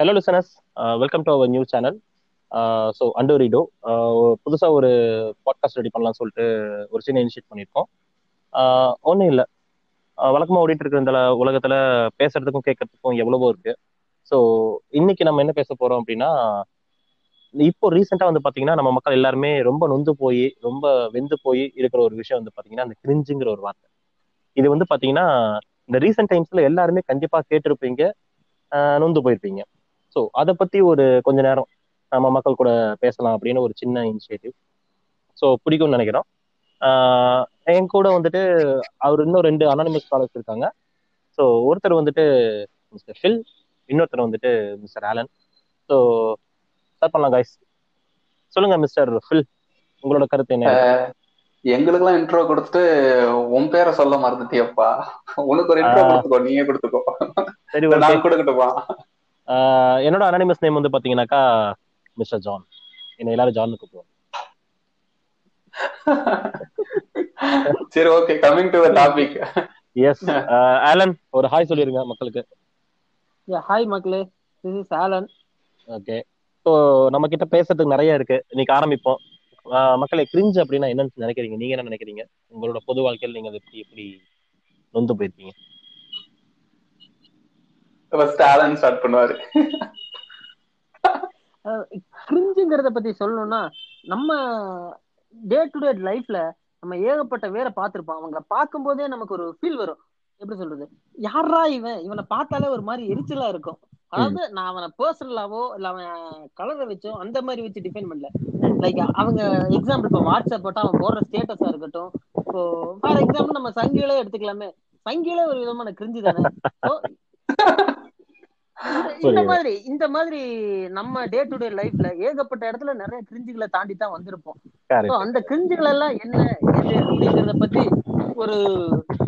Hello listeners welcome to our new channel so under redo புதுசாக ஒரு podcast ready பண்ணலாம்னு சொல்லிட்டு ஒரு சின்ன இனிஷியேட் பண்ணியிருக்கோம். Uh, ஒன்றும் இல்லை. Uh, வழக்கமாக ஓடிட்டு இருக்கிற இந்த உலகத்தில் பேசுறதுக்கும் கேட்கறதுக்கும் எவ்வளவோ இருக்கு. ஸோ இன்னைக்கு நம்ம என்ன பேச போகிறோம் அப்படின்னா இப்போ ரீசெண்டாக வந்து பார்த்தீங்கன்னா நம்ம மக்கள் எல்லாருமே ரொம்ப நொந்து போய் ரொம்ப வெந்து போய் இருக்கிற ஒரு விஷயம் வந்து பார்த்தீங்கன்னா அந்த கிரிஞ்சுங்கிற ஒரு வார்த்தை. இது வந்து பார்த்தீங்கன்னா இந்த ரீசெண்ட் டைம்ஸில் எல்லாருமே கண்டிப்பாக கேட்டிருப்பீங்க uh, நொந்து போயிருப்பீங்க. ஸோ அதை பத்தி ஒரு கொஞ்ச நேரம் நம்ம மக்கள் கூட பேசலாம் அப்படின்னு ஒரு சின்ன இனிஷியேட்டிவ் ஸோ பிடிக்கும்னு நினைக்கிறோம். என் கூட வந்துட்டு அவர் இன்னும் ரெண்டு அனானிமஸ் ஸ்காலர்ஸ் இருக்காங்க. ஸோ ஒருத்தர் வந்துட்டு மிஸ்டர் ஃபில் இன்னொருத்தர் வந்துட்டு மிஸ்டர் ஆலன் ஸோ ஸ்டார்ட் பண்ணலாம் கைஸ் சொல்லுங்க மிஸ்டர் ஃபில் உங்களோட கருத்து என்ன? எங்களுக்கெல்லாம் இன்ட்ரோ கொடுத்துட்டு உன் பேரை சொல்ல மறந்துட்டியப்பா. உனக்கு ஒரு இன்ட்ரோ கொடுத்துக்கோ நீயே கொடுத்துக்கோ. சரி நான் கொடுக்கட்டுமா? என்னோட அனானிமஸ் நேம் வந்து பாத்தீங்கன்னாக்கா மிஸ்டர் ஜான் என்ன எல்லாரும் ஜான் கூப்பிடுவோம் சரி okay coming to the topic yes Alan ஒரு ஹாய் சொல்லிருங்க மக்களுக்கு. ஹாய் மக்களே. This is Alan okay so நம்ம கிட்ட பேசுறதுக்கு நிறைய இருக்கு. இன்னைக்கு ஆரம்பிப்போம். மக்களை கிரிஞ்ச் அப்படின்னா என்னன்னு நினைக்கிறீங்க? நீங்க என்ன நினைக்கிறீங்க? உங்களோட பொது வாழ்க்கையில் நீங்க அதை எப்படி எப்படி நொந்து போயிருக்கீங்க? ஃபர்ஸ்ட் ஆலன் ஸ்டார்ட் பண்ணுவாரு. கிரிஞ்சுங்கிறத பத்தி சொல்லணும்னா நம்ம டே டு டே லைஃப்ல நம்ம ஏகப்பட்ட வேற பார்த்துருப்போம். அவங்கள பார்க்கும் போதே நமக்கு ஒரு ஃபீல் வரும். எப்படி சொல்றது? யாரா இவன்? இவனை பார்த்தாலே ஒரு மாதிரி எரிச்சலா இருக்கும். அதாவது நான் அவனை பர்சனலாவோ இல்ல அவன் கலரை வச்சோ அந்த மாதிரி வச்சு டிஃபைன் பண்ணல. லைக் அவங்க எக்ஸாம்பிள் இப்போ வாட்ஸ்அப் போட்டா அவன் போடுற ஸ்டேட்டஸா இருக்கட்டும். இப்போ ஃபார் எக்ஸாம்பிள் நம்ம சங்கிலே எடுத்துக்கலாமே. சங்கிலே ஒரு விதமான கிரிஞ்சு தானே? இந்த மாதிரி இந்த மாதிரி நம்ம டே டு டே லைஃப்ல ஏகப்பட்ட இடத்துல நிறைய கிரிஞ்சுகளை தாண்டி தான் வந்திருப்போம் அந்த கிரிஞ்சுகள் எல்லாம் என்ன அப்படிங்கறத பத்தி ஒரு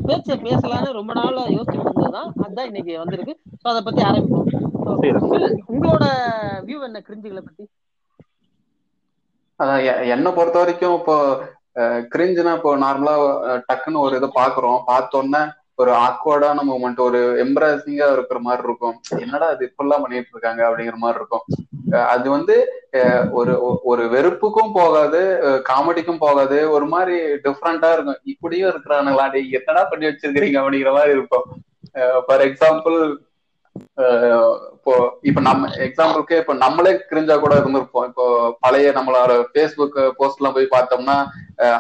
பேச்ச பேசலாம்னு ரொம்ப நாளா யோசிச்சுட்டு இருந்ததுதான். அதுதான் இன்னைக்கு வந்திருக்கு. ஸோ அதை பத்தி ஆரம்பிப்போம். உங்களோட வியூ என்ன கிரிஞ்சுகளை பத்தி? அதான் என்னை பொறுத்த வரைக்கும் இப்போ கிரிஞ்சுனா இப்போ நார்மலா டக்குன்னு ஒரு இதை பாக்குறோம் பார்த்தோன்னே ஒரு ஆக்வர்டான மூமெண்ட் ஒரு எம்ப்ராசிங்கா இருக்கிற மாதிரி இருக்கும். என்னடா அது இப்பெல்லாம் பண்ணிட்டு இருக்காங்க அப்படிங்கிற மாதிரி இருக்கும். அது வந்து ஒரு ஒரு வெறுப்புக்கும் போகாது காமெடிக்கும் போகாது. ஒரு மாதிரி டிஃப்ரெண்டா இருக்கும். இப்படியும் இருக்கிறானுங்களா என்னடா பண்ணி வச்சிருக்கிறீங்க அப்படிங்கிற மாதிரி இருக்கும். ஃபார் எக்ஸாம்பிள் இப்போ இப்ப நம்ம எக்ஸாம்பிளுக்கு இப்ப நம்மளே கிரிஞ்சா கூட இருந்திருப்போம். இப்போ பழைய நம்மளோட பேஸ்புக் போஸ்ட் எல்லாம் போய் பார்த்தோம்னா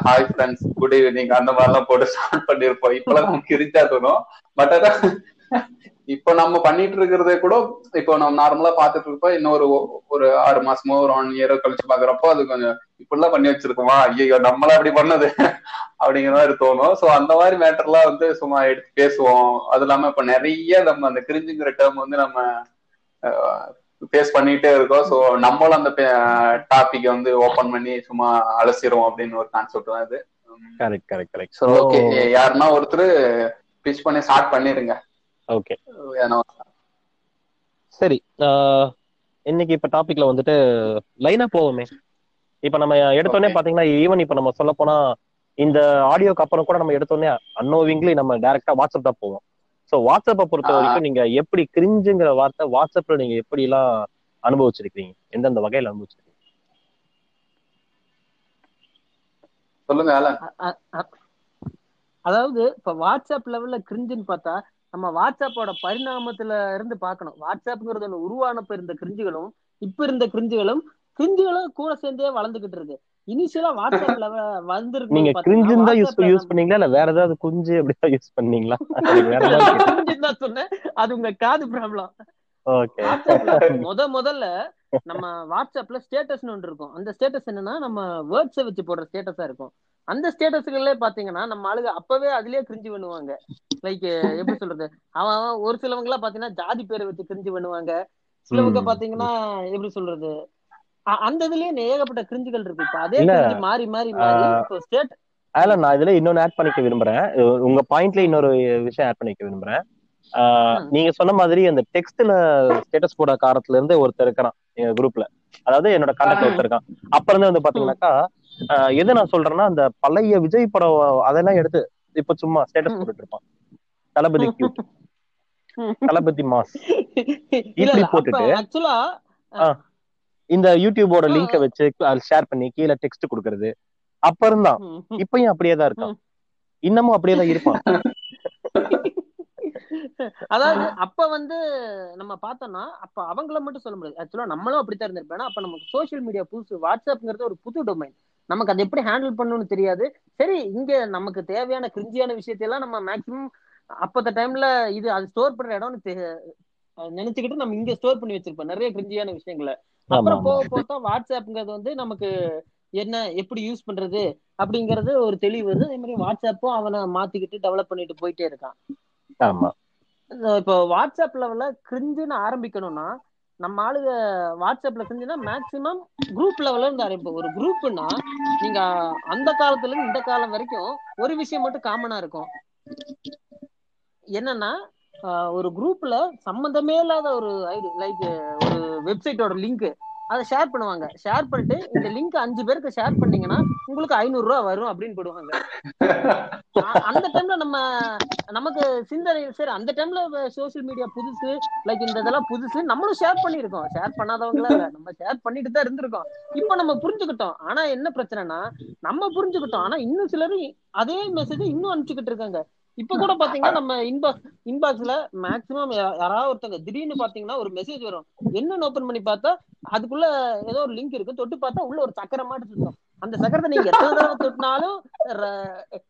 ஹாய் ஃப்ரெண்ட்ஸ் குட் ஈவினிங் அந்த மாதிரி எல்லாம் போட்டு ஸ்டார்ட் பண்ணிருப்போம். இப்பெல்லாம் நம்ம கிரிஞ்சா தோணும் பட் அதான் இப்ப நம்ம பண்ணிட்டு இருக்கிறதே கூட இப்போ நம்ம நார்மலா பாத்துட்டு இருப்போம். இன்னொரு ஒரு ஆறு மாசமோ ஒரு ஒன் இயரோ கழிச்சு பாக்குறப்போ அது கொஞ்சம் இப்படிலாம் பண்ணி வச்சிருக்கோமா. ஐயோ நம்மளா அப்படி பண்ணது? அப்படிங்கிற மாதிரி தோணும். சோ அந்த மாதிரி மேட்டர்லாம் வந்து சும்மா எடுத்து பேசுவோம். அது இல்லாம இப்ப நிறைய நம்ம அந்த கிரிஞ்சுங்கிற டேர்ம் வந்து நம்ம ஃபேஸ் பண்ணிட்டே இருக்கோம். ஸோ நம்மளும் அந்த டாபிக் வந்து ஓபன் பண்ணி சும்மா அலசிடுவோம் அப்படின்னு ஒரு கான்செப்ட் தான் இது. Correct correct correct so okay யாருன்னா ஒருத்தர் பிச் பண்ணி ஸ்டார்ட் பண்ணிருங்க. ஓகே சரி இன்னைக்கு இப்ப டாபிக்ல வந்துட்டு லைனா போவோமே. இப்ப நம்ம எடுத்தோடனே பாத்தீங்கன்னா ஈவன் இப்ப நம்ம சொல்ல போனா இந்த ஆடியோக்கு அப்புறம் கூட நம்ம எடுத்தோடனே அன்னோவிங்லி நம்ம டைரக்டா வாட்ஸ்அப் தான் போவோம். ஸோ வாட்ஸ்அப்பை பொறுத்த வரைக்கும் நீங்க எப்படி கிரிஞ்சுங்கிற வார்த்தை வாட்ஸ்அப்ல நீங்க எப்படி எல்லாம் அனுபவிச்சிருக்கீங்க எந்தெந்த வகையில அனுபவிச்சிருக்கீங்க? சொல்லுங்க அதாவது இப்ப வாட்ஸ்அப் லெவல்ல கிரிஞ்சுன்னு பார்த்தா நம்ம வாட்ஸ்அப்போட பரிணாமத்துல இருந்து பார்க்கணும். வாட்ஸ்அப்ங்கிறது ஒன்று உருவானப்ப இருந்த கிரிஞ்சுகளும் இப்ப இருந்த கிரிஞ்சுகளும் கிரிஞ்சுகளும் கூட சேர்ந்தே வளர்ந்துகிட்டு இருக்கு. இனிஷியலா வாட்ஸ்அப்ல வந்திருக்கு நீங்க கிரிஞ்சுன்னு தான் யூஸ் யூஸ் பண்ணீங்களா? இல்ல வேற ஏதாவது குஞ்சு அப்படிதான் யூஸ் பண்ணீங்களா? வேற கிரிஞ்சு தான் சொன்னேன். அது உங்க காது ப்ராப்ளம். ஓகே. முத முதல்ல நம்ம வாட்ஸ்அப்ல ஸ்டேட்டஸ்னு ஒன்று இருக்கும். அந்த ஸ்டேட்டஸ் என்னன்னா நம்ம வேர்ட்ஸை வச்சு போடுற ஸ்டேட்டஸா இருக்கும். அந்த ஸ்டேட்டஸ்களே பாத்தீங்கன்னா நம்ம ஆளுங்க அப்பவே அதுலயே கிரிஞ்சு பண்ணுவாங்க லைக் எப்படி சொல்றது? அவன் ஒரு சிலவங்க எல்லாம் பாத்தீங்கன்னா ஜாதி பேரை வச்சு கிரிஞ்சு பண்ணுவாங்க சிலவங்க பாத்தீங்கன்னா எப்படி சொல்றது? அந்த இதுலயே ஏகப்பட்ட கிரிஞ்சுகள் இருக்கு. இப்ப அதே கிரிஞ்சு மாறி மாறி மாறி ஸ்டேட் அதுல நான் இதுல இன்னொன்னு ஆட் பண்ணிக்க விரும்புறேன். உங்க பாயிண்ட்ல இன்னொரு விஷயம் ஆட் பண்ணிக்க விரும்புறேன். நீங்க சொன்ன மாதிரி அந்த டெக்ஸ்ட்ல ஸ்டேட்டஸ் போட காரத்துல இருந்து ஒருத்தர் இருக்கிறான் எங்க குரூப்ல அதாவது என்னோட கான்டாக்ட் ஒருத்தர் இருக்கான். அப்ப இருந்து வந்து பாத்தீங்கன்னாக்கா எது நான் சொல்றேன்னா அந்த பழைய விஜய் படம் அதெல்லாம் எடுத்து இப்ப சும்மா ஸ்டேட்டஸ் போட்டுட்டு இருப்பான் தளபதி கியூட் தளபதி மாஸ். இப்படி போட்டுட்டு ஆக்சுவலா இந்த யூடியூபோட லிங்கை வச்சு ஷேர் பண்ணி கீழே டெக்ஸ்ட் கொடுக்கறது. அப்ப இருந்தான் இப்பயும் அப்படியே தான் இருக்கான். இன்னமும் அப்படியே தான் இருப்பான். அதாவது அப்ப வந்து நம்ம பார்த்தோம்னா அப்ப அவங்கள மட்டும் சொல்ல முடியாது. ஆக்சுவலா நம்மளும் அப்படித்தான் இருந்திருப்போம் அப்ப நமக்கு சோஷியல் மீடியா புதுசு வாட்ஸ்அப்ங்கிறது ஒரு புது டொமைன் நமக்கு அதை எப்படி ஹேண்டில் பண்ணணும்னு தெரியாது. சரி இங்க நமக்கு தேவையான கிரிஞ்சியான விஷயத்தையெல்லாம் நம்ம மேக்சிமம் அப்பத்த டைம்ல இது அது ஸ்டோர் பண்ற இடம்னு நினைச்சுக்கிட்டு நம்ம இங்க ஸ்டோர் பண்ணி வச்சிருப்போம். நிறைய கிரிஞ்சியான விஷயங்களை. அப்புறம் போக போக வாட்ஸ்அப்ங்கிறது வந்து நமக்கு என்ன எப்படி யூஸ் பண்றது அப்படிங்கறது ஒரு தெளிவு வருது. அதே மாதிரி வாட்ஸ்அப்பும் அவனை மாத்திக்கிட்டு டெவலப் பண்ணிட்டு போயிட்டே இருக்கான். ஆமா. இப்போ வாட்ஸ்அப் லெவல்ல கிரிஞ்சுன்னு ஆரம்பிக்கணும்னா நம்ம ஆளுங்க வாட்ஸ்அப்ல செஞ்சீங்கன்னா மேக்சிமம் குரூப் லெவல்ல இருந்து ஆரம்பிப்போம். ஒரு குரூப்னா நீங்க அந்த காலத்துல இருந்து இந்த காலம் வரைக்கும் ஒரு விஷயம் மட்டும் காமனா இருக்கும். என்னன்னா ஒரு குரூப்ல சம்மந்தமே இல்லாத ஒரு ஐடி லைக் ஒரு வெப்சைட்டோட லிங்க் அதை ஷேர் பண்ணுவாங்க. ஷேர் பண்ணிட்டு இந்த லிங்க் அஞ்சு பேருக்கு ஷேர் பண்ணீங்கன்னா உங்களுக்கு ஐநூறு ரூபா வரும் அப்படின்னு போடுவாங்க. அந்த டைம்ல நம்ம நமக்கு சிந்தனை சரி அந்த டைம்ல சோசியல் மீடியா புதுசு லைக் இந்த இதெல்லாம் புதுசு நம்மளும் ஷேர் பண்ணிருக்கோம் ஷேர் பண்ணாதவங்களா நம்ம ஷேர் பண்ணிட்டு தான் இருந்திருக்கோம். இப்போ நம்ம புரிஞ்சுக்கிட்டோம். ஆனா என்ன பிரச்சனைனா நம்ம புரிஞ்சுக்கிட்டோம். ஆனா இன்னும் சிலரும் அதே மெசேஜ் இன்னும் அனுப்பிச்சுக்கிட்டு இருக்காங்க. இப்ப கூட பாத்தீங்கன்னா நம்ம இன்பாக்ஸ் இன்பாக்ஸ்ல மேக்சிமம் யாராவது ஒருத்தங்க திடீர்னு பாத்தீங்கன்னா ஒரு மெசேஜ் வரும். என்னன்னு ஓபன் பண்ணி பார்த்தா அதுக்குள்ள ஏதோ ஒரு லிங்க் இருக்கு. தொட்டு பார்த்தா உள்ள ஒரு சக்கரை மாட்டு சுத்தம். அந்த சக்கரத்தை நீங்க எத்தனை தடவை தொட்டினாலும்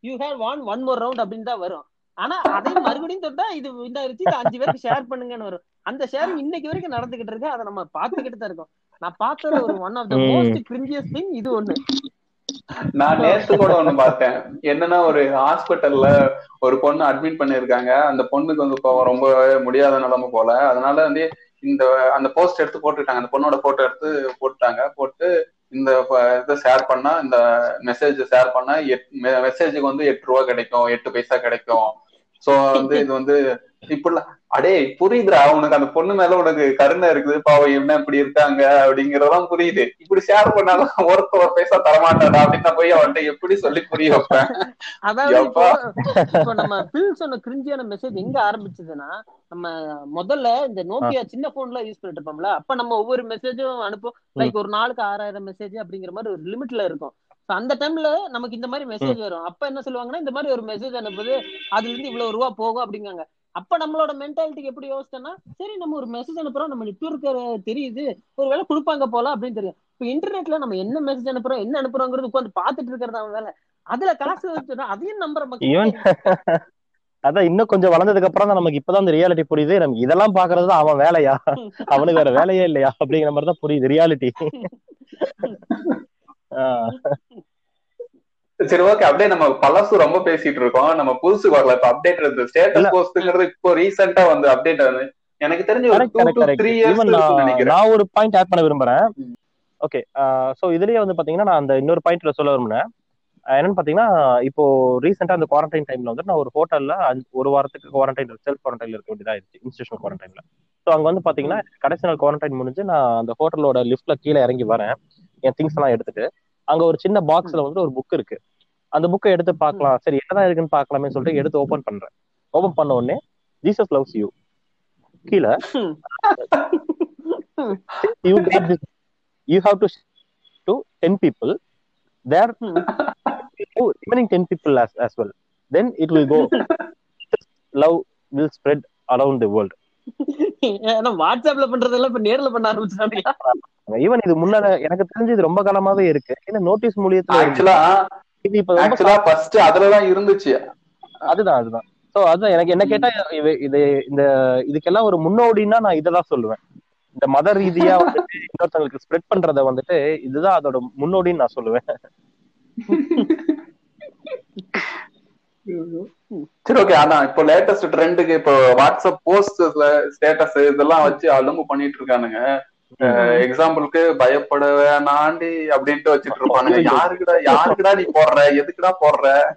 you have one one more round அப்படின்னு தான் வரும். ஆனா அதே மறுபடியும் தொட்டா இது இதாயிருச்சு. இது அஞ்சு பேருக்கு ஷேர் பண்ணுங்கன்னு வரும். அந்த ஷேரிங் இன்னைக்கு வரைக்கும் நடந்துகிட்டு இருக்கு. அதை நம்ம பார்த்துக்கிட்டு தான் இருக்கோம். நான் பார்த்ததுல ஒரு one of the. Most cringiest thing இது ஒண்ணு. நான் நேத்து கூட ஒண்ணு பார்த்தேன். என்னன்னா ஒரு ஹாஸ்பிட்டல்ல ஒரு பொண்ணு அட்மிட் பண்ணிருக்காங்க அந்த பொண்ணுக்கு வந்து இப்போ ரொம்ப முடியாத நிலைமை போல. அதனால வந்து இந்த அந்த போஸ்ட் எடுத்து போட்டுட்டாங்க. அந்த பொண்ணோட போட்டோ எடுத்து போட்டுட்டாங்க. போட்டு இந்த இதை ஷேர் பண்ணா இந்த மெசேஜ் ஷேர் பண்ணா மெசேஜுக்கு வந்து எட்டு ரூபா கிடைக்கும். எட்டு பைசா கிடைக்கும். சோ வந்து இது வந்து இப்படிலாம். அடே புரியுதுடா உனக்கு அந்த பொண்ணு மேல உனக்கு கருணை இருக்குது. பாவம் என்ன இப்படி இருக்காங்க அப்படிங்கறதெல்லாம் புரியுது. இப்படி ஷேர் பண்ணாலும் ஒருத்த ஒரு பைசா தரமாட்டாடா அப்படின்னு நான் போய் அவன்கிட்ட எப்படி சொல்லி புரிய வைப்பேன்? அதாவது நம்ம பில் சொன்ன கிரிஞ்சியான மெசேஜ் எங்க ஆரம்பிச்சதுன்னா நம்ம முதல்ல இந்த நோக்கியா சின்ன போன்ல யூஸ் பண்ணிட்டு இருப்போம்ல அப்ப நம்ம ஒவ்வொரு மெசேஜும் அனுப்பும் லைக் ஒரு நாளுக்கு ஆறாயிரம் மெசேஜ் அப்படிங்கிற மாதிரி ஒரு லிமிட்ல இருக்கும். அந்த டைம்ல நமக்கு இந்த மாதிரி மெசேஜ் வரும். அப்ப என்ன சொல்லுவாங்கன்னா இந்த மாதிரி ஒரு மெசேஜ் அனுப்புது அதுல இருந்து இவ்வளவு ரூபா போகும் அப்படிங்காங்க. அப்ப நம்மளோட மென்டாலிட்டிக்கு எப்படி யோசிச்சோம்னா சரி நம்ம ஒரு மெசேஜ் அனுப்புறோம் நம்ம நெட்ஒர்க் தெரியுது ஒருவேளை கொடுப்பாங்க போல அப்படின்னு தெரியும். இப்ப இன்டர்நெட்ல நம்ம என்ன மெசேஜ் அனுப்புறோம் என்ன அனுப்புறோங்கிறது உட்காந்து பாத்துட்டு இருக்கிறது அவன் வேலை அதுல காசு வச்சுனா அதையும் நம்புற மக்கள் அதான் இன்னும் கொஞ்சம் வளர்ந்ததுக்கு அப்புறம் தான் நமக்கு இப்பதான் இந்த ரியாலிட்டி புரியுது. நமக்கு இதெல்லாம் பாக்குறது தான் அவன் வேலையா? அவனுக்கு வேற வேலையே இல்லையா? அப்படிங்கிற மாதிரி தான் புரியுது ரியாலிட்டி சரி ஓகே அப்படியே நம்ம பழசு ரொம்ப பேசிட்டு இருக்கோம். நம்ம புதுசுக்கு வரல. இப்ப அப்டேட் இல்ல. ஸ்டேட்டஸ் போஸ்ட்ங்கிறது இப்போ ரீசெண்டா வந்து அப்டேட் ஆகுது. எனக்கு தெரிஞ்சு ஒரு correct two correct to correct three years even இருக்கும்னு நினைக்கிறேன். நான் ஒரு பாயிண்ட் ஆட் பண்ண விரும்புறேன். ஓகே சோ இதுலயே வந்து பாத்தீங்கன்னா நான் அந்த இன்னொரு பாயிண்ட்ல சொல்ல விரும்பினேன் அஹ் என்னன்னு பாத்தீங்கன்னா இப்போ ரீசெண்டா அந்த குவாரண்டைன் டைம்ல வந்து நான் ஒரு ஹோட்டல்ல ஒரு வாரத்துக்கு குவாரண்டைன் செல்ஃப் குவாரண்டைன்ல இருக்க வேண்டியதா இருந்துச்சு இன்ஸ்டியூஷன் குவாரண்டைன்ல ஸோ அங்க வந்து பாத்தீங்கன்னா கடைசி நாள் குவாரண்டைன் முடிஞ்சு நான் அந்த ஹோட்டலோட லிஃப்ட்ல கீழே இறங்கி வரேன். என் திங்ஸ் எல்லாம் எடுத்துட்டு. அங்க ஒரு சின்ன பாக்ஸ்ல வந்து ஒரு புக் இருக்கு. அந்த புக்கை எடுத்து பார்க்கலாம். சரி என்னதான் இருக்குன்னு பார்க்கலாமே சொல்லிட்டு எடுத்து ஓபன் பண்றேன். ஓபன் பண்ண உடனே ஜீசஸ் லவ்ஸ் யூ கீழே you get this you have to sh- to 10 people. There to remaining 10 people as, as well. Then it will go love will spread around the world. ஏன்னா வாட்ஸ்அப்ல பண்றதெல்லாம் இப்ப நேர்ல பண்ண ஆரம்பிச்சாங்களா ஈவன் இது முன்னால எனக்கு தெரிஞ்சு இது ரொம்ப காலமாவே இருக்கு. ஏன்னா நோட்டீஸ் மூலியத்துல இருக்கு. ஆக்சுவலா இது இப்ப ஆக்சுவலா ஃபர்ஸ்ட் அதுலதான் இருந்துச்சு. அதுதான் அதுதான். சோ அதுதான் எனக்கு என்ன கேட்டா இது இந்த இதுக்கெல்லாம் ஒரு முன்னோடின்னா நான் இததான் சொல்லுவேன். இந்த மத ரீதியா வந்துட்டு இன்னொருத்தவங்களுக்கு ஸ்ப்ரெட் பண்றத வந்துட்டு இதுதான் அதோட முன்னோடின்னு நான் சொல்லுவேன். சரி ஓகே அதான் இப்போ லேட்டஸ்ட் ட்ரெண்டுக்கு இப்போ வாட்ஸ்அப் போஸ்ட்ல ஸ்டேட்டஸ் இதெல்லாம் வச்சு அலும்பு பண்ணிட்டு இருக்கானுங்க. எக்ஸாம்பிளுக்கு பயப்பட வேணாண்டி அப்படின்ட்டு வச்சிட்டு இருப்பானுங்க யாருக்குடா யாருக்குடா நீ போடுற? எதுக்குடா போடுற?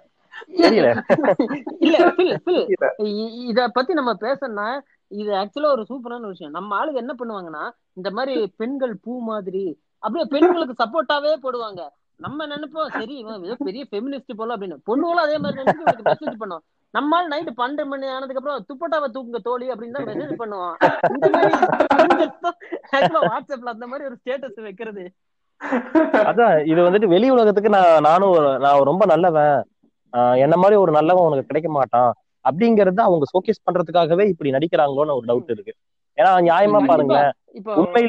இத பத்தி நம்ம பேசணும்னா இது ஆக்சுவலா ஒரு சூப்பரான விஷயம். நம்ம ஆளுங்க என்ன பண்ணுவாங்கன்னா இந்த மாதிரி பெண்கள் பூ மாதிரி அப்படியே பெண்களுக்கு சப்போர்ட்டாவே போடுவாங்க. நம்ம நினைப்போம் சரி இவன் ஏதோ பெரிய ஃபெமினிஸ்ட் போல அப்படின்னு. பொண்ணுகளும் அதே மாதிரி நினைச்சு மெசேஜ் பண்ணோம். நம்மால் நைட்டு பன்னெண்டு மணி ஆனதுக்கு அப்புறம் துப்பட்டாவை தூக்குங்க தோழி அப்படின்னு தான் மெசேஜ் பண்ணுவான். இந்த மாதிரி actually வாட்ஸ்அப்ல அந்த மாதிரி ஒரு ஸ்டேட்டஸ் வைக்கிறது. அதான் இது வந்துட்டு வெளி உலகத்துக்கு நான் நானும் நான் ரொம்ப நல்லவன். ஆஹ் என்ன மாதிரி ஒரு நல்லவன் உனக்கு கிடைக்க மாட்டான் அப்படிங்கறத அவங்க ஷோகேஸ் பண்றதுக்காகவே இப்படி நடிக்கிறாங்களோன்னு ஒரு டவுட் இருக்கு. ஏன்னா நியாயமா. பாருங்களேன். உண்மையிலேயே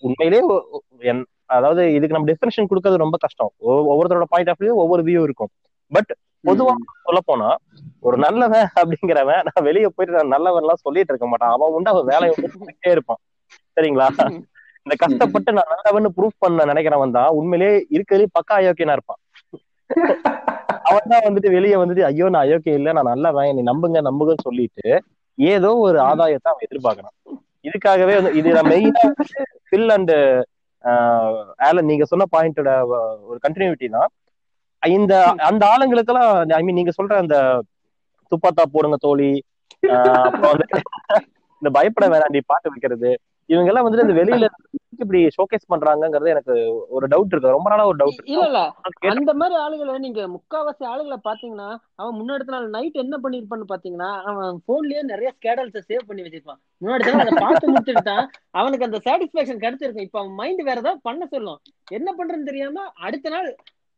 உண்மையிலேயே அதாவது இதுக்கு நம்ம டெஃபினேஷன் கொடுக்கறது ரொம்ப கஷ்டம். ஒவ்வொ- ஒவ்வொருத்தரோட பாயிண்ட் ஆஃப் வியூ ஒவ்வொரு வியூ இருக்கும் பட் பொதுவா சொல்ல போனா ஒரு நல்லவன் அப்படிங்கிறவன் நான் வெளியே போயிட்டு நான் நல்லவன் எல்லாம் சொல்லிட்டு இருக்க மாட்டான். அவன் உண்டு அவன் வேலையை பண்ணிட்டே இருப்பான். சரிங்களா? இந்த கஷ்டப்பட்டு நான் நல்லவன்னு ப்ரூஃப் பண்ண நினைக்கிறவன் தான் உண்மையிலேயே இருக்கிறதுலே பக்கா அயோக்கியனா இருப்பான். அவன் தான் வந்துட்டு வெளியே வந்துட்டு ஐயோ நான் அயோக்கியம் இல்ல நான் நல்லவன் நீ நம்புங்க நம்புங்கன்னு சொல்லிட்டு ஏதோ ஒரு ஆதாயத்தை அவன் எதிர்பார்க்கறான். இதுக்காகவே இது மெயினா ஃபில் அண்ட் ஆலன் நீங்க சொன்ன பாயிண்டோட ஒரு கண்டினியூட்டி தான். இந்த அந்த ஆளுங்களுக்கெல்லாம் ஐ மீன் நீங்க சொல்ற அந்த துப்பாத்தா போடுங்க தோழி இந்த பயப்பட வேணாண்டி பாட்டு வைக்கிறது. இவங்க எல்லாம் வந்துட்டு இந்த வெளியில இப்படி ஷோகேஸ் பண்றாங்கங்கிறது எனக்கு ஒரு டவுட் இருக்கு. ரொம்ப நாளா ஒரு டவுட் இல்ல இல்ல. அந்த மாதிரி ஆளுகளை நீங்க முக்காவாசி ஆளுகளை பாத்தீங்கன்னா அவன் முன்னாடி நாள் நைட் என்ன பண்ணிருப்பான்னு பாத்தீங்கன்னா அவன் போன்லயே நிறைய ஸ்கேடல்ஸ சேவ் பண்ணி வச்சிருப்பான். முன்னாடி நாள் அதை பார்த்து முடிச்சுட்டான் அவனுக்கு அந்த சாட்டிஸ்பாக்சன் கிடைச்சிருக்கும். இப்ப அவன் மைண்ட் வேற ஏதாவது பண்ண சொல்லும். என்ன பண்றதுன்னு தெரியாம அடுத்த நாள்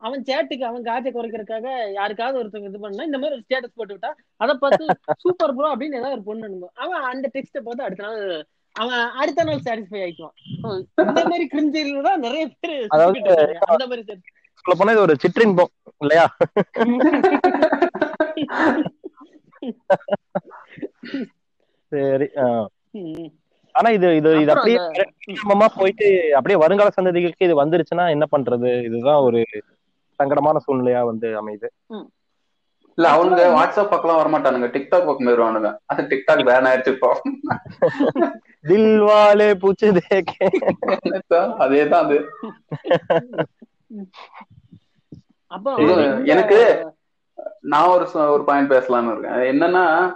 அவன் சேட்டுக்கு அவன் காஜை குறைக்கிறதுக்காக யாருக்காவது ஒருத்தவங்க இது பண்ணா இந்த மாதிரி ஒரு ஸ்டேட்டஸ் போட்டு விட்டா அதை பார்த்து சூப்பர் ப்ரோ அப்படின்னு ஏதாவது ஒரு பொண்ணு அனுப்பும் அவன் அந்த டெக்ஸ்ட பார்த்து அடுத்த நாள் அவன் அடுத்த நாள் சாட்டிஸ்ஃபை ஆயிக்குவான். இந்த மாதிரி கிரிஞ்சில தான் நிறைய பேர். அந்த மாதிரி சொல்ல போனா இது ஒரு சிற்றின்பம் இல்லையா? சரி. ஆனா இது இது இது அப்படியே போயிட்டு அப்படியே வருங்கால சந்ததிகளுக்கு இது வந்துருச்சுன்னா என்ன பண்றது? இதுதான் ஒரு சங்கடமான சூழ்நிலையா வந்து அமையுது. இல்ல அவனுங்க வாட்ஸ்அப் பக்கம் வரமாட்டானுங்க. டிக்டாக் பக்கம் போயிருவானுங்க. அது டிக்டாக் பேன் ஆயிடுச்சு இப்போ. தில்வாலே பூச்சி தேக்கே. அதேதான் அது. எனக்கு நான் ஒரு ஒரு பாயிண்ட் பேசலாம்னு இருக்கேன். என்னன்னா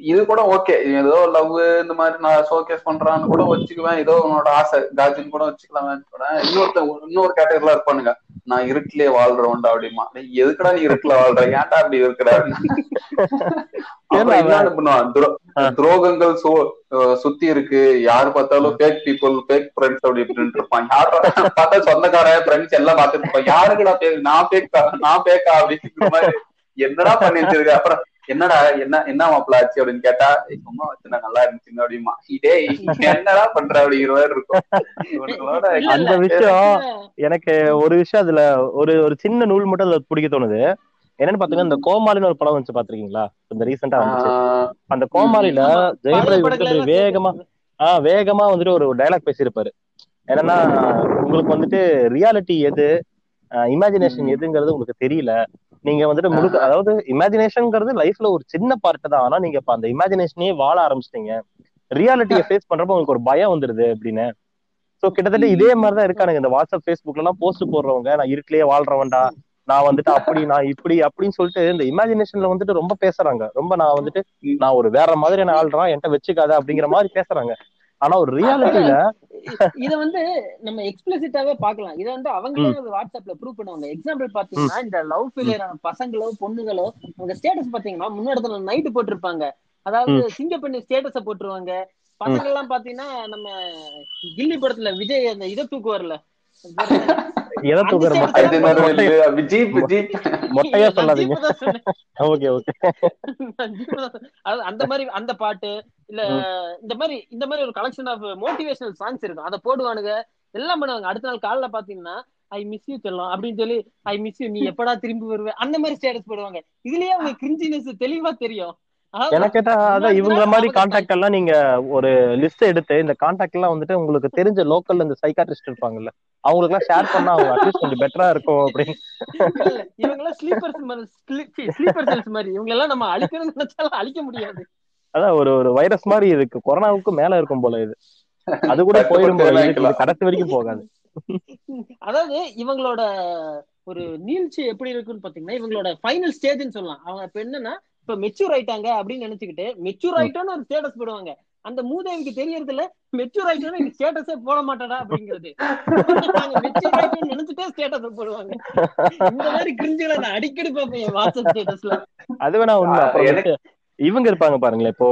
இது கூட ஓகே ஏதோ லவ் இந்த மாதிரி நான் ஷோகேஸ் பண்றான்னு கூட வச்சுக்குவேன். ஏதோ உன்னோட ஆசை. காஜின்னு கூட வச்சுக்கலாமே கூட இன்னொருத்த இன்னொரு கேட்டகரில இருப்பானுங்க நான் இருட்டிலே வாழ்றவன்டா அப்படிமா. எதுக்குடா நீ இருட்டுல வாழ்ற? ஏன்டா அப்படி இருக்கிற? என்ன பண்ணுவான்? துரோ- துரோகங்கள் சுத்தி இருக்கு. யாரு பார்த்தாலும் ஃபேக் பீப்புள் ஃபேக் ஃப்ரெண்ட்ஸ் அப்படி இப்படின்னு இருப்பான். யாரும் பார்த்தா சொந்தக்காரன் ஃப்ரெண்ட்ஸ் எல்லாம் பார்த்துட்டு இருப்பான். யாருக்குடா பேக் நான் பேக்கா நான் பேக்கா அப்படிங்கிற மாதிரி என்னடா பண்ணி வச்சிருக்க அப்புறம் என்னடா என்ன என்ன மாப்பிள ஆச்சு அப்படின்னு கேட்டா "ஏய், சும்மா வச்சு நான் நல்லா இருந்துச்சுங்க அப்படிமா இதே என்னடா பண்ற? அப்படிங்கிற மாதிரி இருக்கும். அந்த. விஷயம் எனக்கு ஒரு விஷயம் அதுல ஒரு ஒரு சின்ன நூல் மட்டும் அதுல பிடிக்க தோணுது. என்னன்னு பாத்தீங்கன்னா இந்த கோமாளின்னு ஒரு படம் வந்துச்சு பாத்திருக்கீங்களா? இந்த ரீசெண்டா வந்துச்சு. அந்த கோமாளில எல்லாம் வேகமா ஆஹ் வேகமா வந்துட்டு ஒரு டைலாக் பேசியிருப்பாரு. என்னன்னா உங்களுக்கு வந்துட்டு ரியாலிட்டி எது இமேஜினேஷன். எதுங்கிறது உங்களுக்கு தெரியல. நீங்க வந்துட்டு முழுக்க அதாவது இமேஜினேஷன்ங்கிறது லைஃப்ல ஒரு சின்ன பார்ட் தான். ஆனா நீங்க இப்ப அந்த இமேஜினேஷனே வாழ ஆரம்பிச்சிட்டீங்க. ரியாலிட்டியை ஃபேஸ் பண்றப்ப உங்களுக்கு ஒரு பயம் வந்துருது அப்படின்னு. சோ கிட்டத்தட்ட இதே மாதிரிதான் இருக்கானுங்க. இந்த வாட்ஸ்அப் ஃபேஸ்புக்ல எல்லாம் போஸ்ட் போடுறவங்க நான் இருட்டிலேயே வாழ்றவன்டா. நான் வந்துட்டு அப்படி நான் இப்படி அப்படின்னு சொல்லிட்டு இந்த இமேஜினேஷன்ல வந்துட்டு ரொம்ப பேசுறாங்க. ரொம்ப நான் வந்துட்டு நான் ஒரு வேற மாதிரியான ஆள்றான் என்கிட்ட வச்சுக்காத அப்படிங்கிற மாதிரி பேசுறாங்க. ஆனா ஒரு ரியாலிட்டியில இத வந்து நம்ம எக்ஸ்பிளிசிட்டாவே பார்க்கலாம். இத வந்து அவங்களே வாட்ஸ்அப்ல ப்ரூவ் பண்ணுவாங்க. எக்ஸாம்பிள் பாத்தீங்கன்னா இந்த லவ் ஃபெயிலியர் ஆன பசங்களோ பொண்ணுகளோ அவங்க ஸ்டேட்டஸ் பாத்தீங்கன்னா முன்னாடி நைட்டு போட்டிருப்பாங்க. அதாவது சிங்க பண்ணி ஸ்டேட்டஸ போட்டுருவாங்க. பசங்க எல்லாம் பாத்தீங்கன்னா நம்ம கில்லி படத்துல விஜய் அந்த இதை தூக்குவார்ல. எதை தூக்குற? அந்த மொட்டையா சொல்லாதீங்க. Okay okay. மாதிரி அந்த பாட்டு இல்ல இந்த மாதிரி இந்த மாதிரி ஒரு கலெக்ஷன் ஆஃப் மோட்டிவேஷனல் சாங்ஸ் இருக்கும். அதை போடுவானுங்க. எல்லாம் பண்ணுவாங்க. அடுத்த நாள் காலைல பாத்தீங்கன்னா ஐ மிஸ் யூ செல்லம் அப்படின்னு சொல்லி ஐ மிஸ் யூ நீ எப்படா திரும்பி வருவ? அந்த மாதிரி ஸ்டேட்டஸ் போடுவாங்க. இதுலயே அவங்க கிரிஞ்சினஸ் தெளிவா தெரியும். எனக்கு கேட்டா அதான் இவங்கள மாதிரி கான்டாக்ட் எல்லாம் நீங்க ஒரு லிஸ்ட் எடுத்து இந்த கான்டாக்ட் எல்லாம் வந்துட்டு உங்களுக்கு தெரிஞ்ச லோக்கல்ல இந்த சைக்காட்ரிஸ்ட் இருப்பாங்கல்ல அவங்களுக்கு எல்லாம் ஷேர் பண்ணா அவங்க அட்லீஸ்ட் கொஞ்சம் பெட்டரா இருக்கும் அப்படின்னு. இவங்க எல்லாம் ஸ்லீப்பர்ஸ் மாதிரி ஸ்லீப்பர் செல்ஸ் மாதிரி. இவங்க எல்லாம் நம்ம அழிக்கணும்னு நினைச்சாலும் அழிக்க முடியாது. அதான் ஒரு ஒரு வைரஸ் மாதிரி இருக்கு. கொரோனாவுக்கு மேல இருக்கும் போல இது. அது கூட போயிடும் போல. கடைசி வரைக்கும் போகாது. அதாவது இவங்களோட ஒரு நீழ்ச்சி எப்படி இருக்குன்னு பாத்தீங்கன்னா இவங்களோட ஃபைனல் ஸ்டேஜ்னு சொல்லலாம். அவங்க இப்ப என்னன்னா இப்ப மெச்சூர் ஆயிட்டாங்க அப்படின்னு நினைச்சுக்கிட்டு மெச்சூர் ஆயிட்டோன்னு ஒரு ஸ்டேட்டஸ் போடுவாங்க. அந்த மூதேவிக்கு தெரியறது இல்ல மெச்சூர் ஆயிட்டோம்னா ஸ்டேட்டஸே போட மாட்டாடா அப்படிங்கிறது. நாங்க மெச்சூர் ஆயிட்டோம்னு நினைச்சுட்டே ஸ்டேட்டஸ் போடுவாங்க. இந்த மாதிரி கிரிஞ்சுகளை நான் அடிக்கடி பார்ப்பேன் என் வாட்ஸ்அப் ஸ்டேட்டஸ்ல அது வேணா உண்மை. இவங்க இருப்பாங்க பாருங்களேன். இப்போ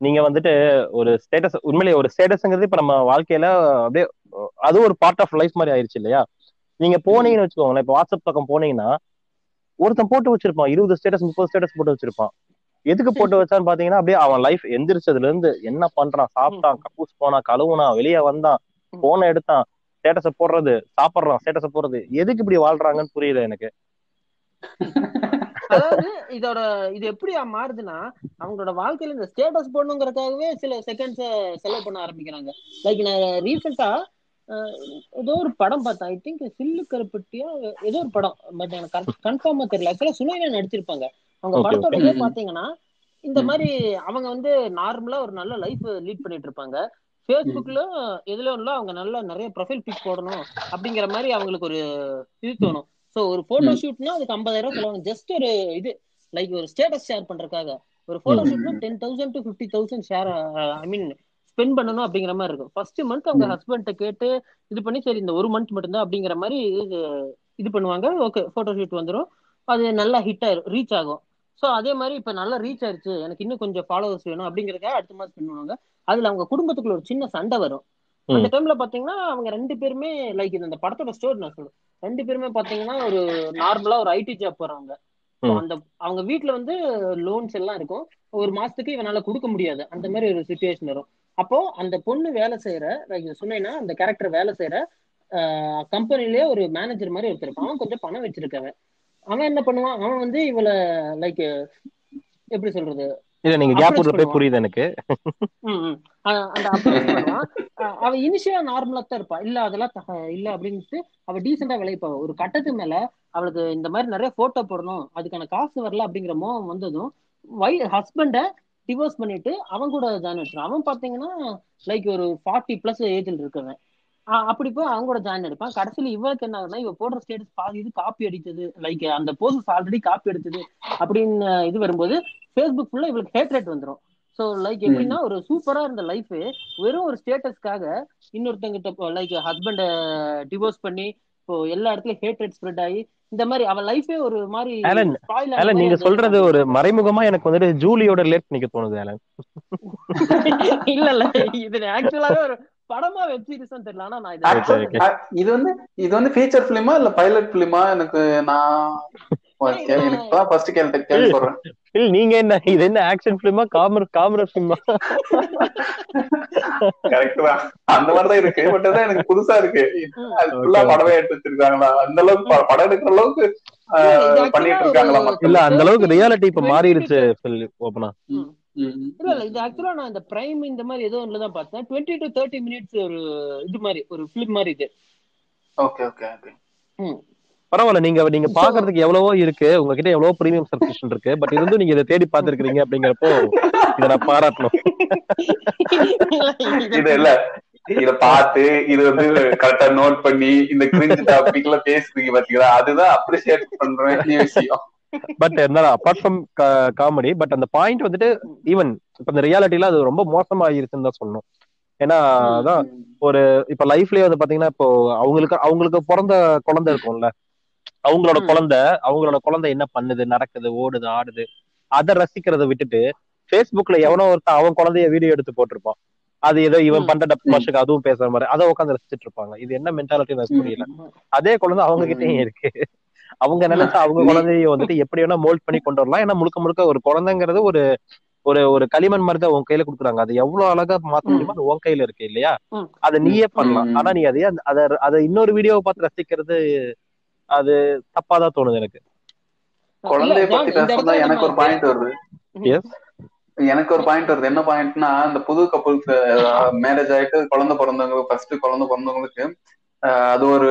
நீங்க வந்துட்டு ஒரு ஸ்டேட்டஸ் உண்மையிலேயே ஒரு ஸ்டேட்டஸ்ங்கிறது இப்ப நம்ம வாழ்க்கையில அப்படியே அது ஒரு பார்ட் ஆஃப் லைஃப் மாதிரி ஆயிருச்சு இல்லையா? நீங்க போனீங்கன்னு வச்சுக்கோங்களேன். இப்போ வாட்ஸ்அப் பக்கம் போனீங்கன்னா ஒருத்தன் போட்டு வச்சிருப்பான். இருபது ஸ்டேட்டஸ் முப்பது ஸ்டேட்டஸ் போட்டு வச்சிருப்பான். எதுக்கு போட்டு வச்சான்னு பாத்தீங்கன்னா அப்படியே அவன் லைஃப் எந்திரிச்சதுல இருந்து என்ன பண்றான்? சாப்பிட்டான் கக்கூஸ் போனான் கழுவுனான் வெளியே வந்தான் போனை எடுத்தான் ஸ்டேட்டஸ போடுறது சாப்பிடுறான் ஸ்டேட்டஸ போடுறது. எதுக்கு இப்படி வாழ்றாங்கன்னு புரியல எனக்கு. அதாவது இதோட இது எப்படி மாறுதுன்னா அவங்களோட வாழ்க்கையில இந்த ஸ்டேட்டஸ் போடணுங்கிறதுக்காகவே சில செகண்ட்ஸ் செலவு பண்ண ஆரம்பிக்கிறாங்க. லைக் நான் ரீசெண்டா ஏதோ ஒரு படம் பார்த்தேன். ஐ திங்க் சில்லு கருப்பட்டியா ஏதோ ஒரு படம் பட் எனக்கு கன்ஃபார்மா தெரியல. ஆக்சுவலா சுனைனா நடிச்சிருப்பாங்க. அவங்க படத்தோட. இதே பாத்தீங்கன்னா இந்த மாதிரி அவங்க வந்து நார்மலா ஒரு நல்ல லைஃப் லீட் பண்ணிட்டு இருப்பாங்க. ஃபேஸ்புக்ல எதுல ஒண்ணுல அவங்க நல்ல நிறைய ப்ரொஃபைல் பிக் போடணும் அப்படிங்கிற மாதிரி அவங்களுக்கு ஒரு இது தோணும். சோ ஒரு போட்டோ. ஷூட்னா அதுக்கு ஐம்பதாயிரம் செலவாகும். ஜஸ்ட் ஒரு இது லைக் ஒரு ஸ்டேட்டஸ் ஷேர் பண்றதுக்காக. ஒரு photo. ஷூட்னா ten thousand to fifty thousand share I mean spend பண்ணணும் அப்படிங்கிற மாதிரி இருக்கும். ஃபர்ஸ்ட் மந்த் அவங்க. ஹஸ்பண்ட கேட்டு இது பண்ணி சரி இந்த ஒரு மந்த் மட்டும்தான் அப்படிங்கிற மாதிரி இது பண்ணுவாங்க. ஓகே போட்டோ ஷூட் வந்துரும். அது நல்லா ஹிட் ஆயிரும் ரீச் ஆகும். ஸோ அதே மாதிரி இப்போ நல்லா ரீச் ஆயிருச்சு. எனக்கு இன்னும் கொஞ்சம் ஃபாலோவர்ஸ் வேணும் அப்படிங்கறதுக்காக அடுத்த மாதம் பண்ணுவாங்க. அதுல அவங்க குடும்பத்துக்குள்ள ஒரு சின்ன சண்டை வரும். அந்த. டைம்ல பாத்தீங்கன்னா அவங்க ரெண்டு பேருமே லைக் இந்த படத்தோட ஸ்டோரி நான் சொல்றேன். ரெண்டு பேருமே பாத்தீங்கன்னா ஒரு நார்மலா ஒரு ஐடி ஜாப் ம். அந்த அவங்க வீட்ல வந்து லோன்ஸ் எல்லாம் இருக்கும். ஒரு மாசத்துக்கு இவனால கொடுக்க முடியாது. அந்த மாதிரி ஒரு சுச்சுவேஷன் வரும். அப்போ அந்த பொண்ணு வேலை செய்யற சொன்னேன்னா அந்த கேரக்டர் வேலை செய்யற கம்பெனிலேயே ஒரு மேனேஜர் மாதிரி ஒருத்தர் இருப்பான். அவன் கொஞ்சம் பணம் வச்சிருக்கவன் அவன். என்ன பண்ணுவான்? அவன் வந்து இவள லைக் எப்படி சொல்றது? இல்ல நீங்க கேப். புரியுது எனக்கு. அந்த அவ இனிஷியலா நார்மலா தான் இருப்பா. இல்ல அதெல்லாம் இல்ல அப்படின்ட்டு அவ டீசெண்டா விளைவிப்பா ஒரு கட்டத்துக்கு மேல அவளுக்கு இந்த மாதிரி நிறைய போட்டோ போடணும். அதுக்கான காசு வரல அப்படிங்கிற மோகம் வந்ததும் வை ஹஸ்பண்ட டிவோர்ஸ் பண்ணிட்டு அவன் கூட ஜாயின் வச்சிருக்கான் அவன் பாத்தீங்கன்னா லைக் ஒரு ஃபார்ட்டி பிளஸ் ஏஜில் இருக்கவன். அப்படி போய் அவங்க கூட ஜாயின் அடிப்பான் கடைசியில இவளுக்கு என்ன ஆகுதுன்னா இவ போடுற ஸ்டேட்டஸ் பாதி இது காப்பி அடித்தது. லைக் அந்த போஸ்ட் ஆல்ரெடி காப்பி அடித்தது அப்படின்னு இது வரும்போது ஃபேஸ்புக் ஃபுல்லா இவளுக்கு ஹேட்ரேட் வந்துடும் வந்துரும். ஸோ லைக் எப்படின்னா ஒரு சூப்பரா இருந்த லைஃப் வெறும் ஒரு ஸ்டேட்டஸ்க்காக இன்னொருத்தங்கிட்ட லைக் ஹஸ்பண்ட டிவோர்ஸ் பண்ணி இப்போ எல்லா இடத்துலயும் ஹேட் ரேட் ஸ்ப்ரெட் ஆகி இந்த மாதிரி அவ லைஃபே ஒரு மாதிரி ஆலன் நீங்க சொல்றது ஒரு மறைமுகமா எனக்கு வந்துட்டு ஜூலியோட ரிலேட் பண்ணிக்க தோணுது ஆலன் இல்ல இல்ல இது ஆக்சுவலாவே ஒரு படமா வெப் சீரிஸ் தெரியல ஆனா நான் இது வந்து இது வந்து ஃபீச்சர் பிலிமா இல்ல பைலட் பிலிமா எனக்கு நான் நீங்க என்ன இது என்ன ஆக்ஷன் பிலிமா காமர் காமரஸ் பிலிமா கரெக்ட் தான். அந்த மாதிரிதான் இருக்கு. பட் அதான் எனக்கு புதுசா இருக்கு. ஃபுல்லா Okay. படமே எடுத்து வச்சிருக்காங்களா? அந்த அளவுக்கு படம் எடுக்கிற அளவுக்கு பண்ணிட்டு இருக்காங்களா இல்ல அந்த அளவுக்கு ரியாலிட்டி இப்ப 20 மாறிடுச்சு ம். இல்ல இல்ல இது ஆக்சுவலா நான் இந்த பிரைம் இந்த மாதிரி ஏதோ ஒண்ணுல தான் பார்த்தேன். டுவெண்ட்டி டு தேர்ட்டி மினிட்ஸ் ஒரு இது மாதிரி ஒரு பிலிம் மாதிரி இது. Okay okay okay. பரவாயில்ல நீங்க நீங்க பாக்குறதுக்கு எவ்வளவோ இருக்கு. உங்ககிட்ட எவ்வளவோ பிரீமியம் சப்ஸ்கிரிப்ஷன் இருக்கு. பட் இருந்தும் நீங்க இதை தேடி பாத்துருக்கீங்க அப்படிங்கிறப்போ இதை நான் பாராட்டணும். இது இல்ல. இத பார்த்து இது வந்து கரெக்டா நோட் பண்ணி இந்த கிரிஞ்சு டாபிக் எல்லாம் பேசுறீங்க பாத்தீங்களா? அதுதான் அப்ரிசியேட் பண்ற வேண்டிய விஷயம். பட் இருந்தாலும் அப்பார்ட் ஃப்ரம் காமெடி பட் அந்த பாயிண்ட் வந்துட்டு ஈவன் இப்ப இந்த ரியாலிட்டில அது ரொம்ப மோசமாயிருச்சுன்னு தான் சொல்லணும். ஏன்னா அதான் இப்ப லைஃப்லயே வந்து பாத்தீங்கன்னா இப்போ அவங்களுக்கு அவங்களுக்கு பிறந்த குழந்தை இருக்கும்ல. அவங்களோட. குழந்தை அவங்களோட குழந்தை என்ன பண்ணுது நடக்குது ஓடுது ஆடுது அதை ரசிக்கிறத விட்டுட்டு Facebookல எவனோ ஒருத்தன் அவன் குழந்தைய வீடியோ எடுத்து போட்டிருப்பான். அது ஏதோ இவன். பண்ற டப் மாஷுக்கு அதுவும் பேசுற மாதிரி அதை உட்காந்து ரசிச்சிட்டு இருப்பாங்க. இது என்ன மென்டாலிட்டி புரியல. அதே குழந்தை அவங்க கிட்டயும் இருக்கு. அவங்க நினைச்சா அவங்க குழந்தைய வந்துட்டு எப்படி வேணா மோல்ட் பண்ணி கொண்டு வரலாம். ஏன்னா முழுக்க முழுக்க ஒரு குழந்தைங்கிறது ஒரு ஒரு ஒரு களிமண் மாதிரி தான் உன் கையில கொடுக்குறாங்க. அது எவ்வளவு அழகா மாத்த முடியுமோ அது உன் கையில இருக்கு இல்லையா. அதை நீயே பண்ணலாம். ஆனா நீ அந்த- அத அத இன்னொரு வீடியோவை பார்த்து ரசிக்கிறது அது தப்பாதான் தோணுது எனக்கு. குழந்தைய பத்தி பேசணும்னா எனக்கு ஒரு பாயிண்ட் வருது. Yes. எனக்கு ஒரு பாயிண்ட் வருது. என்ன பாயிண்ட்னா இந்த புது கப்புள்ஸ் மேரேஜ் ஆயிட்டு குழந்தை பிறந்தவங்க ஃபர்ஸ்ட் குழந்தை பிறந்தவங்களுக்கு அது ஒரு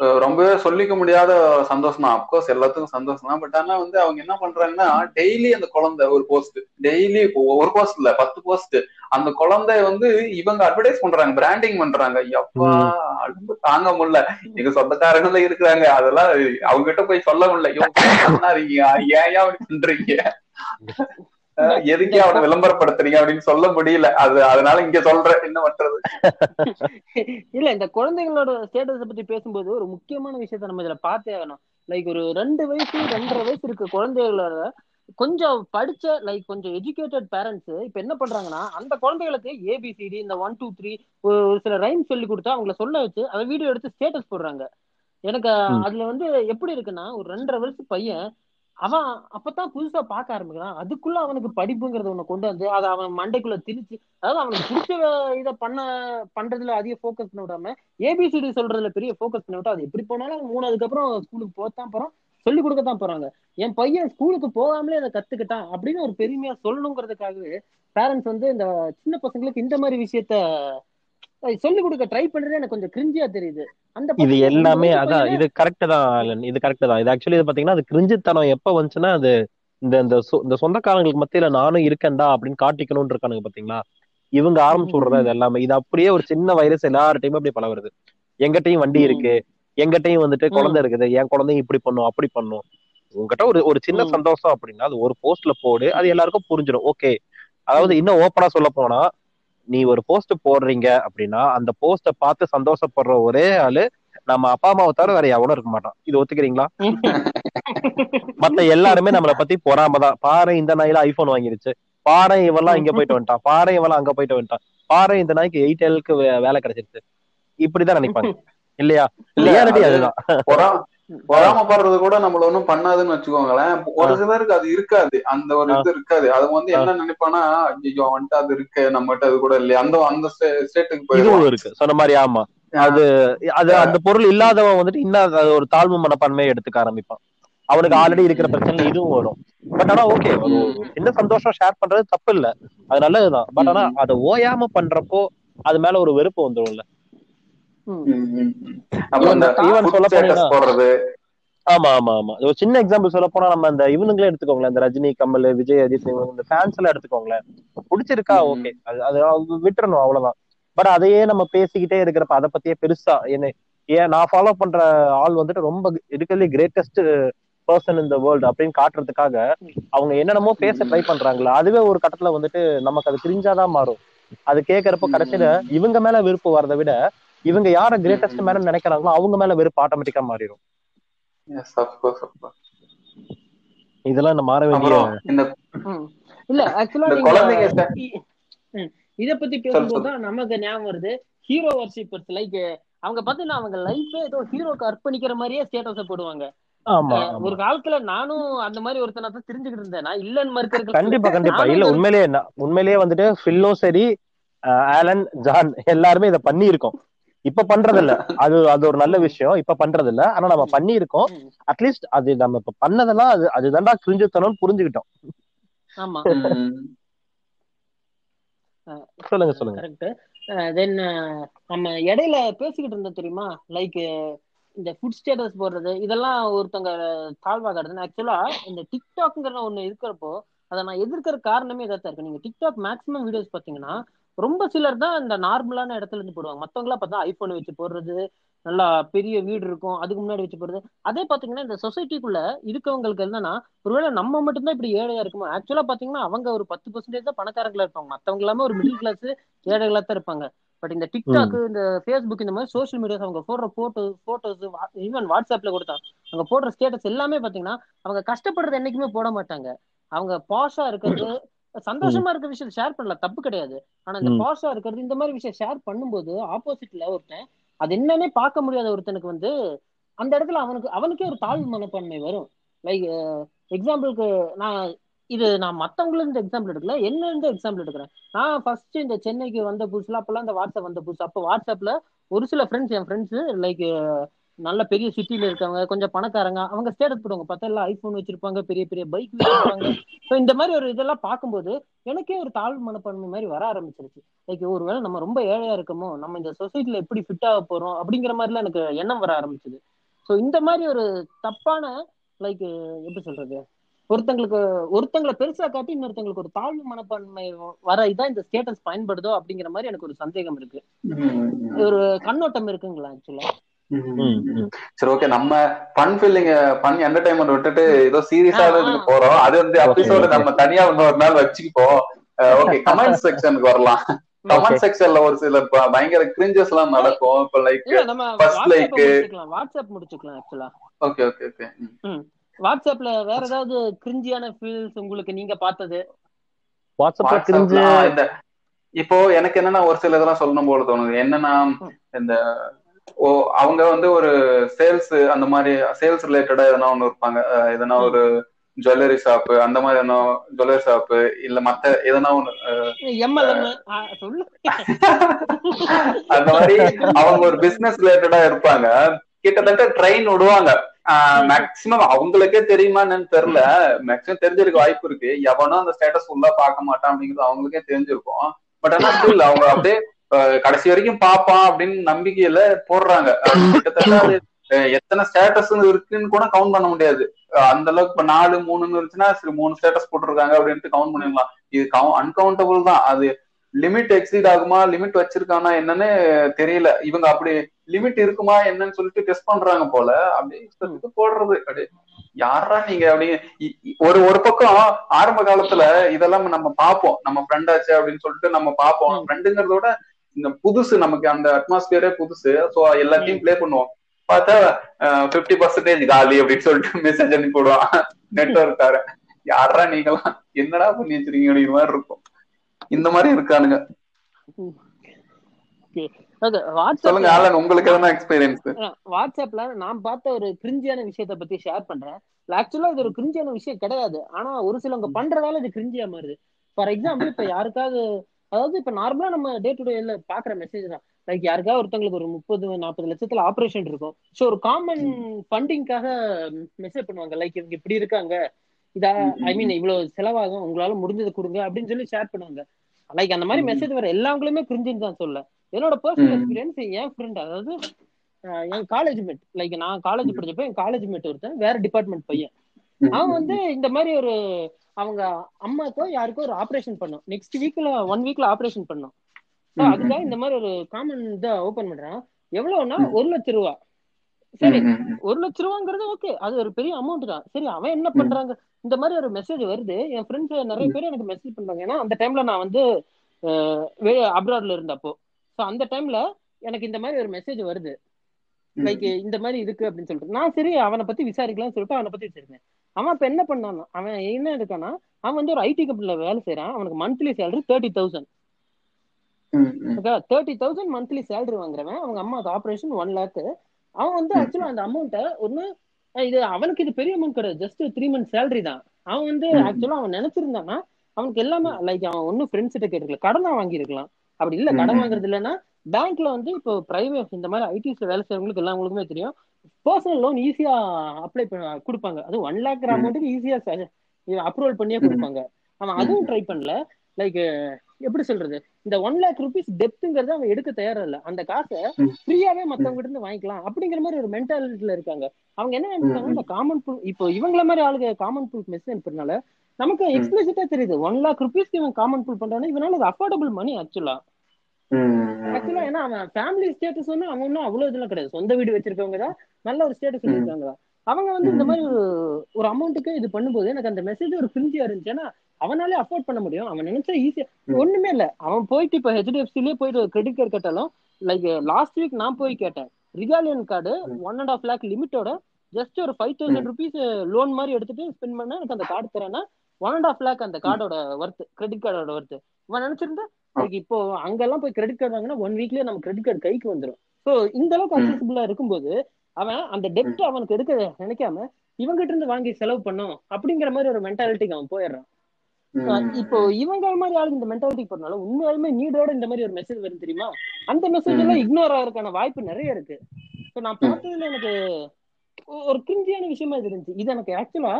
ரொம்பவே சொல்லிக்க முடியாத சந்தோஷம் தான். அப்கோர்ஸ் எல்லாத்துக்கும் சந்தோஷம் தான். பட் ஆனா வந்து அவங்க என்ன பண்றாங்கன்னா டெய்லி அந்த குழந்தை ஒரு போஸ்ட் டெய்லி ஒரு போஸ்ட் இல்ல பத்து போஸ்ட் அந்த குழந்தைய வந்து இவங்க அட்வர்டைஸ் பண்றாங்க பிராண்டிங் பண்றாங்க. எப்பா அழும்பு தாங்க முடியல. எங்க சொந்தக்காரங்க தான் இருக்கிறாங்க. அதெல்லாம் அவங்க கிட்ட போய் சொல்ல முடியல ஐயோ, பண்ணாதீங்க? ஏன் அப்படி பண்றீங்க? எதுக்கு அவனை விளம்பரப்படுத்துறீங்க அப்படின்னு சொல்ல முடியல. அது அதனால இங்க சொல்றேன். என்ன பண்றது? இல்ல இந்த குழந்தைகளோட ஸ்டேட்டஸ பத்தி பேசும்போது ஒரு முக்கியமான விஷயத்த நம்ம இதுல பார்த்தே ஆகணும். லைக் ஒரு ரெண்டு வயசு ரெண்டரை வயசு இருக்க குழந்தைகளோட கொஞ்சம் படிச்ச லைக் கொஞ்சம் எஜுகேட்டட் பேரண்ட்ஸ் இப்ப என்ன பண்றாங்கன்னா அந்த குழந்தைகளுக்கு ஏபிசிடி இந்த ஒன் டூ த்ரீ ஒரு சில ரைம் சொல்லி கொடுத்தா அவங்கள சொல்ல வச்சு அதை வீடியோ எடுத்து ஸ்டேட்டஸ் போடுறாங்க. எனக்கு. அதுல வந்து எப்படி இருக்குன்னா ஒரு ரெண்டரை வருஷம் பையன் அவன் அப்பதான் புதுசா பார்க்க ஆரம்பிக்கிறான். அதுக்குள்ள அவனுக்கு படிப்புங்கிறத ஒண்ணு கொண்டு வந்து அதை அவன் மண்டைக்குள்ள திணிச்சு அதாவது அவனுக்கு பிடிச்ச இதை பண்ண பண்றதுல அதிக ஃபோக்கஸ் பண்ண விடாம ஏபிசிடி சொல்றதுல பெரிய ஃபோக்கஸ் பண்ண விட்டா அது எப்படி போனாலும் அவன் மூணாவதுக்கு அப்புறம் ஸ்கூலுக்கு போத்தான் போறோம் சொல்லி கொடுக்க தான் போறாங்க. என் பையன் ஸ்கூலுக்கு போகாமலே அதை கத்துக்கிட்டான் அப்படின்னு ஒரு பெருமையா சொல்லணுங்கிறதுக்காகவே பேரண்ட்ஸ் வந்து இந்த சின்ன பசங்களுக்கு இந்த மாதிரி விஷயத்த சொல்லி கொடுக்க ட்ரை பண்றதே எனக்கு கொஞ்சம் கிரிஞ்சியா தெரியுது. அந்த இது எல்லாமே அதான் இது கரெக்ட் தான். இது கரெக்ட் தான். இது ஆக்சுவலி இது பாத்தீங்கன்னா அது கிரிஞ்சுத்தனம் எப்ப வந்துச்சுன்னா அது இந்த இந்த இந்த சொந்தக்காரங்களுக்கு மத்தியில நானும் இருக்கேன்டா அப்படின்னு காட்டிக்கணும்னு இருக்கானுங்க பாத்தீங்களா? இவங்க ஆரம்பிச்சு விடுறது இது எல்லாமே. இது அப்படியே ஒரு சின்ன வைரஸ் எல்லார்ட்டையுமே அப்படி பரவுறது. எங்கிட்டயும் வண்டி இருக்கு. எங்கிட்டயும் வந்துட்டு குழந்தை இருக்குது. என் குழந்தையும் இப்படி பண்ணும் அப்படி பண்ணும். உங்ககிட்ட ஒரு ஒரு சின்ன சந்தோஷம் அப்படின்னா அது ஒரு போஸ்ட்ல போடு அது எல்லாருக்கும் புரிஞ்சிடும் ஓகே அதாவது இன்னும் ஓப்பனா சொல்ல போனா நீ ஒரு போஸ்ட் போடுறீங்க அப்படின்னா அந்த போஸ்ட பார்த்து சந்தோஷப்படுற ஒரே ஆளு நம்ம அப்பா அம்மாவை தவிர வேற எவனும் இருக்க மாட்டான். இது ஒத்துக்கிறீங்களா? மத்த எல்லாருமே நம்மளை பத்தி பொறாமதான் பாரு இந்த நாயில ஐபோன் வாங்கிருச்சு. பாரு இவெல்லாம் இங்க போயிட்டு வந்துட்டான். பாரு இவெல்லாம் அங்க போயிட்டு வந்துட்டான். பாரு இந்த நாய்க்கு எயிட் எல்க்கு வேலை கிடைச்சிருச்சு. இப்படிதான் நினைப்பாங்க. இல்லையா? இல்ல ரியாலிட்டி அது அதுதான். பொறா ம், பொறாமப்படுறது கூட நம்மள ஒண்ணும் பண்ணாதுன்னு வச்சுக்கோங்களேன். ஒரு சிலருக்கு அது இருக்காது. அந்த ஒரு இது இருக்காது. அது வந்து என்ன நினைப்பானா ஐயோ வந்துட்டு அது இருக்கு நம்மகிட்ட அது கூட இல்லையா. அந்த அந்த ஸ்டேட்டுக்கு இதுவும் இருக்கு. சொன்ன மாதிரி ஆமா. அது அது அந்த பொருள் இல்லாதவன் வந்துட்டு இன்னும் அது ஒரு தாழ்வு மனப்பான்மையை எடுத்துக்க ஆரம்பிப்பான். அவனுக்கு ஆல்ரெடி இருக்கிற பிரச்சனை இதுவும் வரும். பட் ஆனா ஓகே. சின்ன சந்தோஷம் ஷேர் பண்றது தப்பு இல்ல. அது நல்லதுதான். பட் ஆனா அதை ஓயாம பண்றப்போ அது மேல ஒரு வெறுப்பு வந்துரும்ல ஆமா ஆமா ஆமா. ஒரு சின்ன எக்ஸாம்பிள் சொல்ல போனா நம்ம அந்த இவனுங்களே எடுத்துக்கோங்களேன். இந்த ரஜினி கமல் விஜய் அஜித் இவங்க இந்த ஃபேன்ஸ் எல்லாம் எடுத்துக்கோங்களேன். பிடிச்சிருக்கா? ஓகே. அது விட்டுறணும் அவ்வளவுதான். பட் அதையே நம்ம பேசிக்கிட்டே இருக்கிறப்ப அதை பத்தியே பெருசா என்ன ஏன் நான் ஃபாலோ பண்ற ஆள் வந்துட்டு ரொம்ப இருக்கிறதுலே கிரேட்டஸ்ட் பர்சன் இந்த வேர்ல்டு அப்படின்னு காட்டுறதுக்காக அவங்க என்னென்னமோ பேச ட்ரை பண்றாங்களா? அதுவே ஒரு கட்டத்துல வந்துட்டு நமக்கு அது கிரிஞ்சாதான் மாறும். அது கேட்கறப்போ கடைசியில இவங்க மேல விருப்பு வரதை விட இவங்க யார கிரேட்டஸ்ட். மேல நினைக்கிறாங்களோ அவங்க மேல வெறுப்பு ஆட்டோமேட்டிக்கா மாறிடும் Yes, of course, of course. இதெல்லாம் இந்த மாற வேண்டிய. இல்ல ஆக்சுவலா. இத பத்தி பேசும்போது நமக்கு ஞாபகம் வருது ஹீரோ வர்ஷிப்பர்ஸ் லைக் அவங்க பாத்தீங்கன்னா அவங்க லைஃபே ஏதோ ஹீரோக்கு அர்ப்பணிக்கிற மாதிரியே ஸ்டேட்டஸ போடுவாங்க ஒரு காலத்துல நானும் அந்த மாதிரி ஒருத்தனை தான் தெரிஞ்சுக்கிட்டு இருந்தேன் நான் இல்லன்னு மறுக்கிறதுக்கு கண்டிப்பா கண்டிப்பா இல்ல உண்மையிலேயே உண்மையிலேயே வந்துட்டு ஃபில்லும் சரி ஆலன் ஜான் எல்லாருமே இதை பண்ணி இருக்கோம் இப்ப பண்றது இல்ல அது அது ஒரு நல்ல விஷயம். இப்ப பண்றது இல்ல ஆனா நம்ம பண்ணி இருக்கோம். அட்லீஸ்ட் அது நம்ம இப்ப பண்ணதெல்லாம் அது அதுதான்டா கிரிஞ்சுத்தனம்னு புரிஞ்சுக்கிட்டோம். சொல்லுங்க சொல்லுங்க. கரெக்ட் தென் நம்ம இடையில பேசிக்கிட்டு இருந்தோம் தெரியுமா? லைக் இந்த ஃபுட் ஸ்டேட்டஸ் போடுறது இதெல்லாம் ஒருத்தங்க தாழ்வா காட்டுது ஆக்சுவலா இந்த டிக்டாக்ங்கிற ஒண்ணு இருக்கிறப்போ அதை நான் எதிர்க்கிற காரணமே இதான் இருக்கு. நீங்க டிக்டாக் மேக்ஸிமம் வீடியோஸ் பாத்தீங்கன்னா ரொம்ப சிலர் தான் இந்த நார்மலான இடத்துல இருந்து போடுவாங்க. மத்தவங்களா பார்த்தா ஐபோன் வச்சு போடுறது நல்லா பெரிய வீடு இருக்கும் அதுக்கு முன்னாடி வச்சு போடுறது. அதே பாத்தீங்கன்னா இந்த சொசைட்டிக்குள்ள இருக்கவங்களுக்கு என்னன்னா ஒருவேளை நம்ம மட்டும்தான் இப்படி ஏழையா இருக்குமோ? ஆக்சுவலா பாத்தீங்கன்னா அவங்க ஒரு பத்து பர்சன்டேஜ் தான் பணக்காரங்களா இருப்பாங்க. மத்தவங்க எல்லாமே ஒரு மிடில் கிளாஸ் ஏழைகளா தான் இருப்பாங்க. பட் இந்த டிக்டாக் இந்த ஃபேஸ்புக் இந்த மாதிரி சோஷியல் மீடியாஸ் அவங்க போடுற போட்டோ போட்டோஸ் ஈவன் வாட்ஸ்அப்ல கொடுத்தா அவங்க போடுற ஸ்டேட்டஸ் எல்லாமே பாத்தீங்கன்னா அவங்க கஷ்டப்படுறது என்னைக்குமே போட மாட்டாங்க. அவங்க பாஷா இருக்கிறது சந்தோஷமா இருக்க விஷயம் ஷேர் பண்ணலாம் தப்பு கிடையாது. ஆனா இந்த. பாஷா இருக்கிறது இந்த மாதிரி விஷயம் ஷேர் பண்ணும்போது ஆப்போசிட்ல ஒருத்தன் அது என்னன்னே பார்க்க முடியாத ஒருத்தனுக்கு வந்து அந்த இடத்துல அவனுக்கு அவனுக்கே ஒரு தாழ்வு மனப்பான்மை வரும். லைக் எக்ஸாம்பிளுக்கு நான் இது நான் மத்தவங்கள இருந்து எக்ஸாம்பிள் எடுக்கல என்ன இருந்து எக்ஸாம்பிள் எடுக்கிறேன். நான் ஃபர்ஸ்ட் இந்த சென்னைக்கு வந்த புதுசுல அப்பெல்லாம் இந்த வாட்ஸ்அப் வந்த புதுசு. அப்போ வாட்ஸ்அப்ல ஒரு சில ஃப்ரெண்ட்ஸ் என் ஃப்ரெண்ட்ஸ் லைக் நல்ல பெரிய சிட்டில இருக்கவங்க கொஞ்சம் பணக்காரங்க அவங்க ஸ்டேட்டஸ் போடுவாங்க. பார்த்தா எல்லாம் ஐபோன் வச்சிருப்பாங்க பெரிய பெரிய பைக் வச்சிருப்பாங்க. ஸோ இந்த மாதிரி ஒரு இதெல்லாம் பார்க்கும்போது எனக்கே ஒரு தாழ்வு மனப்பான்மை மாதிரி வர ஆரம்பிச்சிருச்சு. லைக் ஒருவேளை நம்ம ரொம்ப ஏழையா இருக்கமோ நம்ம இந்த சொசைட்டில எப்படி ஃபிட் ஆக போறோம் அப்படிங்கிற மாதிரிலாம் எனக்கு எண்ணம் வர ஆரம்பிச்சது. ஸோ இந்த மாதிரி ஒரு தப்பான லைக் எப்படி சொல்றது? ஒருத்தங்களுக்கு ஒருத்தங்களை பெருசா காட்டி இன்னொருத்தங்களுக்கு ஒரு தாழ்வு மனப்பான்மை வர இதான் இந்த ஸ்டேட்டஸ் பயன்படுதோ அப்படிங்கிற மாதிரி எனக்கு ஒரு சந்தேகம் இருக்கு. ஒரு கண்ணோட்டம் இருக்குங்களா ஆக்சுவலா சரி ஓகே நம்ம ஃபன் ஃபீலிங் ஃபன் என்டர்டைன்மெண்ட் விட்டுட்டு ஏதோ சீரியஸா ஆ, ஆ. இதுக்கு போறோம். அது வந்து எபிசோடு okay. நம்ம தனியா இன்னொரு நாள் வச்சுப்போம் ஓகே கமெண்ட் செக்ஷனுக்கு வரலாம். கமெண்ட் செக்ஷன்ல ஒரு சில பயங்கர கிரிஞ்சஸ் எல்லாம் நடக்கும். இப்ப லைக் நம்ம First வாட்ஸ்அப் முடிச்சுக்கலாம். ஆக்சுவலா ஓகே ஓகே ஓகே வாட்ஸ்அப்ல வேற ஏதாவது கிரிஞ்சியான ஃபீல்ஸ் உங்களுக்கு நீங்க பார்த்தது? வாட்ஸ்அப்ல கிரிஞ்சு இப்போ எனக்கு என்னன்னா ஒரு சில இதெல்லாம் சொல்லணும் போல தோணுது. என்னன்னா இந்த அவங்க வந்து ஒரு சேல்ஸ் அந்த மாதிரி சேல்ஸ் ரிலேட்டடா எதனா ஒண்ணு இருப்பாங்க எதனா ஒரு ஜுவல்லரி ஷாப் அந்த மாதிரி எதனா ஜுவல்லரி ஷாப் இல்ல மத்த எதனா ஒண்ணு அந்த மாதிரி அவங்க ஒரு பிசினஸ் ரிலேட்டடா இருப்பாங்க. கிட்டத்தட்ட ட்ரெயின் விடுவாங்க. மேக்சிமம் அவங்களுக்கே தெரியுமா என்னன்னு தெரியல. மேக்சிமம் தெரிஞ்சிருக்க வாய்ப்பு இருக்கு. எவனும் அந்த ஸ்டேட்டஸ் ஃபுல்லா பார்க்க மாட்டான் அப்படிங்கிறது அவங்களுக்கே தெரிஞ்சிருக்கும். பட் ஆனா ஸ்டில் அவங்க அப்படியே கடைசி வரைக்கும் பாப்பான் அப்படின்னு நம்பிக்கையில போடுறாங்க. கிட்டத்தட்ட எத்தனை ஸ்டேட்டஸ் இருக்குன்னு கூட கவுண்ட் பண்ண முடியாது. அந்த அளவுக்கு இப்ப நாலு மூணுன்னு இருந்துச்சுன்னா சரி மூணு ஸ்டேட்டஸ் போட்டிருக்காங்க அப்படின்ட்டு கவுண்ட் பண்ணிடலாம். இது அன்கவுண்டபிள் தான். அது லிமிட் எக்ஸீட் ஆகுமா லிமிட் வச்சிருக்கானா என்னன்னு தெரியல. இவங்க அப்படி லிமிட் இருக்குமா என்னன்னு சொல்லிட்டு டெஸ்ட் பண்றாங்க போல. இஷ்டத்துக்கு போடுறது. அப்படியே யாரா நீங்க அப்படி? ஒரு ஒரு பக்கம் ஆரம்ப காலத்துல இதெல்லாம் நம்ம பார்ப்போம் நம்ம ஃப்ரெண்ட் ஆச்சு அப்படின்னு சொல்லிட்டு நம்ம பார்ப்போம் ம். இந்த புதுசு நமக்கு அந்த அட்மாஸ்பியரே புதுசு. சோ எல்லாத்தையும் ப்ளே பண்ணுவோம். பார்த்தா பிப்டி பர்சன்டேஜ் காலி அப்படின்னு சொல்லிட்டு மெசேஜ் அனுப்பி போடுவான் நெட்ஒர்க்கார யாரா நீங்களாம் என்னடா பண்ணி வச்சிருக்கீங்க அப்படிங்கிற மாதிரி இருக்கும். இந்த மாதிரி இருக்கானுங்க. சொல்லுங்க ஆலன் உங்களுக்கு எதனா எக்ஸ்பீரியன்ஸ் வாட்ஸ்அப்ல நான் பார்த்த ஒரு கிரிஞ்சியான விஷயத்த பத்தி ஷேர் பண்றேன். ஆக்சுவலா இது ஒரு கிரிஞ்சியான விஷயம் கிடையாது. ஆனா ஒரு சிலவங்க பண்றதால இது கிரிஞ்சியா மாறுது. ஃபார் எக்ஸாம்பிள் இப்ப யாருக்காவது அதாவது இப்ப நார்மலா நம்ம டே டு டேல பாக்குற மெசேஜ் தான். லைக் யாருக்காவது ஒருத்தங்களுக்கு ஒரு முப்பது நாற்பது லட்சத்துல ஆபரேஷன் இருக்கும். ஸோ ஒரு காமன் ஃபண்டிங்காக மெசேஜ் பண்ணுவாங்க. லைக் இவங்க இப்படி இருக்காங்க. இதா ஐ மீன் இவ்வளவு செலவாகும். உங்களால முடிஞ்சதை கொடுங்க அப்படின்னு சொல்லி ஷேர் பண்ணுவாங்க. லைக் அந்த மாதிரி. மெசேஜ் வர எல்லாங்களுமே கிரிஞ்சின்னு தான் சொல்ல. என்னோட பர்சனல். எக்ஸ்பீரியன்ஸ் என் ஃப்ரெண்ட் அதாவது என் காலேஜ் மேட் லைக் நான் காலேஜ் படிச்சப்ப என் காலேஜ் மேட் ஒருத்தன் வேற டிபார்ட்மெண்ட் பையன். அவன் வந்து இந்த மாதிரி ஒரு அவங்க அம்மாக்கோ யாருக்கோ ஒரு ஆபரேஷன் பண்ணும். நெக்ஸ்ட் வீக்ல ஒன் வீக்ல ஆபரேஷன் பண்ணும். அதுக்காக இந்த மாதிரி ஒரு காமன் இதை ஓபன் பண்றான். எவ்வளவுன்னா. ஒரு லட்ச ரூபா. சரி ஒரு லட்ச ரூபாங்கிறது ஓகே அது ஒரு பெரிய அமௌண்ட் தான். சரி அவன் என்ன பண்றாங்க? இந்த மாதிரி ஒரு மெசேஜ் வருது. என் ஃப்ரெண்ட்ஸ் நிறைய பேர் எனக்கு மெசேஜ் பண்றாங்க. ஏன்னா அந்த டைம்ல நான் வந்து அப்ராட்ல இருந்தப்போ. ஸோ அந்த டைம்ல எனக்கு இந்த மாதிரி ஒரு மெசேஜ் வருது. லைக் இந்த மாதிரி இருக்கு அப்படின்னு சொல்லிட்டு. நான் சரி அவனை பத்தி விசாரிக்கலாம்னு சொல்லிட்டு அவனை பத்தி விசாரிச்சேன் அவன் இப்ப என்ன பண்ணான்? அவன் என்ன இருக்கானா அவன் வந்து ஒரு ஐடி கம்பெனில வேலை செய்யறான் அவனுக்கு monthly salary thirty thousand okay thirty thousand monthly salary வாங்குறவன். அவங்க அம்மாவுக்கு ஆபரேஷன் ஒன் லேக் அவன் வந்து. ஆக்சுவலா அந்த அமௌண்ட்டை அஹ் இது அவனுக்கு இது பெரிய அமௌண்ட் கிடையாது. ஜஸ்ட் த்ரீ மந்த் சேலரி தான். அவன் வந்து. ஆக்சுவலா அவன் நினைச்சிருந்தானா அவனுக்கு எல்லாமே லைக் அவன் ஒன்னும் ஃப்ரெண்ட்ஸ் கிட்ட கேட்டுக்கல கடனா வாங்கியிருக்கலாம். அப்படி இல்ல. கடன். வாங்குறது இல்லைன்னா பேங்க்ல வந்து இப்போ பிரைவேட் இந்த மாதிரி ஐடிஸ்ல வேலை செய்யறவங்களுக்கு எல்லாங்களுக்குமே தெரியும். பர்சனல் லோன் ஈஸியா அப்ளை பண்ண கொடுப்பாங்க. அது ஒன் லேக். அமௌண்ட்டுக்கு ஈஸியா அப்ரூவல் பண்ணியே. கொடுப்பாங்க. அவன் அதுவும் ட்ரை பண்ணல. லைக் எப்படி சொல்றது? இந்த ஒன் லேக் ருபீஸ் டெப்த்ங்கிறது அவன் எடுக்க தயாரா இல்ல. அந்த காசை. ஃப்ரீயாவே மத்தவங்க இருந்து வாங்கிக்கலாம். அப்படிங்கிற மாதிரி ஒரு மென்டாலிட்டில இருக்காங்க. அவங்க என்ன இந்த காமன் புல் இப்போ இவங்கள மாதிரி ஆளுங்க காமன் புல் மெசேஜ் அனுப்புறதுனால நமக்கு எக்ஸ்பிளிசிட்டா தெரியுது. ஒன் லேக் ருபீஸ்க்கு இவன் காமன் புல் பண்றானா இவனால அது அஃபோர்டபுள் மணி ஆக்சுவலா ஆக்சுவலா ஏன்னா அவன் ஃபேமிலி ஸ்டேட்டஸ் வந்து அவன் ஒன்றும் அவ்வளவு இதெல்லாம் கிடையாது. சொந்த வீடு வச்சிருக்கவங்க தான் நல்ல ஒரு ஸ்டேட்டஸ் ம். இருக்காங்க அவங்க வந்து இந்த. மாதிரி ஒரு அமௌண்ட்டுக்கு இது பண்ணும்போது எனக்கு அந்த மெசேஜ் ஒரு பிரிஞ்சியா இருந்துச்சு. ஏன்னா அவனாலே அஃபோர்ட் பண்ண முடியும். அவன் நினைச்சா ஈஸியா. ஒண்ணுமே இல்ல. அவன் போயிட்டு இப்ப ஹெச்டிஎஃப்சிலேயே போயிட்டு ஒரு கிரெடிட் கார்டு கேட்டாலும் லைக் லாஸ்ட் வீக் நான் போய் கேட்டேன். ரிகாலியன் card. One and half lakh லிமிட்டோட just ஒரு ஃபைவ் தௌசண்ட் ருபீஸ் லோன் மாதிரி எடுத்துட்டு ஸ்பெண்ட் பண்ணா எனக்கு அந்த கார்டு தரேன்னா ஒன் அண்ட் ஆஃப் லேக் அந்த கார்டோட ஒர்த் கிரெடிட் கார்டோட ஒர்த் இவன் நினைச்சிருந்தா like இப்போ அங்கெல்லாம் போய் கிரெடிட் கார்டு வாங்கினா ஒன் வீக்லயே நம்ம கிரெடிட் கார்டு கைக்கு வந்துடும் ஸோ இந்த அளவுக்கு. அக்சசிபிளா இருக்கும்போது அவன் அந்த டெப்ட் அவனுக்கு எடுக்க நினைக்காம இவங்கிட்ட இருந்து வாங்கி செலவு பண்ணும் அப்படிங்கிற மாதிரி ஒரு மென்டாலிட்டிக்கு அவன் போயிடுறான். இப்போ இவங்க மாதிரி ஆளுங்க இந்த மென்டாலிட்டி போறனால உண்மையாலுமே நீடோட இந்த மாதிரி ஒரு மெசேஜ் வரும் தெரியுமா? அந்த மெசேஜ் எல்லாம் இக்னோர் ஆகிறதுக்கான வாய்ப்பு நிறைய இருக்கு. ஸோ நான் பார்த்ததுல எனக்கு ஒரு கிரிஞ்சியான விஷயமா இது இருந்துச்சு. இது எனக்கு ஆக்சுவலா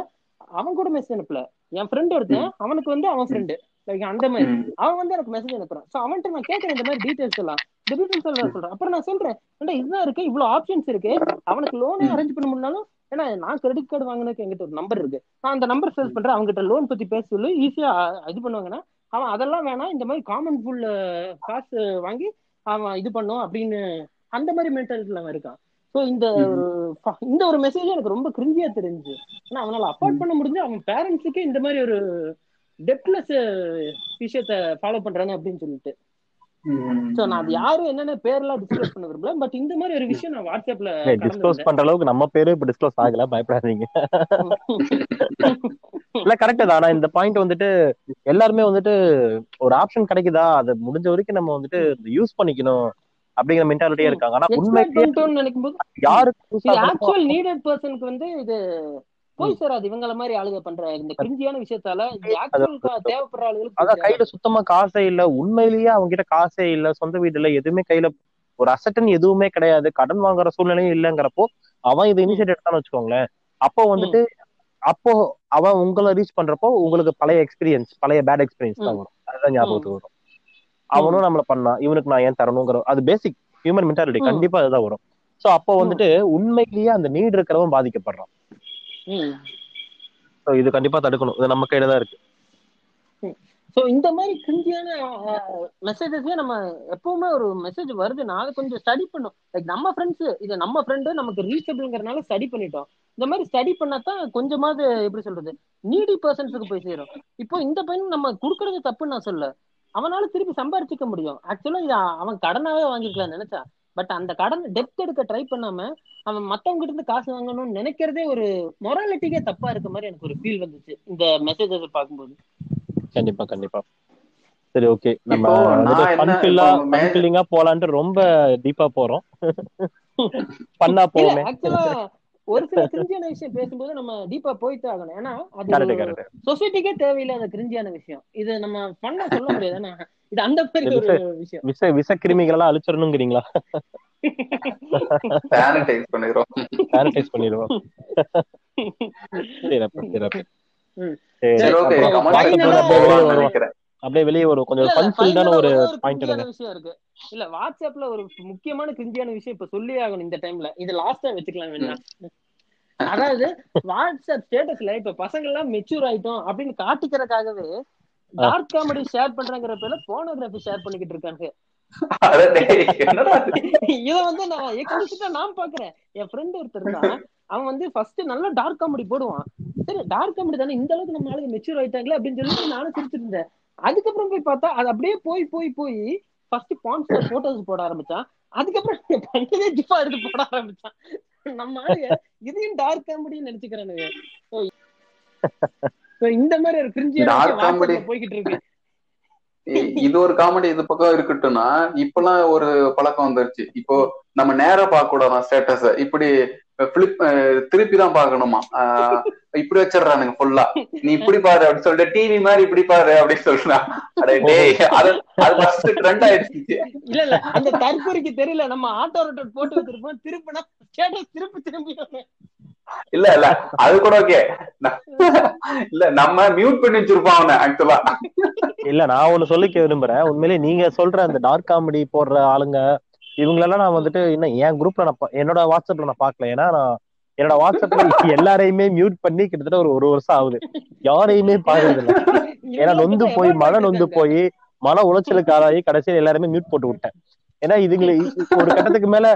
அவன் கூட மெசேஜ் அனுப்பல. என் ஃப்ரெண்ட் ஒருத்தன் அவனுக்கு வந்து அவன் ஃப்ரெண்டு லைக் அந்த மாதிரி. அவன் வந்து எனக்கு மெசேஜ் அனுப்புறான். ஸோ அவன்கிட்ட நான் கேட்கறேன் இந்த மாதிரி டீடைல்ஸ் எல்லாம். இந்த டீடைல்ஸ் எல்லாம் சொல்றேன். அப்புறம் நான் சொல்றேன் ஏன்டா இதுதான் இருக்கு? இவ்வளவு ஆப்ஷன்ஸ் இருக்கு. அவனுக்கு லோனே அரேஞ்ச் பண்ண முடியலாலும் ஏன்னா நான் கிரெடிட் கார்டு வாங்கினதுக்கு என்கிட்ட ஒரு நம்பர் இருக்கு. நான் அந்த நம்பர் சேல் பண்றேன். அவங்ககிட்ட லோன் பத்தி பேச சொல்லி. ஈஸியா இது பண்ணுவாங்கன்னா அவன் அதெல்லாம் வேணாம். இந்த மாதிரி காமன் ஃபுல் காசு வாங்கி அவன் இது பண்ணும் அப்படின்னு அந்த மாதிரி மென்டாலிட்டில அவன் இருக்கான். சோ இந்த. ஒரு இந்த ஒரு மெசேஜ் எனக்கு ரொம்ப கிரிஞ்சியா தெரிஞ்சு. ஆனா அவனால அஃபோர்ட் பண்ண முடிஞ்சு அவன் பேரண்ட்ஸுக்கு இந்த மாதிரி ஒரு டெப்லெஸ் விஷயத்த ஃபாலோ பண்றாங்க அப்படின்னு சொல்லிட்டு. சோ நான் அது யாரும் என்னென்ன பேர்லாம் டிஸ்கஸ் பண்ண விரும்பல பட் இந்த மாதிரி ஒரு விஷயம் நான் வாட்ஸ்அப்ல டிஸ்க்ளோஸ் பண்ற அளவுக்கு நம்ம பேரு இப்ப டிஸ்க்ளோஸ் ஆகல பயப்படாதீங்க. இல்ல கரெக்ட் தான். ஆனா இந்த பாயிண்ட் வந்துட்டு எல்லாருமே வந்துட்டு ஒரு ஆப்ஷன் கிடைக்குதா? அதை முடிஞ்ச வரைக்கும் நம்ம வந்துட்டு யூஸ் பண்ணிக்கணும் அப்படிங்கிற மென்டாலிட்டியா இருக்காங்க. ஆனா போது யாருக்கு ஆக்சுவல் நீடட் பர்சனுக்கு வந்து இது போய் சேராது இவங்கள மாதிரி ஆளுக பண்ற இந்த கிரிஞ்சியான விஷயத்தால தேவைப்படுற ஆளுகளுக்கு அதான் கையில சுத்தமா காசே இல்ல. உண்மையிலேயே அவங்க கிட்ட காசே இல்ல. சொந்த வீடு இல்ல. எதுவுமே கையில ஒரு அசட்டன் எதுவுமே கிடையாது. கடன் வாங்குற சூழ்நிலையும் இல்லங்கிறப்போ அவன் இதை இனிஷியேட் எடுத்தான்னு வச்சுக்கோங்களேன். அப்போ வந்துட்டு அப்போ அவன் உங்களை ரீச் பண்றப்போ உங்களுக்கு பழைய எக்ஸ்பீரியன்ஸ் பழைய பேட் எக்ஸ்பீரியன்ஸ் தான் வரும். அதுதான் ஞாபகத்துக்கு வரும். அவனும் நம்மள பண்ணான். இவனுக்கு நான் ஏன் தரணுங்கிற அது பேசிக் ஹியூமன் மென்டாலிட்டி கண்டிப்பா அதுதான் வரும். சோ அப்போ வந்துட்டு உண்மையிலேயே அந்த நீட் இருக்கிறவன் பாதிக்கப்படுறான். சோ இது கண்டிப்பா தடுக்கணும். இது நம்ம கையில தான் இருக்கு. சோ இந்த மாதிரி கிரிஞ்சியான மெசேஜஸே நம்ம எப்பவுமே ஒரு மெசேஜ் வருது. நான் கொஞ்சம் ஸ்டடி பண்ணும் லைக் நம்ம ஃப்ரெண்ட்ஸ் இது நம்ம ஃப்ரெண்டு நமக்கு ரீச்சபிள்ங்கிறனால ஸ்டடி பண்ணிட்டோம். இந்த மாதிரி ஸ்டடி பண்ணாதான் கொஞ்சமாவது எப்படி சொல்றது? நீடி பர்சன்ஸுக்கு போய் சேரும். இப்போ இந்த பையன் நம்ம கொடுக்கறது தப்புன்னு நான் சொல்ல அவனால திருப்பி சம்பாரிச்சிக்க முடியும். ஆக்சுவலா இது அவன் கடனாவே வாங்கிக்கலாம் நினைச்சா. பட் அந்த கடன் டெப்த் எடுக்க ட்ரை பண்ணாம அவன் மத்தவங்க கிட்ட இருந்து காசு வாங்கணும்னு நினைக்கிறதே ஒரு மொராலிட்டிக்கே தப்பா இருக்க மாதிரி எனக்கு ஒரு ஃபீல் வந்துச்சு இந்த மெசேஜஸ் பார்க்கும்போது. கண்டிப்பா கண்டிப்பா. சரி ஓகே நம்ம போலான்ட்டு ரொம்ப டீப்பா போறோம். பண்ணா போவோமே. ஆக்சுவலா ஒரு சில கிரிஞ்சியான விஷயம் பேசும்போது நம்ம டீப்பா போயிட்டு ஆகணும். ஏன்னா அது சொசைட்டிக்கே தேவையில்லாத கிரிஞ்சியான விஷயம். இது நம்ம பண்ண சொல்ல முடியாது. இது அந்த மாதிரி ஒரு விஷயம். விச விச கிருமிகள் எல்லாம் அழிச்சிடணுங்கிறீங்களா? சானிடைஸ் பண்ணிடுறோம். சானிடைஸ் பண்ணிடுவோம் சிறப்பு ம். சரி சரி ஓகே அப்படியே வெளியே வருவோம் கொஞ்சம் இல்ல இல்ல ஃபன் ஃபில்டான ஃபைனலா ஒரு ஒரே ஒரு பாயிண்ட் விஷயம் இருக்கு. இல்ல வாட்ஸ்அப்ல ஒரு முக்கியமான கிரிஞ்சியான விஷயம் இப்ப சொல்லி ஆகணும் இந்த டைம்ல இது லாஸ்டா வச்சுக்கலாம் வேணா. அதாவது வாட்ஸ்அப் ஸ்டேட்டஸ்ல இப்ப பசங்க எல்லாம் மெச்சூர் ஆயிட்டோம் அப்படின்னு காட்டிக்கிறதுக்காகவே டார்க் காமெடி ஷேர் பண்றாங்கிற பேர்ல போனோகிராஃபி ஷேர் பண்ணிக்கிட்டு இருக்காங்க. இது? இத வந்து நான் எக்ஸ்பிளிசிட்டா நான் பாக்குறேன். என் ஃப்ரெண்ட் ஒருத்தர் தான் அவன் வந்து ஃபர்ஸ்ட் நல்லா டார்க் காமெடி போடுவான். சரி டார்க் காமெடி தானே இந்த அளவுக்கு நம்ம ஆளுங்க மெச்சூர் ஆயிட்டாங்களே அப்படின்னு சொல்லிட்டு நானும் சிரிச்சிட்டு இருந்தேன். அதுக்கப்புறம் போய் பார்த்தா அது அப்படியே போய் போய் போய் ஃபர்ஸ்ட் பான்ஸ்ல போட்டோஸ் போட ஆரம்பிச்சான். அதுக்கப்புறம் பண்டதே ஜிப்பா எடுத்து போட ஆரம்பிச்சான். நம்ம இதையும் டார்க் காமெடின்னு நினைச்சுக்கிறானுங்க. so இந்த மாதிரி ஒரு கிரிஞ்சியான போய்கிட்டு இருக்கு. இது ஒரு காமெடி இது பக்கம் இருக்கட்டும்னா இப்பெல்லாம் ஒரு பழக்கம் வந்துருச்சு. இப்போ நம்ம நேரா பார்க்க கூடாதான் ஸ்டேட்டஸ் இப்படி பிளிப் திருப்பி தான் பார்க்கணுமா? ஆஹ் இப்படி வச்சிடுறானுங்க ஃபுல்லா நீ இப்படி பாரு அப்படின்னு சொல்லிட்டு டிவி மாதிரி இப்படி பாரு அப்படின்னு சொல்றான் அடே டேய் அது அது ஃபர்ஸ்ட் ட்ரெண்ட் ஆயிடுச்சு. இல்ல இல்ல அந்த தற்கொலைக்கு தெரியல. நம்ம ஆட்டோ ரோட்டர் போட்டு வச்சிருப்போம். திருப்பினா ஸ்டேட்டஸ் திருப்பி திரும்பி. இல்ல இல்ல அது கூட ஓகே இல்ல நம்ம மியூட் பண்ணி வச்சிருப்போம் அவனை ஆக்சுவலா இல்ல நான் ஒண்ணு சொல்லிக்க விரும்புறேன். உண்மையிலேயே நீங்க சொல்ற அந்த டார்க் காமெடி போடுற ஆளுங்க இவங்களெல்லாம் நான் வந்துட்டு இன்னும் என் குரூப்ல நான் என்னோட வாட்ஸ்அப்ல நான் பார்க்கல. ஏன்னா நான் என்னோட வாட்ஸ்அப்ல எல்லாரையுமே மியூட் பண்ணி கிட்டத்தட்ட ஒரு ஒரு வருஷம் ஆகுது. யாரையுமே பாக்குறது இல்ல ஏன்னா நொந்து போய் பண்ணிட்டு நொந்து. போய் மன உளைச்சலுக்கு ஆளாகி கடைசியில் எல்லாருமே மியூட் போட்டு விட்டேன். ஏன்னா இதுங்களை ஒரு கட்டத்துக்கு மேல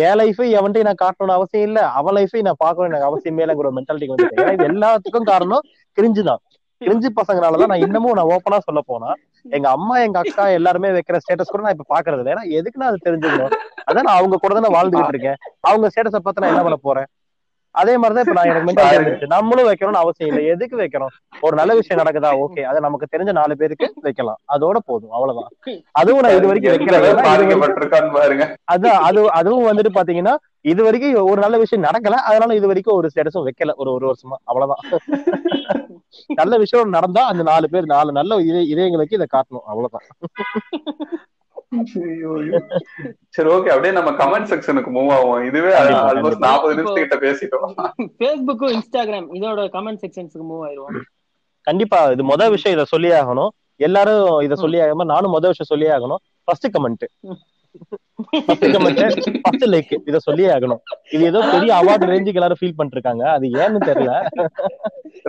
என் லைஃபை எவன்ட்டையும் நான் காட்டணும்னு அவசியம் இல்ல. அவன் லைஃபை நான் பார்க்கணும் எனக்கு அவசியமே இல்லைங்கிற ஒரு மென்டாலிட்டிக்கு வந்து எல்லாத்துக்கும் காரணம் கிரிஞ்சு தான் கிரிஞ்சு பசங்கனாலதான் நான் இன்னமும் நான் ஓப்பனா சொல்ல போனா எங்க அம்மா எங்க அக்கா எல்லாருமே வைக்கிற ஸ்டேட்டஸ் கூட நான் இப்ப பாக்குறது இல்லை. ஏன்னா எதுக்கு நான் அது தெரிஞ்சுக்கணும்? அதான் நான் அவங்க கூட தானே வாழ்ந்துகிட்டு இருக்கேன். அவங்க ஸ்டேட்டஸை பார்த்து நான் என்ன பண்ண போறேன்? அதே மாதிரிதான் இப்ப நான் எனக்கு இருந்துச்சு நம்மளும் வைக்கணும்னு அவசியம் இல்லை. எதுக்கு வைக்கணும்? ஒரு நல்ல விஷயம் நடக்குதா? ஓகே. அது நமக்கு தெரிஞ்ச நாலு பேருக்கு வைக்கலாம். அதோட போதும். அவ்வளவுதான். அதுவும் நான் இது வரைக்கும் வைக்கிறேன் அதான் அது அதுவும் வந்துட்டு பாத்தீங்கன்னா இது வரைக்கும் ஒரு நல்ல விஷயம் நடக்கல. அதனால இது வரைக்கும் ஒரு ஸ்டேட்டஸும் வைக்கல. ஒரு ஒரு வருஷமா. அவ்வளவுதான். நல்ல விஷயம் நடந்தா அந்த நாலு பேர் நாலு நல்ல இதய இதயங்களுக்கு இதை காட்டணும். அவ்வளவுதான். சரி ஓகே அப்படியே நம்ம கமெண்ட் செக்ஷனுக்கு மூவ் ஆகும் இதுவே ஆல்மோஸ்ட். நாற்பது நிமிஷம் கிட்ட பேசிட்டோம். ஃபேஸ்புக்கும் இன்ஸ்டாகிராம் இதோட கமெண்ட் செக்ஷன்ஸ்க்கு மூவ் ஆயிருவோம் கண்டிப்பா இது மொதல் விஷயம் இதை சொல்லியே ஆகணும். எல்லாரும் இதை சொல்லி ஆகாம நானும் மொதல் விஷயம் சொல்லியே ஆகணும். First comment first comment first like இதை சொல்லியே ஆகணும். இது ஏதோ பெரிய அவார்டு ரேஞ்சுக்கு எல்லாரும் ஃபீல் பண்ணிட்டு இருக்காங்க அது ஏன்னு தெரியல.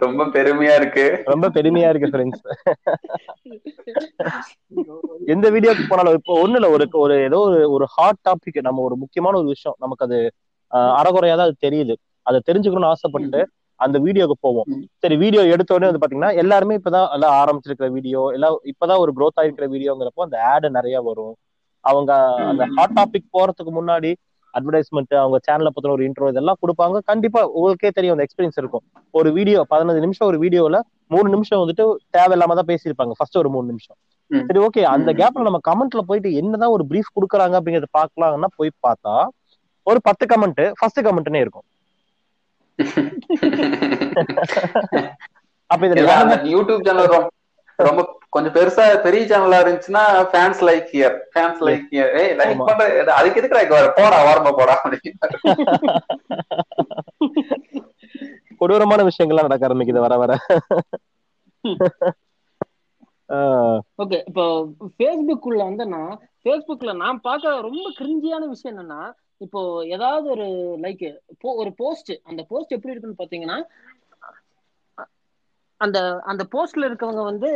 ரொம்ப பெருமையா இருக்கு. ரொம்ப பெருமையா இருக்கு ஃப்ரெண்ட்ஸ் எந்த வீடியோக்கு போனாலும் இப்போ ஒண்ணு இல்ல ஒரு ஒரு ஏதோ ஒரு ஒரு ஹாட் டாபிக் நம்ம ஒரு முக்கியமான ஒரு விஷயம் நமக்கு அது அறகுறையா தான் அது தெரியுது. அதை தெரிஞ்சுக்கணும்னு ஆசைப்பட்டு அந்த வீடியோக்கு போவோம். சரி வீடியோ எடுத்த உடனே வந்து பாத்தீங்கன்னா எல்லாருமே இப்பதான் எல்லாம் ஆரம்பிச்சிருக்கிற வீடியோ எல்லாம் இப்பதான் ஒரு growth ஆயிருக்கிற வீடியோங்கிறப்போ அந்த ஆடு நிறைய வரும். அவங்க அந்த. ஹாட் டாபிக் போறதுக்கு முன்னாடி அட்வர்டைஸ்மெண்ட் அவங்க சேனலை பத்தின ஒரு இன்ட்ரோ இதெல்லாம் கொடுப்பாங்க கண்டிப்பா உங்களுக்கே தெரியும் அந்த எக்ஸ்பீரியன்ஸ் இருக்கும் ஒரு வீடியோ பதினஞ்சு நிமிஷம் ஒரு வீடியோல மூணு நிமிஷம் வந்துட்டு தேவையில்லாம தான் பேசியிருப்பாங்க ஃபர்ஸ்ட் ஒரு மூணு நிமிஷம். சரி ஓகே அந்த. கேப்ல நம்ம கமெண்ட்ல போயிட்டு என்னதான் ஒரு பிரீஃப் கொடுக்குறாங்க அப்படிங்கறத பாக்கலாம்னா போய் பார்த்தா ஒரு பத்து கமெண்ட் ஃபர்ஸ்ட் கமெண்ட்னே இருக்கும் அப்ப இதுல யூடியூப் சேனல் ரொம்ப கொஞ்சம் பெருசா பெரிய சேனலா இருந்துச்சுன்னா fans like here fans like here ஏய் லைக். பண்ற அதுக்கு எதுக்கு லைக் வர? போடா வாரமா போடா அப்படின்னு. கொடூரமான விஷயங்கள்லாம் நடக்க ஆரம்பிக்குது வர வர. ஆஹ் ஓகே இப்போ ஃபேஸ்புக்குள்ள வந்து நான் ஃபேஸ்புக்ல நான் பார்க்க ரொம்ப கிரிஞ்சியான விஷயம் என்னன்னா இப்போ ஏதாவது ஒரு லைக் ஒரு போஸ்ட் அந்த போஸ்ட் எப்படி இருக்குன்னு பாத்தீங்கன்னா அந்த அந்த போஸ்ட்ல இருக்கவங்க வந்து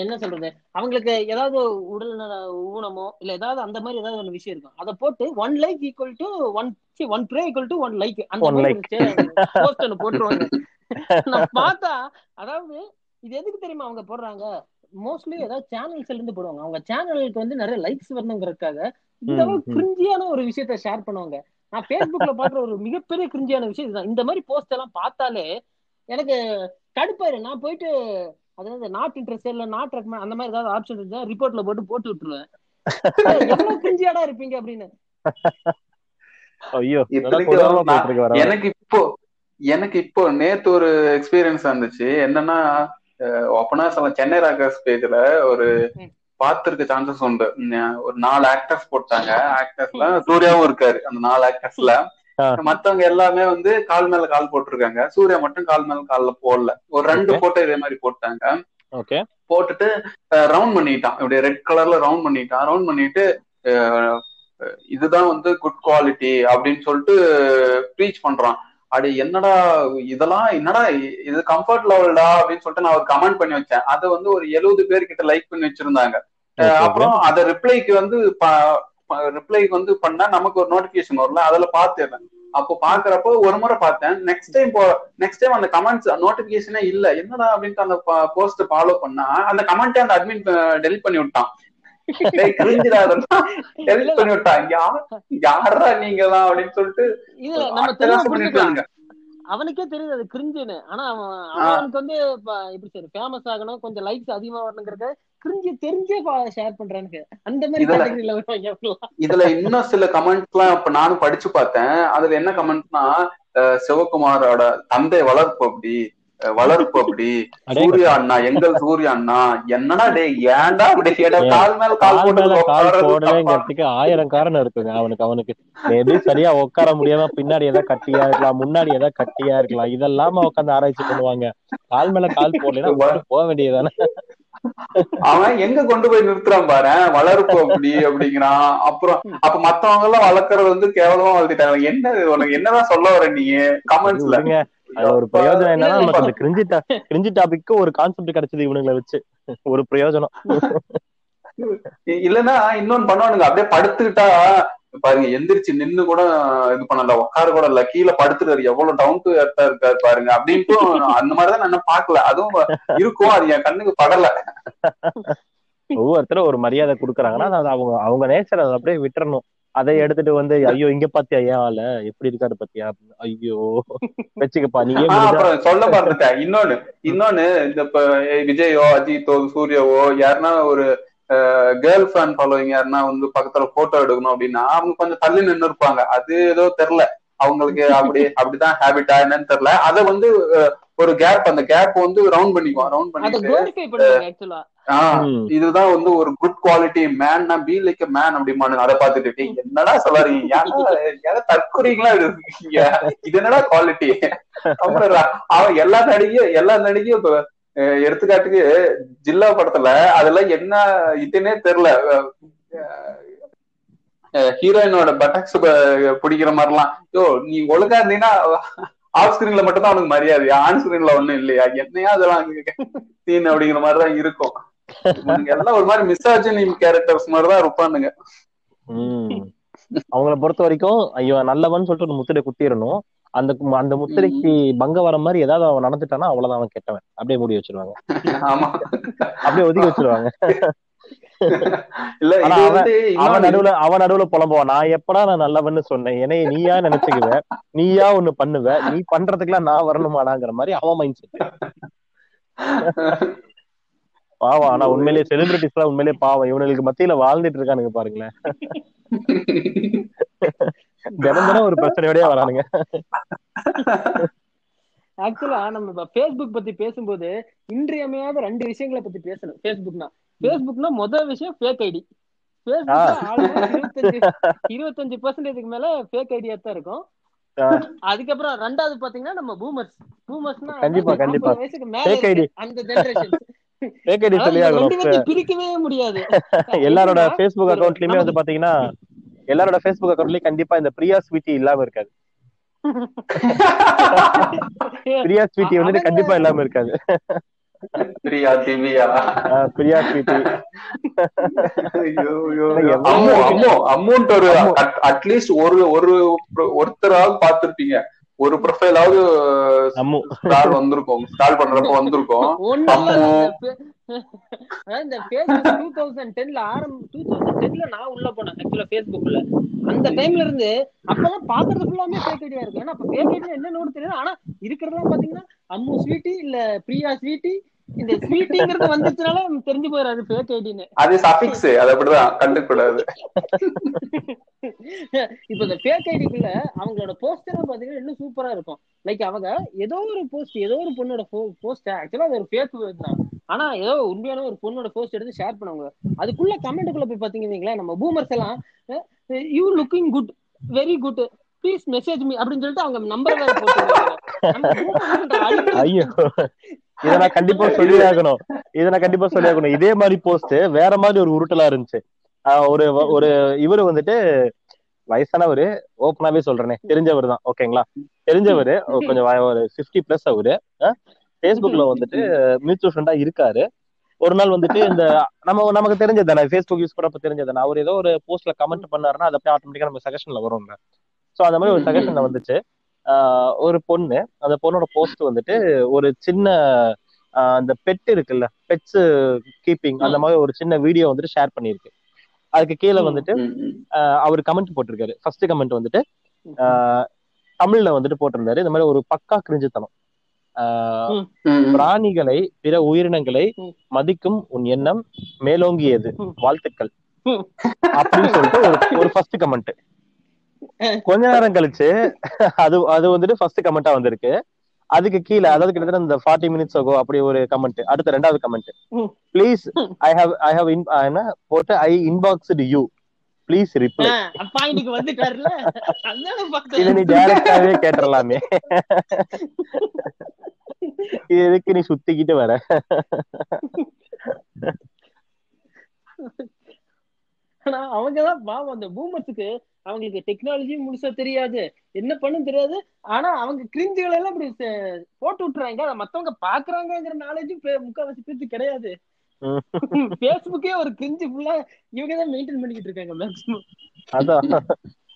என்ன சொல்றது? அவங்களுக்கு ஏதாவது உடல்நல ஊனமோ இல்ல ஏதாவது அந்த மாதிரி ஏதாவது ஒரு விஷயம் இருக்கும். அதை போட்டு one like equal to one one pray equal to one like அந்த. போஸ்ட் போட்டுருவாங்க. நான் பார்த்தா அதாவது இது எதுக்கு தெரியுமா அவங்க போடுறாங்க? மோஸ்ட்லி ஏதாவது சேனல்ஸ்ல இருந்து போடுவாங்க. அவங்க சேனலுக்கு வந்து நிறைய லைக்ஸ் வரணுங்கிறதுக்காக இந்த. கிரிஞ்சியான ஒரு விஷயத்த ஷேர் பண்ணுவாங்க. நான் Facebookல பாக்குற ஒரு மிகப்பெரிய கிரிஞ்சியான விஷயம் இதுதான். இந்த மாதிரி போஸ்ட் எல்லாம் பார்த்தாலே எனக்கு கடுப்பாயிரு நான் போயிட்டு அதாவது நாட் இன்ட்ரெஸ்ட் இல்ல நாட் ரெக்கமெண்ட் அந்த மாதிரி ஏதாவது ஆப்ஷன் இருந்தா ரிப்போர்ட்ல போட்டு போட்டு விட்டுருவேன். எவ்வளவு கிரிஞ்சியாடா இருப்பீங்க அப்படின்னு. ஐயோ. எனக்கு இப்போ எனக்கு இப்போ நேத்து ஒரு எக்ஸ்பீரியன்ஸ் வந்துச்சு. என்னன்னா அப்பனா சொல்ல சென்னை ராக்கர்ஸ் பேஜ்ல ஒரு ம். பார்த்திருக்க சான்சஸ் உண்டு. ஒரு நாலு ஆக்டர்ஸ் போட்டாங்க. ஆக்டர்ஸ்ல சூர்யாவும் இருக்காரு. அந்த நாலு ஆக்டர்ஸ்ல. மத்தவங்க எல்லாமே வந்து கால் மேல கால் போட்டிருக்காங்க. சூர்யா மட்டும் கால் மேல கால்ல போடல. ஒரு ரெண்டு. போட்டோ இதே மாதிரி போட்டாங்க. ஓகே போட்டுட்டு ரவுண்ட் பண்ணிட்டான். இப்படி ரெட் கலர்ல ரவுண்ட் பண்ணிட்டான். ரவுண்ட் பண்ணிட்டு இதுதான் வந்து குட் குவாலிட்டி அப்படின்னு சொல்லிட்டு ப்ரீச் பண்றான். அடி என்னடா இதெல்லாம் என்னடா இது கம்ஃபர்ட் லெவல்டா அப்படின்னு சொல்லிட்டு நான் ஒரு கமெண்ட் பண்ணி வச்சேன். அதை வந்து ஒரு எழுபது பேர் கிட்ட லைக் பண்ணி வச்சிருந்தாங்க. அப்புறம் அத ரிப்ளைக்கு வந்து ரிப்ளைக்கு வந்து பண்ணா நமக்கு ஒரு நோட்டிபிகேஷன் வரல அதுல பார்த்தேன் அப்போ பாக்குறப்போ ஒரு முறை பார்த்தேன். நெக்ஸ்ட் டைம் நெக்ஸ்ட் டைம் அந்த கமெண்ட்ஸ் நோட்டிபிகேஷனே இல்ல. என்னடா அப்படின்ட்டு அந்த போஸ்ட் ஃபாலோ பண்ணா அந்த கமெண்ட் அந்த அட்மின் டெலிட் பண்ணி விட்டான். டெலிட் பண்ணி விட்டான். யாரா நீங்க தான் அப்படின்னு சொல்லிட்டு. அவனுக்கே தெரியுது அது கிரிஞ்சுன்னு ஆனா. அவனுக்கு வந்து இப்ப எப்படி சரி ஃபேமஸ் ஆகணும் கொஞ்சம் லைக்ஸ் அதிகமா வரணுங்கிறத கிரிஞ்சு தெரிஞ்சே ஷேர் பண்றானுங்க. அந்த மாதிரி இதுல- இன்னும் சில கமெண்ட்ஸ் எல்லாம் இப்ப நானும் படிச்சு பார்த்தேன். அதுல என்ன கமெண்ட்னா சிவகுமாரோட தந்தை வளர்ப்பு அப்படி வளர்ப்பு அப்படி சூர்யா அண்ணா எங்கள் சூர்யா அண்ணா என்னடா டேய் ஏன்டா அப்படி கேட்டா? கால் மேல கால்? போடலைங்கிறதுக்கு ஆயிரம் காரணம் இருக்குங்க. அவனுக்கு அவனுக்கு மேபி சரியா உட்கார முடியாம பின்னாடி ஏதாவது கட்டியா இருக்கலாம் முன்னாடி ஏதாவது கட்டியா இருக்கலாம் இதெல்லாம் உட்காந்து ஆராய்ச்சி பண்ணுவாங்க. கால் மேல கால் போடலைன்னா விட்டுட்டு போக வேண்டியதுதானே? அவன் எங்க கொண்டு போய் நிறுத்துறான் பாரு வளர்ப்பு அப்படி அப்படிங்கிறான். அப்புறம் அப்ப மத்தவங்க எல்லாம் வளர்க்கறது வந்து கேவலமா வளர்த்திட்டாங்க. என்ன உனக்கு என்னதான் சொல்ல வர நீ? கமெண்ட்ஸ்ல ஒரு பிரயோஜனம் என்னன்னா நமக்கு அந்த கிரிஞ்சி கிரிஞ்சி டாபிக்கு ஒரு கான்செப்ட் கிடைச்சது இவனுங்களை வச்சு. ஒரு பிரயோஜனம். இல்லன்னா இன்னொன்னு பண்ணுவானுங்க. அப்படியே படுத்துக்கிட்டா பாருங்க எந்திரிச்சு நின்னு கூட இது பண்ணல. உட்கார கூட இல்ல. கீழே படுத்துறாரு. எவ்வளவு டவுன் டு எர்த்தா இருக்காரு பாருங்க. அப்படின்ட்டு அந்த மாதிரிதான் நான் இன்னும் பாக்கல அதுவும் இருக்கும். அது என் கண்ணுக்கு படல. ஒவ்வொருத்தரும் ஒரு மரியாதை கொடுக்குறாங்கன்னா அது அவங்க அவங்க நேச்சர் அதை அப்படியே விட்டுறணும். அதை எடுத்துட்டு வந்து ஐயோ இங்க பாத்தியா? ஏன் ஆள? எப்படி இருக்காரு பாத்தியா. ஐயோ வச்சுக்கப்பா முடிஞ்சா அப்புறம் சொல்ல மறந்துட்டேன். இன்னொன்னு இன்னொன்னு இந்த இப்ப விஜயோ அஜித்தோ சூர்யாவோ யாருன்னா ஒரு கேர்ள் ஃபேன் ஃபாலோவிங் யாருன்னா வந்து பக்கத்துல போட்டோ எடுக்கணும் அப்படின்னா அவங்க கொஞ்சம் தள்ளி நின்னு இருப்பாங்க அது ஏதோ தெரியல. அவங்களுக்கு அப்படி அப்படிதான் ஹேபிட்டா என்னன்னு தெரியல. அத வந்து ஒரு கேப் அந்த கேப் வந்து ரவுண்ட் பண்ணிக்குவோம் ரவுண்ட் அதை பண்ணிட்டு. இதுதான் வந்து ஒரு good quality man be like man அப்படிமானு அதை பார்த்துட்டு "டேய், என்னடா சொல்லாதீங்க ஏன்டா ஏன்னா தற்கொலைங்களா இருக்கீங்க இது என்னடா குவாலிட்டி அப்புறம் எல்லா நடிகையும் எல்லா நடிகையும் எடுத்துக்காட்டுக்கு ஜில்லா படத்துல அதெல்லாம் என்ன இதுன்னே தெரியல. ஹீரோயினோட பட்டாக்ஸ் பிடிக்கிற மாதிரிலாம். யோ நீ ஒழுங்கா இருந்தீங்கன்னா ஆஃப் ஸ்கிரீன்ல மட்டும் தான் அவனுக்கு மரியாதை ஆன் ஸ்கிரீன்ல ஒண்ணும் இல்லையா? என்னையா அதெல்லாம் சீன் அப்படிங்கிற மாதிரிதான் இருக்கும். எல்லாம் ஒரு மாதிரி மிஸ்ஆஜினி கேரக்டர்ஸ் மாதிரிதான் இருப்பானுங்க. அவங்கள பொறுத்த வரைக்கும் ஐயோ நல்லவன் சொல்லிட்டு ஒரு முத்திரை குத்திடணும் அந்த அந்த முத்திரைக்கு பங்கம் வர மாதிரி ஏதாவது அவன் நடந்துட்டானா அவ்வளவுதான் அவன் கெட்டவன். அப்படியே மூடி வச்சிருவாங்க. அப்படியே ஒதுக்கி வச்சிருவாங்க. அவன் அவன் நடுவுல அவன் நடுவுல புலம்புவான். நான் எப்படா நான் நல்லவன்னு சொன்னேன்? என்னைய நீயா நினைச்சுக்குவ? நீயா ஒண்ணு பண்ணுவ? நீ பண்றதுக்கெல்லாம் நான் வரணுமாடாங்கிற மாதிரி அவன் மைண்ட் செட் பாவம் ஆனா உண்மையிலேயே செலிபிரிட்டிஸ் எல்லாம் உண்மையிலேயே பாவம். இவனுக்கு மத்தியில வாழ்ந்துட்டு இருக்கானுங்க பாருங்களேன். தினம் தினம் ஒரு பிரச்சனையோடய வரானுங்க. ஆக்சுவலா நம்ம இப்ப ஃபேஸ்புக் பத்தி பேசும்போது இன்றியமையாத ரெண்டு விஷயங்களை பத்தி பேசணும். ஃபேஸ்புக்னா ஃபேஸ்புக்னா முதல் விஷயம் ஃபேக் ஐடி இருபத்தஞ்சு பெர்சன்டேஜ்க்கு மேல ஃபேக் ஐடியா தான் இருக்கும். அதுக்கப்புறம் ரெண்டாவது பாத்தீங்கன்னா நம்ம பூமர்ஸ் பூமர்ஸ்னா கண்டிப்பா, கண்டிப்பா. வயசுக்கு மேல அந்த ஜெனரேஷன் பிரிக்கவே முடியாது. எல்லாரோட ஒரு- அக்கௌண்ட்லயுமே வந்து பாத்தீங்கன்னா எல்லாரோட ஃபேஸ்புக் அக்கௌண்ட்லயும் கண்டிப்பா இந்த பிரியா ஸ்வீட்டி இல்லாம இருக்காது பிரியா ஸ்வீட்டி வந்துட்டு கண்டிப்பா இல்லாம இருக்காது பிரியா திவ்யா பிரியா ஸ்வீட்டி ஐயோ, ஐயோ, இல்ல, ஐயோ. எவ்வளவு அம்மு இருக்கு? அம்மு அம்முன்ட்டு ஒரு அம்மு. அட்லீஸ்ட் ஒரு ஒரு ஒருத்தராவது பார்த்திருப்பீங்க ஒரு ப்ரொஃபைலாவது அம்மு. ஸ்டால் வந்திருக்கும். ஸ்டால் பண்றப்ப வந்திருக்கும். ஒண்ணும் இல்ல, அம்மு. அந்த fe- அதாவது இந்த Facebook 2010 ஆரம் 2010 நான் உள்ள போனேன் ஆக்சுவலா Facebookல. அந்த டைம்ல இருந்து அப்பதான் பாக்குறது ஃபுல்லாமே ஐடியா இருக்கு. ஏன்னா அப்ப ஐடியா என்ன நோட் தெரியாது? ஆனா இருக்கிறதெல்லாம் பாத்தீங்கன்னா அம்மு ஸ்வீட்டி இல்ல பிரியா ஸ்வீட்டி இந்த ஸ்வீட்டிங்கிறது வந்துச்சுனால தெரிஞ்சு போயிடாது fake ஐடின்னு. அது சஃபிக்ஸ் அது அப்படிதான் கண்டுக்கூடாது. இப்ப இந்த ஃபேக் ஐடிக்குள்ள அவங்களோட போஸ்ட் எல்லாம் பாத்தீங்கன்னா இன்னும் சூப்பரா இருக்கும். லைக் அவங்க ஏதோ ஒரு போஸ்ட் ஏதோ ஒரு பொண்ணோட போஸ்ட் ஆக்சுவலா அது ஒரு ஃபேக் தான். ஆனா ஏதோ உண்மையான ஒரு பொண்ணோட போஸ்ட் எடுத்து ஷேர் பண்ணுவாங்க. அதுக்குள்ள கமெண்ட்டுக்குள்ள போய் பாத்தீங்கன்னா நம்ம பூமர்ஸ் எல்லாம் you looking good very good please message me அப்படின்னு சொல்லிட்டு அவங்க நம்பர் வேற போட்டு ஐயோ. இத நான் கண்டிப்பா சொல்லி ஆகணும் இத நான் கண்டிப்பா சொல்லி ஆகணும் இதே மாதிரி போஸ்ட் வேற மாதிரி ஒரு உருட்டலா இருந்துச்சு. ஆஹ் ஒரு ஒரு இவரு வந்துட்டு வயசானவரு ஓப்பனாவே சொல்றேனே. தெரிஞ்சவர் தான். ஓகேங்களா? தெரிஞ்சவரு கொஞ்சம் ஒரு பிப்டி பிளஸ் அவரு. பேஸ்புக்ல வந்துட்டு மியூச்சுவல் ஃப்ரெண்டா இருக்காரு. ஒரு நாள் வந்துட்டு இந்த நம்ம நமக்கு தெரிஞ்சதானே ஃபேஸ்புக் யூஸ் பண்றப்ப தெரிஞ்சதானே அவர் ஏதோ ஒரு போஸ்ட்ல கமெண்ட் பண்ணாருன்னா அதை அப்படியே ஆட்டோமேட்டிக்கா நம்ம சஜஷன்ல வரும்ல. சோ அந்த மாதிரி ஒரு சஜஷன்ல வந்துச்சு. ஒரு பொண்ணு அந்த பொண்ணோட போஸ்ட் வந்துட்டு ஒரு சின்ன அந்த பெட் இருக்குல்ல பெட்ஸ் கீப்பிங் அந்த மாதிரி ஒரு சின்ன வீடியோ வந்துட்டு ஷேர் பண்ணிருக்கு அதுக்கு கீழே வந்துட்டு அவர் கமெண்ட் போட்டிருக்காரு. ஃபர்ஸ்ட் கமெண்ட் வந்துட்டு தமிழ்ல வந்துட்டு போட்டிருந்தாரு. இந்த மாதிரி ஒரு பக்கா கிரிஞ்சுத்தனம். பிராணிகளை பிற உயிரினங்களை. மதிக்கும் உன் எண்ணம் மேலோங்கியது. வாழ்த்துக்கள். அப்படின்னு சொல்லிட்டு ஒரு ஒரு ஃபர்ஸ்ட் கமெண்ட் கொஞ்ச நேரம் கழிச்சு அது அது வந்துட்டு ஃபர்ஸ்ட் கமெண்டா வந்திருக்கு. அதுக்கு கீழே அதாவது கிட்டத்தட்ட இந்த ஃபார்ட்டி மினிட்ஸ் ஆகோ அப்படி ஒரு கமெண்ட் அடுத்த ரெண்டாவது comment. Please I have I have என்ன? போட்டு I inboxed you please reply பாயிண்ட்க்கு வந்துட்டாருல இத நீ டைரக்டாவே கேட்டுறலாமே. இது எதுக்கு நீ சுத்திக்கிட்டு வர? ஆனா அவங்கதான் பாவம். அந்த பூமர்ஸுக்கு அவங்களுக்கு டெக்னாலஜி முழுசா தெரியாது. என்ன பண்ணும் தெரியாது. ஆனா அவங்க கிரிஞ்சுகளை எல்லாம் இப்படி போட்டு விட்டுறாங்க. அதை மத்தவங்க பாக்குறாங்கிற நாலேஜும் முக்காவாசி பேருக்கு கிடையாது. பேஸ்புக்கே ஒரு கிரிஞ்சு ஃபுல்லா இவங்க தான் மெயின்டைன் பண்ணிக்கிட்டு இருக்காங்க மேக்ஸிமம் அதான்.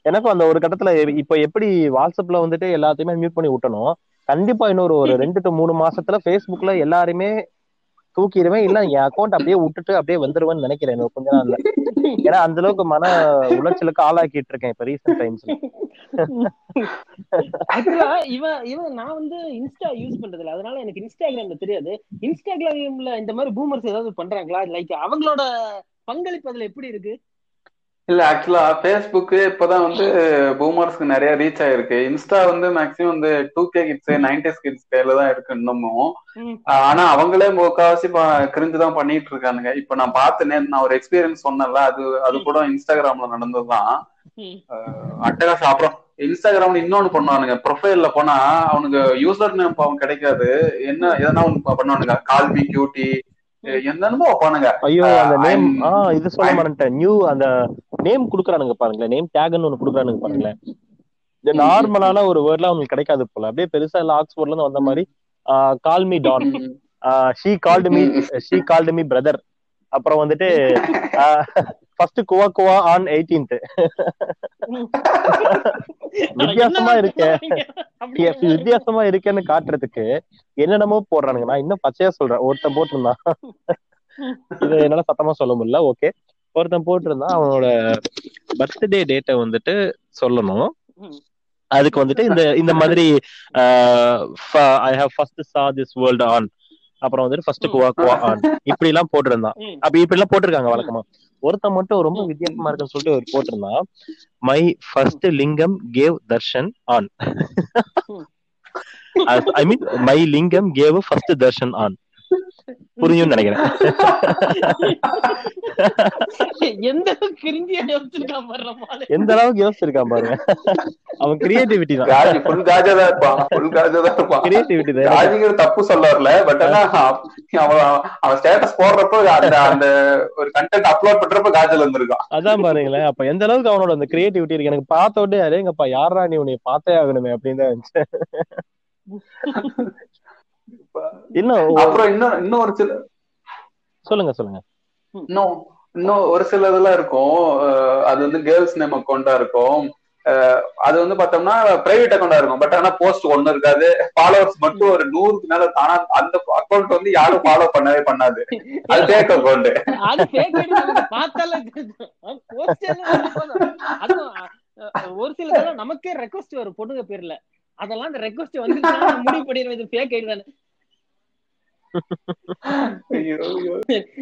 எனக்கும் அந்த ஒரு கட்டத்துல இப்ப எப்படி வாட்ஸ்அப்ல வந்துட்டு எல்லாத்தையுமே மியூட் பண்ணி விட்டணும் கண்டிப்பா இன்னொரு ஒரு ரெண்டு டு மூணு மாசத்துல Facebookல எல்லாருமே தூக்கிடுவேன். இல்ல என் அக்கௌண்ட் அப்படியே விட்டுட்டு அப்படியே வந்துருவேன்னு நினைக்கிறேன் கொஞ்ச நாள்ல. ஏன்னா அந்த அளவுக்கு மன உளைச்சலுக்கு ஆளாக்கிட்டு இருக்கேன் இப்ப ரீசெண்ட் டைம்ஸ் ஆக்சுவலா இவன் இவன் நான் வந்து இன்ஸ்டா யூஸ் பண்றது இல்ல அதனால எனக்கு இன்ஸ்டாகிராம்ல தெரியாது. இன்ஸ்டாகிராம்ல இந்த மாதிரி பூமர்ஸ் ஏதாவது பண்றாங்களா? லைக் அவங்களோட பங்களிப்பு அதுல எப்படி இருக்கு? இல்ல ஆக்சுவலா ஃபேஸ்புக் இப்பதான் வந்து பூமர்ஸ்க்கு நிறைய ரீச் ஆயிருக்கு. இன்ஸ்டா வந்து மேக்ஸிமம் வந்து two K kids nineties kids கையில தான் இருக்கு இன்னமும். ஆனா அவங்களே முக்காவாசி கிரிஞ்சு தான் பண்ணிட்டு இருக்கானுங்க. இப்ப நான் பார்த்தேனே நான் ஒரு எக்ஸ்பீரியன்ஸ் சொன்னேன்ல அது அது கூட இன்ஸ்டாகிராம்ல நடந்ததுதான். அட்டகாசம் அப்புறம் இன்ஸ்டாகிராம்ல இன்னொன்னு பண்ணுவானுங்க. ப்ரொஃபைல்ல போனா அவனுக்கு யூசர் நேம் அவன் கிடைக்காது. என்ன எதனா ஒண்ணு பண்ணுவானுங்க. கால் மீ கியூட்டி என்னென்னமோ வைப்பானுங்க ஐயோ அந்த நேம் ஆஹ் இது சொல்ல மாட்டேன் நியூ அந்த நேம் குடுக்குறானுங்க பாருங்களேன். நேம் டேக்னு ஒண்ணு குடுக்குறானுங்க பாருங்களேன். இந்த நார்மலான ஒரு வேர்ட்லாம் அவங்களுக்கு கிடைக்காது போல. அப்படியே பெருசா இல்ல ஆக்ஸ்போர்ட்ல இருந்து வந்த மாதிரி call me don she called me she called me brother அப்புறம் வந்துட்டு ஃபர்ஸ்ட் குவா குவா ஆன் எயிட்டீன்த் வித்தியாசமா இருக்கே. வித்தியாசமா இருக்கேன்னு காட்டுறதுக்கு என்னென்னமோ போடுறானுங்க. நான் இன்னும் பச்சையா சொல்றேன். ஒருத்தன் போட்டிருந்தான். இது என்னால சத்தமா சொல்ல முடியல. ஓகே ஒருத்தன் போட்டிருந்தான். அவனோட பர்த்டே டேட்டை வந்துட்டு சொல்லணும். அதுக்கு வந்துட்டு இந்த இந்த மாதிரி I have first saw this world on அப்புறம் வந்துட்டு ஃபர்ஸ்ட் குவா குவா ஆன் இப்படி எல்லாம் போட்டிருந்தான். அப்படி இப்படி எல்லாம் போட்டிருக்காங்க வழக்கமா. ஒருத்தன் மட்டும் ரொம்ப வித்தியாசமா இருக்குன்னு சொல்லிட்டு ஒரு போட்டிருந்தான் my first lingam cave darshan on I mean my lingam cave first darshan on புரியும் நினைக்கிறேன். எந்த அளவுக்கு. எந்த அளவுக்கு யோசிச்சிருக்கான் பாருங்க. அவன் கிரியேட்டிவிட்டி தான். காஜி ஃபுல் காஜா தான் இருப்பான். ஃபுல் காஜா தான் இருப்பான். கிரியேட்டிவிட்டி தான். காஜிங்கிற தப்பு சொல்ல வரல பட் ஆனா அவன் அவன் ஸ்டேட்டஸ் போடுறப்ப அந்த அந்த ஒரு கண்டென்ட் அப்லோட் பண்றப்ப காஜல் வந்திருக்கான். அதான் பாருங்களேன். அப்ப எந்த அளவுக்கு அவனோட அந்த கிரியேட்டிவிட்டி இருக்கு? எனக்கு பார்த்த உடனே அரேங்கப்பா யாரா நீ உன்னை பார்த்தே ஆகணுமே? அப்படின்னு தான் இருந்துச்சு. இன்னும் ஒரு- அப்புறம் இன்னும் இன்னும் ஒரு சில சொல்லுங்க சொல்லுங்க. இன்னும் இன்னும் ஒரு சில இதெல்லாம் இருக்கும் அது வந்து கேர்ள்ஸ் நேம் அக்கௌண்டா இருக்கும். அது வந்து பார்த்தோம்னா பிரைவேட் அக்கௌண்டா இருக்கும். பட் ஆனா போஸ்ட் ஒண்ணு இருக்காது. ஃபாலோவர்ஸ் மட்டும் ஒரு நூறுக்கு மேல தானா அந்த அக்கௌண்ட் வந்து யாரும் ஃபாலோ பண்ணவே பண்ணாது. அது ஃபேக் அக்கௌண்ட் ஒரு சில நமக்கே ரெக்வஸ்ட் வரும். பொண்ணுங்க பேர்ல. அதெல்லாம் அந்த ரெக்வஸ்ட் வந்து முடிவு பண்ணிடுவோம் இது ஃபேக் ஐடி தானே.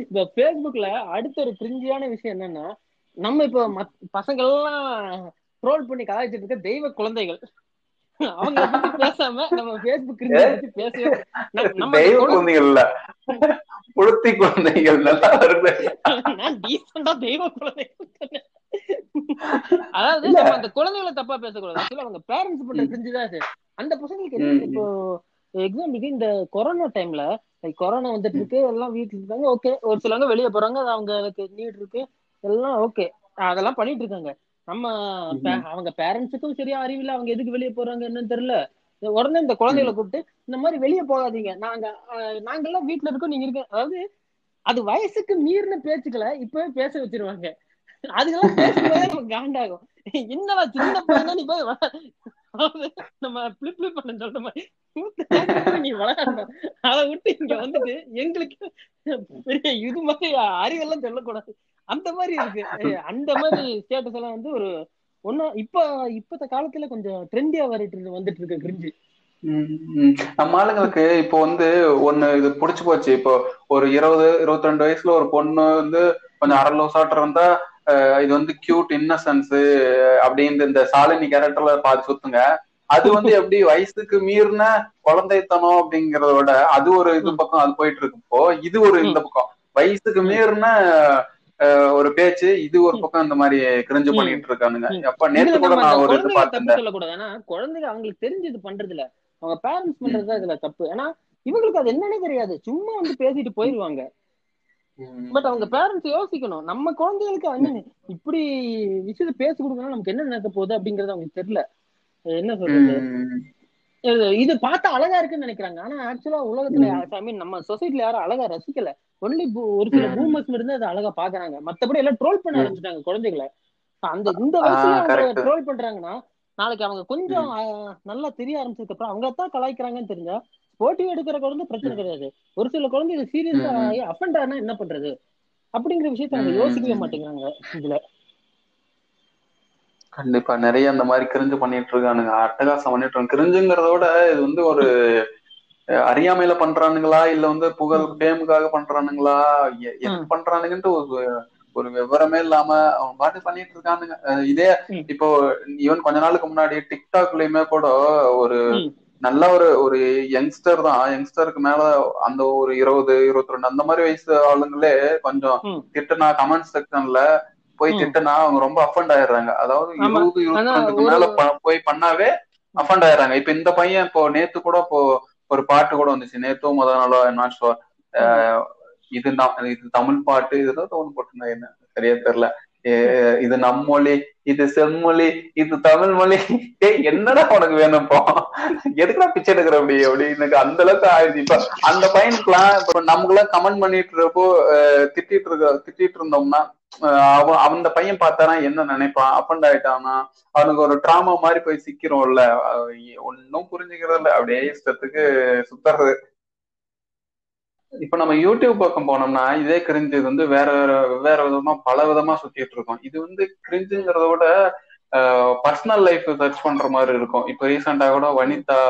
இந்த ஃபேஸ்புக்ல அடுத்த ஒரு கிரிஞ்சியான விஷயம் என்னன்னா நம்ம இப்போ பசங்க எல்லாம் ட்ரோல் பண்ணி கலாய்ச்சிட்டு இருக்க தெய்வ குழந்தைகள் அவங்க பேசாம நம்ம ஃபேஸ்புக் கிரிஞ்சி பேசவே தெய்வ குழந்தை- குழந்தைகள் இல்ல புழுத்தி குழந்தைகள் நல்லா வருது நான் டீசெண்டா தெய்வ குழந்தைகள். அதாவது. நம்ம அந்த குழந்தைகளை தப்பா பேசக்கூடாது ஆக்சுவலா அவங்க பேரண்ட்ஸ் பண்ற ம். செஞ்சுதான் அது அந்த பசங்களுக்கு. இப்போ எக்ஸாம்பிளுக்கு இந்த கொரோனா டைம்ல கொரோனா வந்துட்டு இருக்கு எல்லாம் வீட்டுல இருக்காங்க ஓகே ஒரு சிலவங்க வெளியே போறாங்க அது அவங்களுக்கு நீட் இருக்கு. எல்லாம் ஓகே அதெல்லாம் பண்ணிட்டு இருக்காங்க. நம்ம அவங்க பேரண்ட்ஸுக்கும் சரியா அறிவில்ல அவங்க எதுக்கு வெளியே போறாங்க என்னன்னு தெரியல. உடனே இந்த குழந்தைகளை கூப்பிட்டு இந்த மாதிரி வெளியே போகாதீங்க. நாங்க அஹ், நாங்கெல்லாம் வீட்டுல இருக்கோம் நீங்க இருக்க அதாவது அது வயசுக்கு மீறின பேச்சுக்களை இப்பவே பேச வச்சிருவாங்க. அதுக்கெல்லாம் பேசும்போதே நமக்கு காண்டாகும். என்னடா சின்ன பையனா நீ போய் அதாவது நம்ம பிளிப் பிளிப் பண்ண சொல்ற மாதிரி. நீ வளர்க்கணும் அதை விட்டு இங்க வந்துட்டு எங்களுக்கு பெரிய இது மாதிரி அறிவெல்லாம் சொல்லக்கூடாது. அந்த மாதிரி இருக்கு. அந்த மாதிரி ஸ்டேட்டஸ் எல்லாம் வந்து ஒரு ஒன்னும் இப்ப இப்பத்த காலத்துல கொஞ்சம் ட்ரெண்டியா வந்துட்டு வந்துட்டு இருக்கு கிரிஞ்சு. நம்ம ஆளுங்களுக்கு இப்போ வந்து ஒண்ணு இது புடிச்சு போச்சு. இப்போ ஒரு இருபது இருபத்தி ரெண்டு வயசுல ஒரு பொண்ணு வந்து கொஞ்சம் அரை லோசாட்டம் இருந்தா இது வந்து கியூட் இன்னசென்ஸ் அப்படின்னு இந்த சாலினி கேரக்டர்ல பார்த்து சுத்துங்க. அது வந்து எப்படி வயசுக்கு மீறின குழந்தைத்தனம் அப்படிங்கறத விட அது ஒரு இது பக்கம் அது போயிட்டு இருக்கு இப்போ இது ஒரு இந்த பக்கம். வயசுக்கு மீறின ஒரு பேச்சு இது ஒரு பக்கம் இந்த மாதிரி கிரிஞ்சு. பண்ணிட்டு இருக்கானுங்க. அப்ப நேத்து இதுல கூட நான் ஒரு இது குழந்தைங்க பார்த்தேன். சொல்லக்கூடாது. குழந்தைங்க அவங்களுக்கு தெரிஞ்சு இது பண்றது இல்ல அவங்க பேரண்ட்ஸ் பண்றதுதான் இதுல தப்பு. ஏன்னா இவங்களுக்கு அது என்னன்னே தெரியாது. சும்மா வந்து பேசிட்டு போயிருவாங்க. பட் அவங்க பேரண்ட்ஸ் யோசிக்கணும். நம்ம குழந்தைகளுக்கு வந்து இப்படி விஷயத்த பேசி கொடுக்கணும் நமக்கு என்ன நடக்க போகுது அப்படிங்கறது அவங்களுக்கு தெரியல. என்ன சொல்றது. இது பார்த்தா அழகா இருக்குன்னு நினைக்கிறாங்க. ஆனா ஆக்சுவலா உலகத்துல ஐ மீன் நம்ம சொசைட்டில யாரும் அழகா ரசிக்கல. ஒன்லி ஒரு சில. பூமர்ஸ் இருந்து அதை அழகா பாக்குறாங்க மத்தபடி எல்லாம் ட்ரோல் பண்ண. ஆரம்பிச்சிட்டாங்க குழந்தைகளை. அந்த இந்த வயசுல அவங்க. ட்ரோல் பண்றாங்கன்னா நாளைக்கு அவங்க கொஞ்சம் நல்லா தெரிய ஆரம்பிச்சதுக்கு அப்புறம் அவங்க தான் கலாய்க்கிறாங்கன்னு தெரிஞ்சா போட்டி எடுக்கிற குழந்தை பிரச்சனை கிடையாது. ஒரு சில குழந்தை இது சீரியஸா. ஆகி அஃபண்ட் ஆனா என்ன பண்றது? அப்படிங்கிற விஷயத்த அவங்க. யோசிக்கவே மாட்டேங்கிறாங்க இதுல. கண்டிப்பா நிறைய அந்த மாதிரி கிரிஞ்சு பண்ணிட்டு இருக்கானுங்க. அட்டகாசம் பண்ணிட்டு இருக்காங்க கிரிஞ்சுங்கிறத விட இது வந்து ஒரு அறியாமையில பண்றானுங்களா? இல்ல வந்து புகழ் ஃபேமுக்காக பண்றானுங்களா? எ- எதுக்கு பண்றானுங்கன்ட்டு ஒரு ஒரு விவரமே இல்லாம அவன் பாட்டு பண்ணிட்டு இருக்கானுங்க. இதே. இப்போ ஈவன் கொஞ்ச நாளுக்கு முன்னாடி டிக்டாக்லயுமே கூட ஒரு. நல்ல ஒரு ஒரு யங்ஸ்டர் தான். யங்ஸ்டருக்கு மேல அந்த ஒரு இருபது இருபத்தி ரெண்டு அந்த மாதிரி வயசு ஆளுங்களே கொஞ்சம். திட்டுனா கமெண்ட் செக்ஷன்ல போய். திட்டுனா அவங்க ரொம்ப அஃபண்ட் ஆயிடுறாங்க. அதாவது. இருபது இருபத்தி ரெண்டுக்கு மேல போய் பண்ணாவே அஃபண்ட் ஆயிடுறாங்க. இப்ப இந்த பையன் இப்போ நேத்து கூட இப்போ ஒரு பாட்டு கூட வந்துச்சு. நேத்தோ முத நாளோ நாட் ஷுவர் இது இது தமிழ் பாட்டு. இதெல்லாம் ஒண்ணு போட்டுருந்தா என்ன? சரியா தெரியல. இது நம்மொழி இது செம்மொழி இது தமிழ் மொழி. ஏய் என்னடா உனக்கு வேணும்ப்போ எதுக்குடா பிச்சை எடுக்கிற அப்படி? அப்படின்னு அந்த அளவுக்கு ஆயிடுச்சு. இப்ப அந்த பையனுக்குலாம் இப்ப நமக்குலாம் கமெண்ட் பண்ணிட்டு இருப்போ திட்டிட்டு இருக்க திட்டிட்டு இருந்தோம்னா அஹ், அவன் அந்த பையன் பார்த்தானா என்ன நினைப்பான்? அப்பண்ட் ஆயிட்டானா? அவனுக்கு ஒரு ட்ராமா மாதிரி போய் சிக்கிறோம்ல. ஒன்னும் புரிஞ்சுக்கிறதில்ல. அப்படியே இஷ்டத்துக்கு சுத்துறது. இப்ப நம்ம யூடியூப் பக்கம் போனோம்னா இதே கிரிஞ்சு இது வந்து வேற வேற வேற விதமா பல விதமா சுத்திட்டு இருக்கோம். இது வந்து கிரிஞ்சுங்கிறத விட பர்சனல் லைஃப் சர்ச் பண்ற மாதிரி இருக்கும். இப்ப ரீசெண்டா கூட வனிதா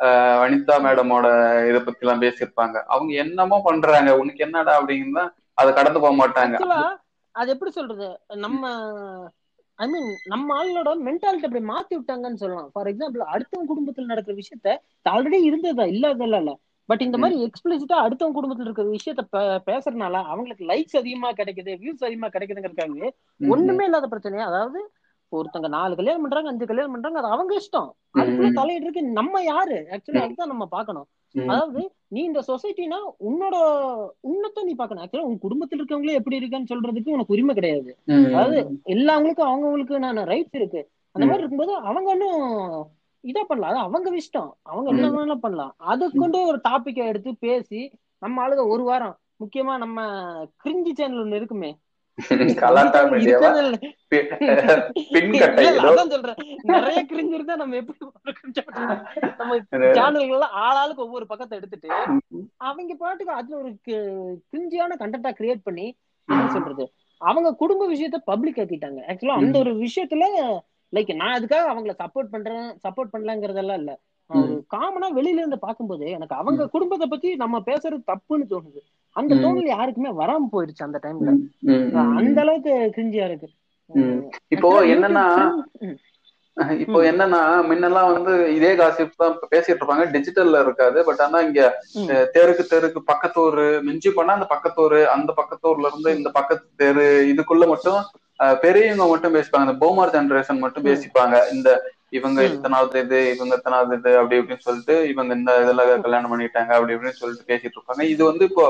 ஆஹ் வனிதா மேடமோட இதை பத்தி எல்லாம் பேசியிருப்பாங்க. அவங்க என்னமோ பண்றாங்க. உனக்கு என்னடா அப்படிங்கன்னா அதை கடந்து போக மாட்டாங்க. அது எப்படி சொல்றது? நம்ம ஐ மீன் நம்ம ஆளோட மென்டாலிட்டி அப்படி மாத்தி விட்டாங்கன்னு சொல்லலாம். ஃபார் எக்ஸாம்பிள் அடுத்தவங்க குடும்பத்துல நடக்கிற விஷயத்த ஆல்ரெடி இருந்ததா இல்லாதல்ல பட் இந்த மாதிரி எக்ஸ்பிளிசிட்டா அடுத்தவங்க குடும்பத்துல இருக்கிற விஷயத்த பேசுறதுனால அவங்களுக்கு லைக்ஸ் அதிகமா கிடைக்குது வியூஸ் அதிகமா கிடைக்குதுங்கிறதுக்காக ஒண்ணுமே இல்லாத பிரச்சனையா? அதாவது ஒருத்தங்க நாலு கல்யாணம் பண்றாங்க அஞ்சு கல்யாணம் பண்றாங்க அது அவங்க இஷ்டம். அதுக்குள்ள. தலையிடுறதுக்கு நம்ம யாரு? ஆக்சுவலி அதுதான் நம்ம பார்க்கணும். ம். அதாவது நீ இந்த சொசைட்டினா உன்னோட உன்னத்தை நீ பார்க்கணும். ஆக்சுவலா உன் குடும்பத்துல இருக்கவங்களே எப்படி இருக்கான்னு சொல்றதுக்கு உனக்கு உரிமை கிடையாது. அதாவது எல்லாவங்களுக்கும் அவங்கவுங்களுக்கு நான் ரைட்ஸ் இருக்கு. அந்த மாதிரி இருக்கும்போது அவங்க ஒன்றும் இதா பண்ணலாம். அது அவங்க இஷ்டம். அவங்க என்ன. வேணாலும் பண்ணலாம். அதை கொண்டு ஒரு டாபிக்கை எடுத்து பேசி நம்ம ஆளுங்க ஒரு வாரம் முக்கியமா நம்ம கிரிஞ்சி சேனல் ஒண்ணு இருக்குமே. நிறைய கிரிஞ்சு இருந்தா நம்ம எப்படி நம்ம சேனல்கள் ஆளாளுக்கு ஒவ்வொரு பக்கத்தை எடுத்துட்டு அவங்க பாட்டுக்கு அதுல ஒரு கிரிஞ்சியான கண்டென்ட்டா கிரியேட் பண்ணி என்ன சொல்றது? அவங்க குடும்ப விஷயத்த பப்ளிக் ஆக்கிட்டாங்க. ஆக்சுவலா அந்த ஒரு விஷயத்துல லைக் நான் அதுக்காக அவங்கள சப்போர்ட் பண்றேன் சப்போர்ட் பண்ணலங்கிறதெல்லாம் இல்ல. காமனா வெளியில இருந்து பார்க்கும்போது எனக்கு அவங்க குடும்பத்தை பத்தி நம்ம பேசுறது தப்புன்னு தோணுது. அந்த. தோணல் யாருக்குமே வராம போயிடுச்சு அந்த டைம்ல. அந்த அளவுக்கு கிரிஞ்சியா இருக்கு. இப்போ என்னன்னா. இப்போ என்னன்னா முன்னெல்லாம் வந்து இதே காசிப் தான் பேசிட்டு இருப்பாங்க. டிஜிட்டல்ல இருக்காது. பட் ஆனா இங்க தெருக்கு தெருக்கு பக்கத்தூர் மிஞ்சி பண்ணா அந்த பக்கத்தூர் அந்த பக்கத்தூர்ல இருந்து இந்த பக்கத்து தெரு இதுக்குள்ள மட்டும் பெரியவங்க மட்டும் பேசிப்பாங்க. இந்த போமர் ஜெனரேஷன் மட்டும். பேசிப்பாங்க. இந்த இவங்க. இத்தனாவது இது இவங்க இத்தனாவது இது அப்படி இப்படின்னு சொல்லிட்டு இவங்க இந்த இதுல கல்யாணம் பண்ணிட்டாங்க அப்படி இப்படின்னு சொல்லிட்டு பேசிட்டு இருப்பாங்க. இது வந்து இப்போ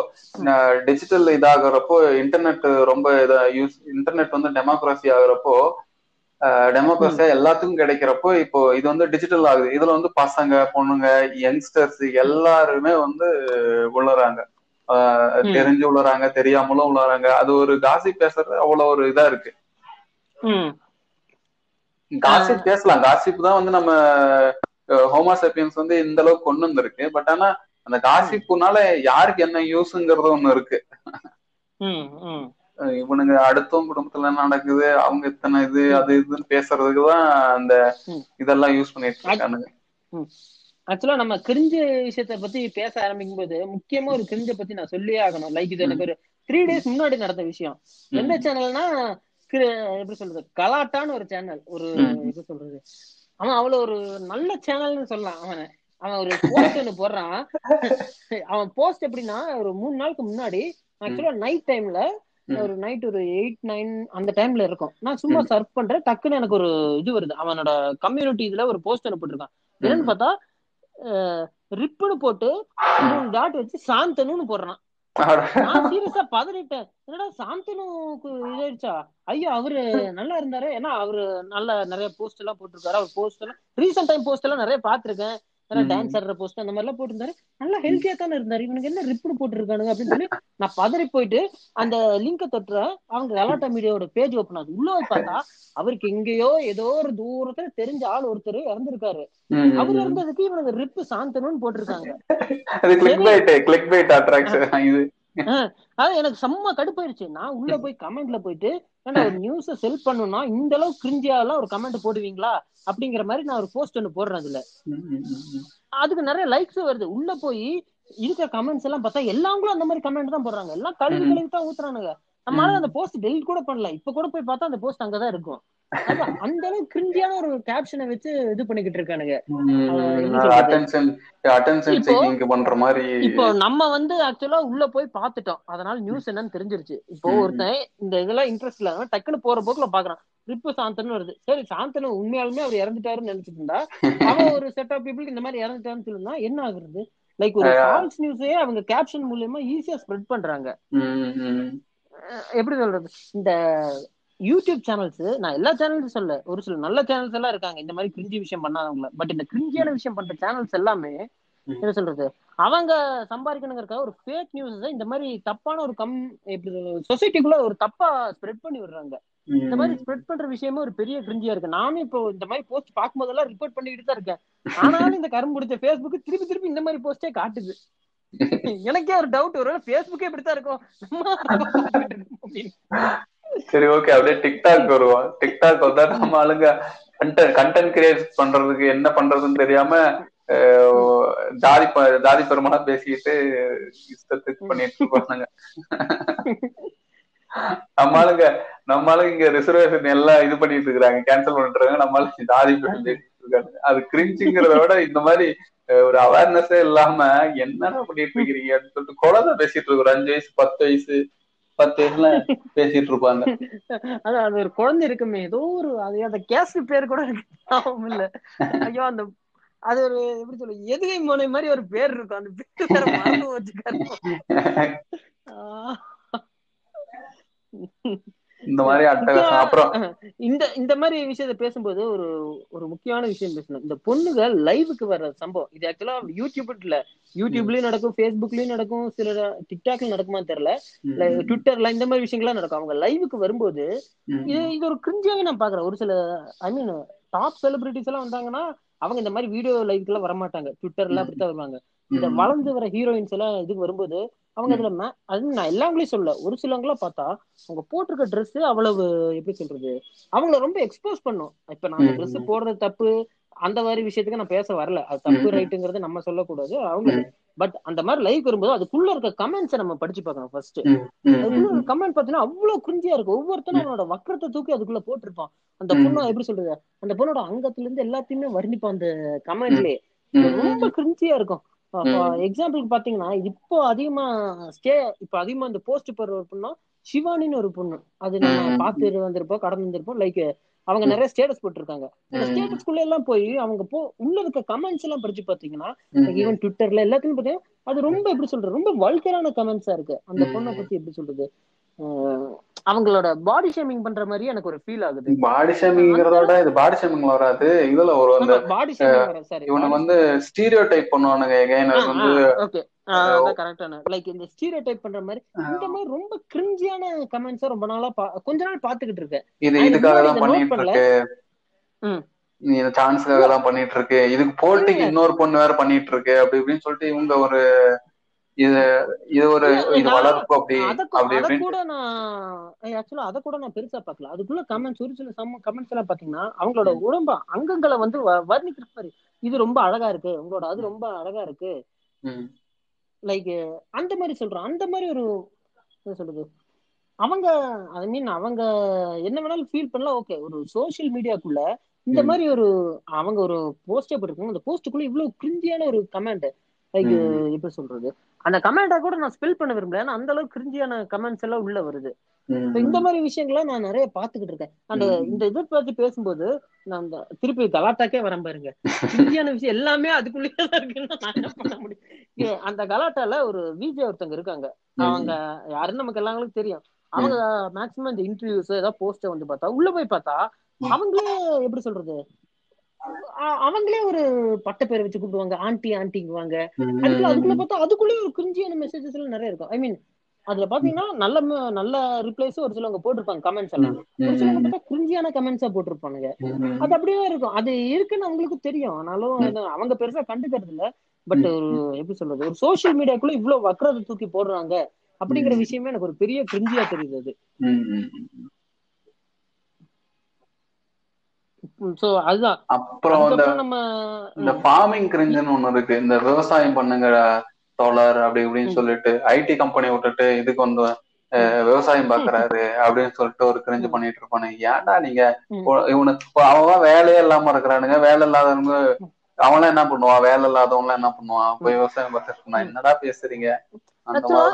டிஜிட்டல் இதாகிறப்போ இன்டர்நெட் ரொம்ப இதா யூஸ் இன்டர்நெட் வந்து டெமோக்ரஸி ஆகுறப்போ டெமோக்ரஸியா எல்லாத்துக்கும் கிடைக்கிறப்போ இப்போ இது வந்து டிஜிட்டல் ஆகுது. இதுல வந்து பசங்க பொண்ணுங்க யங்ஸ்டர்ஸ் எல்லாருமே வந்து உளறாங்க ம். தெரிஞ்சு உளறாங்க தெரியாமலும் உளறாங்க அது ஒரு காசி பேசுறது அவ்வளவு ஒரு இதா இருக்கு. காசிப் பேசலாம். காசிப் தான் வந்து நம்ம ஹோமோசெப்பியன்ஸ் வந்து இந்த அளவுக்கு கொண்டு வந்திருக்கு. பட் ஆனா அந்த காசிப்புனால யாருக்கு என்ன யூஸ்ங்கிறது ஒண்ணு இருக்கு. இவனுங்க அடுத்தவங்க குடும்பத்துல என்ன நடக்குது அவங்க இத்தனை இது அது இதுன்னு பேசுறதுக்கு தான் அந்த. இதெல்லாம் யூஸ் பண்ணிட்டு இருக்கானுங்க. ஆக்சுவலா நம்ம கிரிஞ்சு விஷயத்த பத்தி பேச ஆரம்பிக்கும் போது முக்கியமா ஒரு கிரிஞ்ச பத்தி நான் சொல்லியே ஆகணும். லைக் இது எனக்கு ஒரு த்ரீ டேஸ் முன்னாடி நடந்த விஷயம். எந்த சேனல்னா எப்படி சொல்றது? கலாட்டான்னு ஒரு சேனல் ஒரு. எப்படி சொல்றது? அவன் அவ்வளவு ஒரு நல்ல சேனல்னு சொல்லலாம் அவனை. அவன் ஒரு போஸ்ட் ஒண்ணு போடுறான். அவன் போஸ்ட் எப்படின்னா ஒரு மூணு நாளுக்கு முன்னாடி ஆக்சுவலா நைட் டைம்ல. ஒரு நைட் ஒரு எயிட் நைன் அந்த டைம்ல இருக்கும். நான் சும்மா சர்ச் பண்றேன் டக்குன்னு எனக்கு ஒரு இது வருது. அவனோட கம்யூனிட்டி இதுல ஒரு போஸ்ட் ஒன்று போட்டிருக்கான். என்னன்னு பார்த்தா ரிப்புன்னு போட்டு மூணு டாட் வச்சு சாந்தனுன்னு போடுறான். நான் சீரியஸா பதறிட்டேன். என்னடா சாந்தனுக்கு இதாயிடுச்சா ஐயோ அவரு நல்லா இருந்தாரு. ஏன்னா அவரு நல்ல நிறைய போஸ்ட் எல்லாம் போட்டிருக்காரு. அவர் போஸ்ட் எல்லாம் ரீசெண்ட் டைம் போஸ்ட் எல்லாம் நிறைய பாத்திருக்கேன். டான்ஸ் ஆடுற போஸ்ட் அந்த மாதிரி எல்லாம் போட்டிருந்தாரு. நல்லா ஹெல்த்தியா தானே இருந்தாரு. இவனுக்கு என்ன ரிப்னு போட்டிருக்கானுங்க அப்படின்னு சொல்லி நான் பதறி போயிட்டு அந்த லிங்க தொட்டுறேன் அவங்க கலாட்டா மீடியாவோட பேஜ் ஓப்பன் ஆகுது. உள்ள பார்த்தா அவருக்கு எங்கேயோ ஏதோ ஒரு தூரத்துல தெரிஞ்ச ஆள் ஒருத்தர் இறந்திருக்காரு. அவர் இறந்ததுக்கு இவனுக்கு ரிப்பு சாந்தனுன்னு போட்டிருக்காங்க. அது எனக்கு செம்ம கடுப்பாயிருச்சு. நான் உள்ள போய் கமெண்ட்ல போயிட்டு ஏன்டா ஒரு நியூஸ செல் பண்ணணும்னா இந்த அளவு கிரிஞ்சியாலாம் ஒரு கமெண்ட் போடுவீங்களா? அப்படிங்கிற மாதிரி நான் ஒரு போஸ்ட் ஒன்று போடுறேன் அதுல. அதுக்கு நிறைய லைக்ஸ் வருது. உள்ள போய் இருக்கிற கமெண்ட்ஸ் எல்லாம் பார்த்தா எல்லாங்களும் அந்த மாதிரி கமெண்ட் தான் போடுறாங்க. எல்லாம் கழுவி. கழுவி தான் ஊத்துறானுங்க. நம்மளால அந்த போஸ்ட் டெலிட் கூட பண்ணல. இப்ப கூட போய் பார்த்தா அந்த போஸ்ட் அங்கதான் இருக்கும். அந்த அளவு கிரிஞ்சியான ஒரு கேப்ஷனை வச்சு இது பண்ணிக்கிட்டு இருக்கானுங்க. இப்போ- பண்ற மாதிரி இப்போ நம்ம வந்து ஆக்சுவலா உள்ள போய் பார்த்துட்டோம். அதனால நியூஸ் என்னன்னு தெரிஞ்சிருச்சு. இப்போ. ஒருத்தன் இந்த இதெல்லாம் இன்ட்ரெஸ்ட் இல்லாம டக்குன்னு போற போக்குல பாக்குறான் ரிப்பு சாந்தனு வருது. சரி சாந்தனு உண்மையாலுமே அவர் இறந்துட்டாருன்னு நினைச்சிட்டு இருந்தா அவன் ஒரு செட் ஆஃப் பீப்புள் இந்த மாதிரி இறந்துட்டாருன்னு சொல்லிருந்தா என்ன ஆகுறது? லைக் ஒரு ஃபால்ஸ் நியூஸே அவங்க கேப்ஷன் மூலியமா ஈஸியா ஸ்ப்ரெட் பண்றாங்க. எப்படி சொல்றது? இந்த யூடியூப் சேனல்ஸ் நான் எல்லா சேனல்ஸும் சொல்ல ஒரு சில நல்ல சேனல்ஸ் எல்லாம் இருக்காங்க. இந்த மாதிரி கிரிஞ்சி விஷயம் பண்ணாதவங்கள. பட் இந்த கிரிஞ்சியான விஷயம் பண்ற சேனல்ஸ் எல்லாமே. என்ன சொல்றது? அவங்க சம்பாதிக்கணுங்கிறக்காக ஒரு ஃபேக் நியூஸ் இந்த மாதிரி தப்பான ஒரு கம் சொசைட்டிக்குள்ள ஒரு தப்பா ஸ்ப்ரெட் பண்ணி விடுறாங்க. இந்த மாதிரி ஸ்ப்ரெட் பண்ற விஷயமே ஒரு பெரிய கிரிஞ்சியா இருக்கு. நானும் இப்போ இந்த மாதிரி போஸ்ட் பார்க்கும்போதெல்லாம் ரிப்போர்ட் பண்ணிட்டு தான் இருக்கேன். ஆனாலும் இந்த கரும்பு பிடிச்ச ஃபேஸ்புக் திருப்பி திருப்பி இந்த மாதிரி போஸ்டே காட்டுது. எனக்கே ஒரு டவுட் வரும். ஃபேஸ்புக்கே இப்படித்தான் இருக்கும். சரி ஓகே அப்படியே டிக்டாக் வருவோம் டிக்டாக் வந்தா நம்ம ஆளுங்க கண்டென்ட் கண்டென்ட் கிரியேட் பண்றதுக்கு என்ன பண்றதுன்னு தெரியாம அஹ், ஜாதி ஜாதி பெருமானா பேசிட்டு இஷ்டத்துக்கு பண்ணிட்டு இருப்பானுங்க. நம்ம ஆளுங்க இங்க ரிசர்வேஷன் எல்லாம் இது பண்ணிட்டு இருக்காங்க கேன்சல் பண்ணிட்டு இருக்காங்க நம்ம ஜாதி பெரும் பேசிட்டு இருக்காங்க. அது கிரிஞ்சுங்கிறத விட இந்த மாதிரி ஒரு அவேர்னஸே இல்லாம என்னடா பண்ணிட்டு இருக்கிறீங்க அப்படின்னு சொல்லிட்டு குழந்தை பேசிட்டு இருக்கு ஒரு அஞ்சு வயசு பத்து வயசு பத்து வயசுல பேசிட்டு இருப்பாங்க அதான் அது ஒரு குழந்தை இருக்குமே ஏதோ ஒரு அது அந்த கேஸ்ட் பேர் கூட எனக்கு ஞாபகம் இல்ல. ஐயோ அந்த அது ஒரு எப்படி சொல்ல எதுகை மோனை மாதிரி ஒரு பேர் இருக்கும். அந்த பேர் வேற மறந்து வச்சுக்காரு இந்த மாதிரி அப்புறம் இந்த இந்த மாதிரி விஷயத்த பேசும்போது ஒரு ஒரு முக்கியமான விஷயம் பேசணும். இந்த பொண்ணுங்க லைவுக்கு வர்ற சம்பவம். இது ஆக்சுவலா யூடியூப் இல்ல. யூடியூப்லயும் நடக்கும் ஃபேஸ்புக்லயும் நடக்கும் சில டிக்டாக்ல நடக்குமா தெரியல. ட்விட்டர்ல இந்த மாதிரி விஷயங்கள்லாம் நடக்கும். அவங்க லைவுக்கு வரும்போது இது இது ஒரு கிரிஞ்சாவே நான் பாக்குறேன் ஒரு சில ஐ மீன் டாப் செலிபிரிட்டிஸ் எல்லாம் வந்தாங்கன்னா அவங்க இந்த மாதிரி வீடியோ லைவ்க்கு எல்லாம் வரமாட்டாங்க ட்விட்டர்ல அப்படித்தான் வருவாங்க. இந்த வளர்ந்து வர ஹீரோயின்ஸ் எல்லாம் இதுக்கு வரும்போது அவங்க அதுல அது நான் எல்லாங்களையும் சொல்ல ஒரு சிலவங்களாம் பார்த்தா அவங்க போட்டிருக்க Dress அவ்வளவு எப்படி சொல்றது அவங்கள ரொம்ப எக்ஸ்போஸ் பண்ணும். இப்ப நான். Dress போடுறது தப்பு அந்த மாதிரி விஷயத்துக்கு நான் பேச வரல. அது தப்பு. ரைட்டுங்கிறத நம்ம சொல்லக்கூடாது. அவங்க பட் அந்த மாதிரி லைவ் வரும்போது அதுக்குள்ள இருக்க கமெண்ட்ஸை நம்ம படிச்சு பார்க்கணும் ஃபர்ஸ்ட் அதுக்குள்ள கமெண்ட் பாத்தீங்கன்னா அவ்வளவு கிரிஞ்சியா இருக்கும். ஒவ்வொருத்தனும் அவனோட வக்கரத்தை தூக்கி அதுக்குள்ள போட்டிருப்பான். அந்த. பொண்ணு எப்படி சொல்றது அந்த பொண்ணோட அங்கத்துல இருந்து எல்லாத்தையுமே வர்ணிப்பான் அந்த கமெண்ட்லயே ரொம்ப கிரிஞ்சியா இருக்கும். எக்ஸாம்பிளுக்கு பாத்தீங்கன்னா இப்போ அதிகமா ஸ்டே இப்போ அதிகமா இந்த போஸ்ட் போடுற ஒரு பொண்ணா சிவானின்னு ஒரு பொண்ணு. அது நம்ம ம். பார்த்து வந்திருப்போம் கடந்து வந்திருப்போம். லைக் அவங்க நிறைய ஸ்டேட்டஸ் போட்டிருக்காங்க. அந்த. ஸ்டேட்டஸ்குள்ள எல்லாம் போய் அவங்க போ உள்ள இருக்க கமெண்ட்ஸ் எல்லாம் படிச்சு பாத்தீங்கன்னா ஈவன் ட்விட்டர்ல எல்லாத்தையும் பாத்தீங்கன்னா அது ரொம்ப எப்படி சொல்றது? ரொம்ப வல்கரான கமெண்ட்ஸா இருக்கு. அந்த. பொண்ணை பத்தி எப்படி சொல்றது? அவங்களோட பாடி ஷேமிங் பண்ற மாதிரி எனக்கு ஒரு ஃபீல் ஆகுது. பாடி ஷேமிங்கிறத விட இது பாடி ஷேமிங்ல வராது. இதுல ஒரு அந்த பாடி ஷேமிங் இவனுக்கு வந்து ஸ்டீரியோ டைப் பண்ணுவானுங்க எகைனர் வந்து. ஓகே கரெக்டான லைக் இந்த ஸ்டீரியோ டைப் பண்ற மாதிரி இந்த மாதிரி ரொம்ப கிரிஞ்சியான கமெண்ட்ஸா ரொம்ப நாளா கொஞ்ச நாள் பாத்துக்கிட்டு இருக்கேன். இது இதுக்காக தான் பண்ணிட்டு. இருக்கு. நீ இந்த சான்ஸ்க்காக தான் பண்ணிட்டு இருக்கு. இதுக்கு போட்டிக்கு இன்னொரு பொண்ணு வேற பண்ணிட்டு இருக்கு அப்படி இப்படின்னு சொல்லிட்டு இவங்க ஒரு இது இது ஒரு இது வளர்ப்பு அப்படி அத அப்படி கூட நான் ஆக்சுவலா அத கூட நான் பெருசா பார்க்கல. அதுக்குள்ள கமெண்ட்ஸ் ஒரு சில சம் கமெண்ட்ஸ் எல்லாம் பாத்தீங்கன்னா அவங்களோட உடம்ப அங்கங்களை வந்து வர்ணிக்கிற மாதிரி இது ரொம்ப அழகா இருக்கு. உங்களோட அது ரொம்ப அழகா இருக்கு. லைக் அந்த மாதிரி சொல்றோம். அந்த மாதிரி ஒரு என்ன சொல்றது? அவங்க ஐ மீன் அவங்க என்ன வேணாலும் ஃபீல் பண்ணலாம். ஓகே ஒரு சோஷியல் மீடியாக்குள்ள இந்த. மாதிரி ஒரு அவங்க ஒரு போஸ்டே போட்டிருக்காங்க. அந்த போஸ்டுக்குள்ள இவ்வளவு கிரிஞ்சியான ஒரு கமெண்ட் லைக். எப்படி சொல்றது? அந்த கமெண்ட்டை கூட நான் ஸ்பெல் பண்ண விரும்பல. ஏன்னா அந்த அளவுக்கு கிரிஞ்சியான கமெண்ட்ஸ் எல்லாம் உள்ள வருது. இந்த மாதிரி விஷயங்களை நான் நிறைய பாத்துக்கிட்டு இருக்கேன். அந்த. இந்த இதை பத்தி பேசும்போது நான் அந்த திருப்பி கலாட்டாக்கே வரேன் பாருங்க. கிரிஞ்சியான விஷயம் எல்லாமே அதுக்குள்ளேயே தான் இருக்குன்னா நான் என்ன பண்ண முடியும்? அந்த கலாட்டால ஒரு விஜய் ஒருத்தங்க இருக்காங்க. அவங்க யாருன்னு நமக்கு எல்லாங்களுக்கும் தெரியும். அவங்க மேக்சிமம் இந்த இன்டர்வியூஸ் ஏதாவது போஸ்டர் வந்து பார்த்தா உள்ள போய் பார்த்தா அவங்களே எப்படி சொல்றது? அவங்களே ஒரு பட்ட பேரை வச்சு கூப்பிடுவாங்க. ஆண்டி ஆண்டிங்குவாங்க. அதுக்குள்ள பார்த்தா அதுக்குள்ளே ஒரு கிரிஞ்சியான மெசேஜஸ் எல்லாம் நிறைய இருக்கும். ஐ மீன் அதுல பாத்தீங்கன்னா நல்ல நல்ல ரிப்ளைஸ் ஒரு சிலவங்க போட்டிருப்பாங்க கமெண்ட்ஸ் எல்லாம். ஒரு சிலவங்க பார்த்தா கிரிஞ்சியான கமெண்ட்ஸா போட்டிருப்பானுங்க. ம், அது அப்படியே இருக்கும். அது இருக்குன்னு அவங்களுக்கு தெரியும். ஆனாலும் அவங்க பெருசா கண்டுக்கிறது இல்ல. பட் ஒரு எப்படி சொல்றது? ஒரு சோஷியல் மீடியாக்குள்ள இவ்வளவு வக்கரத்தை தூக்கி போடுறாங்க அப்படிங்கிற. விஷயமே எனக்கு ஒரு பெரிய கிரிஞ்சியா தெரியுது அது ம், ம், ம். சோ அதுதான். அப்புறம் நம்ம இந்த ஃபார்மிங் கிரிஞ்சுன்னு ஒண்ணு இருக்கு. இந்த விவசாயம் பண்ணுங்க தோழர் அப்படி இப்படின்னு. சொல்லிட்டு ஐடி கம்பெனி விட்டுட்டு இதுக்கு வந்து விவசாயம் பாக்குறாரு அப்படின்னு சொல்லிட்டு ஒரு கிரிஞ்சு. பண்ணிட்டு இருப்பானுங்க ஏன்டா நீங்க இவனுக்கு இப்போ அவன் வேலையே இல்லாம இருக்கிறானுங்க. வேலை இல்லாதவங்க அவன்லாம் என்ன பண்ணுவான்? வேலை இல்லாதவன்லாம் என்ன பண்ணுவான்? போய் விவசாயம் பார்த்துட்டு என்னடா பேசுறீங்க?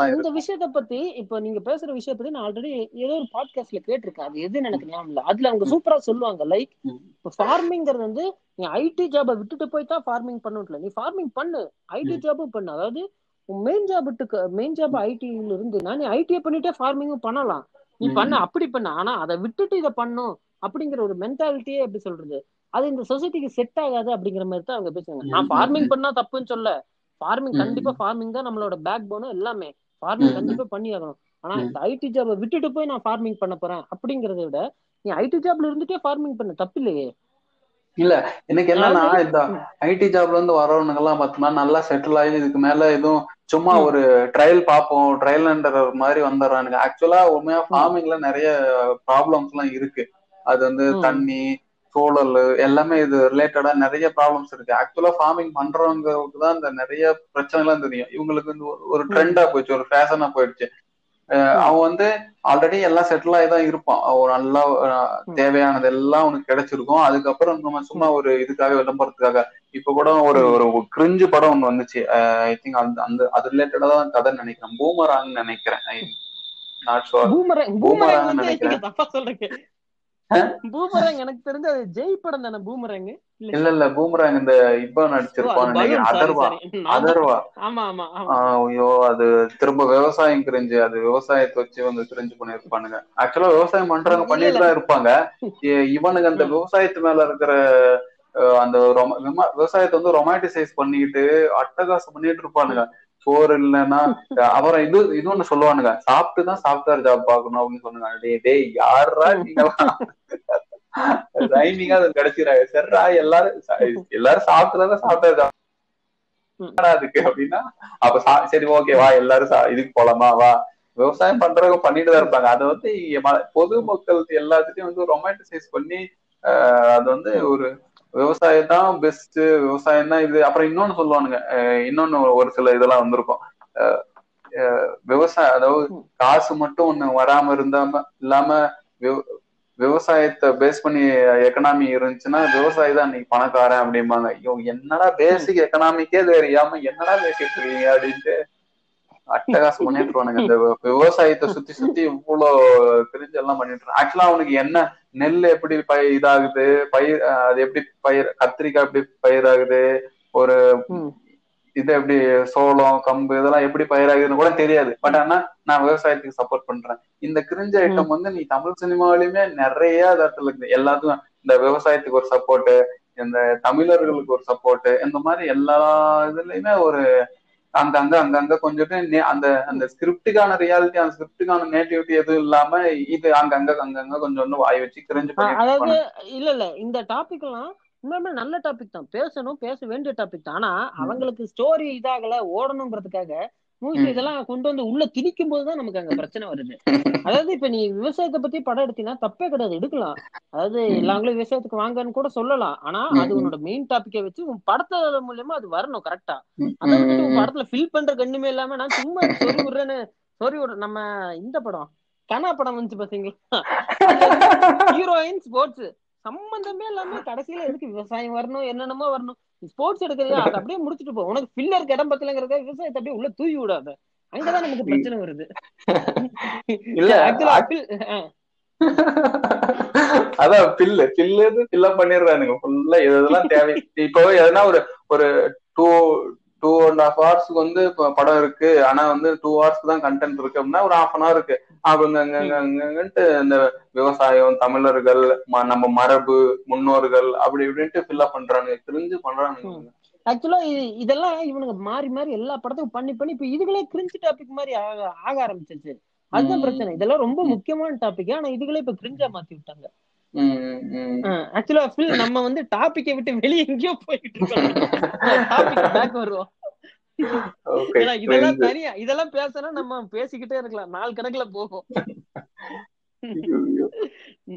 இந்த விஷயத்த பத்தி இப்ப நீங்க பேசுற விஷயத்த பத்தி நான் ஆல்ரெடி ஏதோ ஒரு பாட்காஸ்ட்ல கேட்டிருக்கேன். அது எதுன்னு எனக்கு ஞாபகம் இல்ல. அதுல அவங்க சூப்பரா சொல்லுவாங்க லைக். இப்போ ஃபார்மிங்கிறது வந்து நீ ஐடி ஜாபை விட்டுட்டு போய் தான் ஃபார்மிங் பண்ணல நீ ஃபார்மிங் பண்ணு. ஐடி. ஜாபும் பண்ணு. அதாவது மெயின் ஜாபுக்கு மெயின் ஜாப் ஐடில இருந்து நான் நீ ஐடியை பண்ணிட்டே ஃபார்மிங்கும் பண்ணலாம். நீ. பண்ண அப்படி பண்ண. ஆனா அதை விட்டுட்டு இதை பண்ணும் அப்படிங்கிற ஒரு மென்டாலிட்டியே எப்படி சொல்றது? அது இந்த சொசைட்டிக்கு செட் ஆகாது அப்படிங்கிற மாதிரி தான் அவங்க பேசுவாங்க. நான் ஃபார்மிங். பண்ணா தப்புன்னு சொல்ல. ஃபார்மிங் கண்டிப்பா. ஃபார்மிங் தான் நம்மளோட பேக் போனும் எல்லாமே. ஃபார்மிங் கண்டிப்பா பண்ணி ஆகணும் ஆனா. இந்த ஐடி ஜாபை விட்டுட்டு போய் நான் ஃபார்மிங் பண்ண போறேன் அப்படிங்கறத விட நீ ஐடி ஜாப்ல இருந்துட்டே ஃபார்மிங் பண்ண. தப்பு இல்லையே இல்ல எனக்கு என்னன்னா இந்த ஐடி ஜாப்ல இருந்து வரவனுங்க எல்லாம் பார்த்தோம்னா நல்லா செட்டில் ஆகி இதுக்கு மேல எதுவும் சும்மா ஒரு ட்ரையல் பார்ப்போம் ட்ரையல் மாதிரி வந்துடுறானுங்க. ஆக்சுவலா உண்மையா ஃபார்மிங்ல நிறைய ப்ராப்ளம்ஸ் எல்லாம் இருக்கு. அது வந்து தண்ணி சூழல் எல்லாமே இது ரிலேட்டடா நிறைய ப்ராப்ளம்ஸ் இருக்கு. ஆக்சுவலா ஃபார்மிங் பண்றவங்களுக்கு தான் இந்த நிறைய பிரச்சனை எல்லாம் தெரியும். இவங்களுக்கு வந்து ஒரு- ட்ரெண்டா போயிடுச்சு ஒரு ஃபேஷனா போயிடுச்சு. அவன் வந்து ஆல்ரெடி எல்லாம் செட்டில் ஆகி தான் இருப்பான். அவன் நல்லா தேவையானது எல்லாம் அவனுக்கு கிடைச்சிருக்கும். அதுக்கப்புறம் நம்ம சும்மா ஒரு இதுக்காக விளம்பரத்துக்காக. இப்ப கூட ஒரு. ஒரு கிரிஞ்சு படம் ஒண்ணு வந்துச்சு. ஐ திங்க் அந்த அந்த அது ரிலேட்டடா தான் கதை நினைக்கிறேன். பூமராங்னு நினைக்கிறேன். நாட் பூமராங்னு வந்து நினைக்கிறேன். பூமரங் எனக்கு தெரிஞ்ச அது ஜெய் படம் தானே பூமரங் இல்ல இல்ல பூமராங் இந்த இப்ப சாரி அதர்வா. அதர்வா. ஆமா ஆமா ஐயோ அது திரும்ப விவசாயம் கிரிஞ்சு அது விவசாயத்தை வச்சு வந்து கிரிஞ்சு பண்ணிருப்பானுங்க ஆக்சுவலா விவசாயம் பண்றவங்க பண்ணிட்டு தான் இருப்பாங்க. இ- இவனுங்க அந்த விவசாயத்து மேல இருக்கிற அந்த விவசாயத்தை வந்து ரொமாட்டிசைஸ் பண்ணிக்கிட்டு அட்டகாசம் பண்ணிட்டு இருப்பானுங்க. சோறு இல்லைன்னா அப்புறம் இது இது ஒண்ணு சொல்லுவானுங்க. சாப்பிட்டு தான் சாஃப்ட்வேர் ஜாப் பாக்கணும் அப்படின்னு சொன்னாங்க டேய் டேய் யாரா நீங்க நீங்களாம் ரைமிங்கா அது கிடைச்சிடாங்க சரிடா எல்லாரும் எல்லாரும் சாப்பிட்டுதான் சாஃப்ட்வேர் ஜாப். அதுக்கு அப்படின்னா அப்ப சா- சரி ஓகே வா எல்லாரும் சா- இதுக்கு போலாமா? வா. விவசாயம் பண்றவங்க பண்ணிட்டு தான் இருப்பாங்க. அதை வந்து பொதுமக்கள் எல்லாத்துலயும் வந்து ரொமான்டிசைஸ் பண்ணி ஆஹ், அது வந்து ஒரு விவசாயம் தான் பெஸ்ட் விவசாயம் தான் இது அப்புறம் இன்னொன்னு சொல்லுவானுங்க இன்னொன்னு ஒரு சில இதெல்லாம் வந்திருக்கும் விவசாயம் அதாவது. காசு மட்டும் ஒண்ணு வராம இருந்தாம இல்லாம விவ- விவசாயத்தை பேஸ் பண்ணி எக்கனாமி இருந்துச்சுன்னா விவசாயி தான் இன்னைக்கு பணக்காரன் அப்படிம்பாங்க ஐயோ என்னடா. பேசிக் எக்கனாமிக்கே தெரியாம என்னடா பேசிட்டு இருக்கீங்க அப்படின்ட்டு அட்டகாசம் பண்ணிட்டு இந்த விவசாயத்தை சுத்தி சுத்தி இவ்வளவு தெரிஞ்சு எல்லாம் பண்ணிட்டு ஆக்சுவலா அவனுக்கு என்ன நெல் எப்படி பயிர் இதாகுது பயிர் அது எப்படி பயிர் கத்திரிக்காய் எப்படி பயிராகுது ஒரு இது எப்படி சோளம் கம்பு இதெல்லாம் எப்படி பயிராகுதுன்னு கூட தெரியாது. பட் ஆனா நான் விவசாயத்துக்கு சப்போர்ட் பண்றேன். இந்த கிரிஞ்ச ஐட்டம் வந்து நீ தமிழ் சினிமாவிலுமே நிறைய இடத்துல இருக்குது எல்லாத்துக்கும் இந்த விவசாயத்துக்கு ஒரு சப்போர்ட் இந்த தமிழர்களுக்கு ஒரு சப்போர்ட் இந்த மாதிரி எல்லா இதுலயுமே ஒரு அங்கங்க அங்கங்க கொஞ்சம் நே- அந்த அந்த. ஸ்கிரிப்டுக்கான ரியாலிட்டி அந்த ஸ்கிரிப்டுக்கான நேட்டிவிட்டி எதுவும் இல்லாம இது அங்கங்க அங்கங்க கொஞ்சம் ஒண்ணு வாய் வச்சு கிரிஞ்சு அதாவது இல்ல இல்ல. இந்த டாபிக் எல்லாம் உண்மையுமே நல்ல டாபிக் தான். பேசணும் பேச வேண்டிய டாபிக் தான். ஆனா அவங்களுக்கு ஸ்டோரி இதாகல ஓடணுங்கிறதுக்காக மூவிஸ் ம், இதெல்லாம் கொண்டு வந்து உள்ள திணிக்கும் போதுதான் நமக்கு அங்க பிரச்சனை வருது. அதாவது இப்ப நீ விவசாயத்தை பத்தி படம் எடுத்தீங்கன்னா தப்பே கிடையாது எடுக்கலாம். அதாவது எல்லாங்களும் விவசாயத்துக்கு வாங்கன்னு கூட சொல்லலாம். ஆனா அது உன்னோட மெயின் டாபிக்கை வச்சு உன் படத்தை மூலியமா அது வரணும் கரெக்டா அதை ம், உன். படத்துல ஃபில் பண்ற கண்ணுமே இல்லாம நான் சும்மா சொறி விடுறேன்னு சொறி விடுறேன் நம்ம இந்த படம் கனா படம் வந்துச்சு பாத்தீங்களா? வந்து ஹீரோயின் ஸ்போர்ட்ஸ் சம்பந்தமே இல்லாம கடைசியில எதுக்கு விவசாயம் வரணும் என்னென்னமோ வரணும்? ஸ்போர்ட்ஸ் எடுக்கிறதா அதை அப்படியே முடிச்சுட்டு போ. உனக்கு ஃபில்லருக்கு இடம் பத்தலங்கிறத விவசாயத்தை அப்படியே உள்ள தூவி விடாத. அங்கதான் நமக்கு பிரச்சனை வருது. இல்ல ஆக்சுவலா அதான் பில்லு பில்லு ஃபில்லப் பண்ணிடுறானுங்க. ஃபுல்லா எதெல்லாம் தேவை. இப்போ எதனா ஒரு ஒரு டூ டூ அண்ட் ஹாஃப் ஹவர்ஸ்க்கு வந்து படம் இருக்கு. ஆனா வந்து டூ ஹவர்ஸ்க்கு தான் கண்டென்ட் இருக்கு அப்படின்னா ஒரு ஹாஃப் அன் ஹவர் இருக்கு. அங்கன்ட்டு இந்த விவசாயம் தமிழர்கள் நம்ம மரபு முன்னோர்கள் அப்படி இப்படின்ட்டு ஃபில்லப் பண்றானுங்க. தெரிஞ்சு பண்றானுங்க. ஆக்சுவலா இதெல்லாம் இவனுங்க மாறி மாறி எல்லா படத்துக்கும் பண்ணி பண்ணி இப்ப இதுகளே கிரிஞ்சு டாபிக் மாதிரி ஆக ஆக ஆரம்பிச்சிருச்சு. அதுதான். பிரச்சனை. இதெல்லாம் ரொம்ப முக்கியமான டாபிக் ஆனா இதுகளே இப்ப கிரிஞ்சா மாத்தி விட்டாங்க. ம், ம். ஆக்சுவலா நம்ம வந்து டாபிக்கை விட்டு வெளியே எங்கேயோ போயிட்டு இருக்கோம். டாபிக் பேக் வருவோம். இதெல்லாம். தனியா இதெல்லாம் பேசினா நம்ம பேசிக்கிட்டே இருக்கலாம். நாள் கணக்குல போகும்.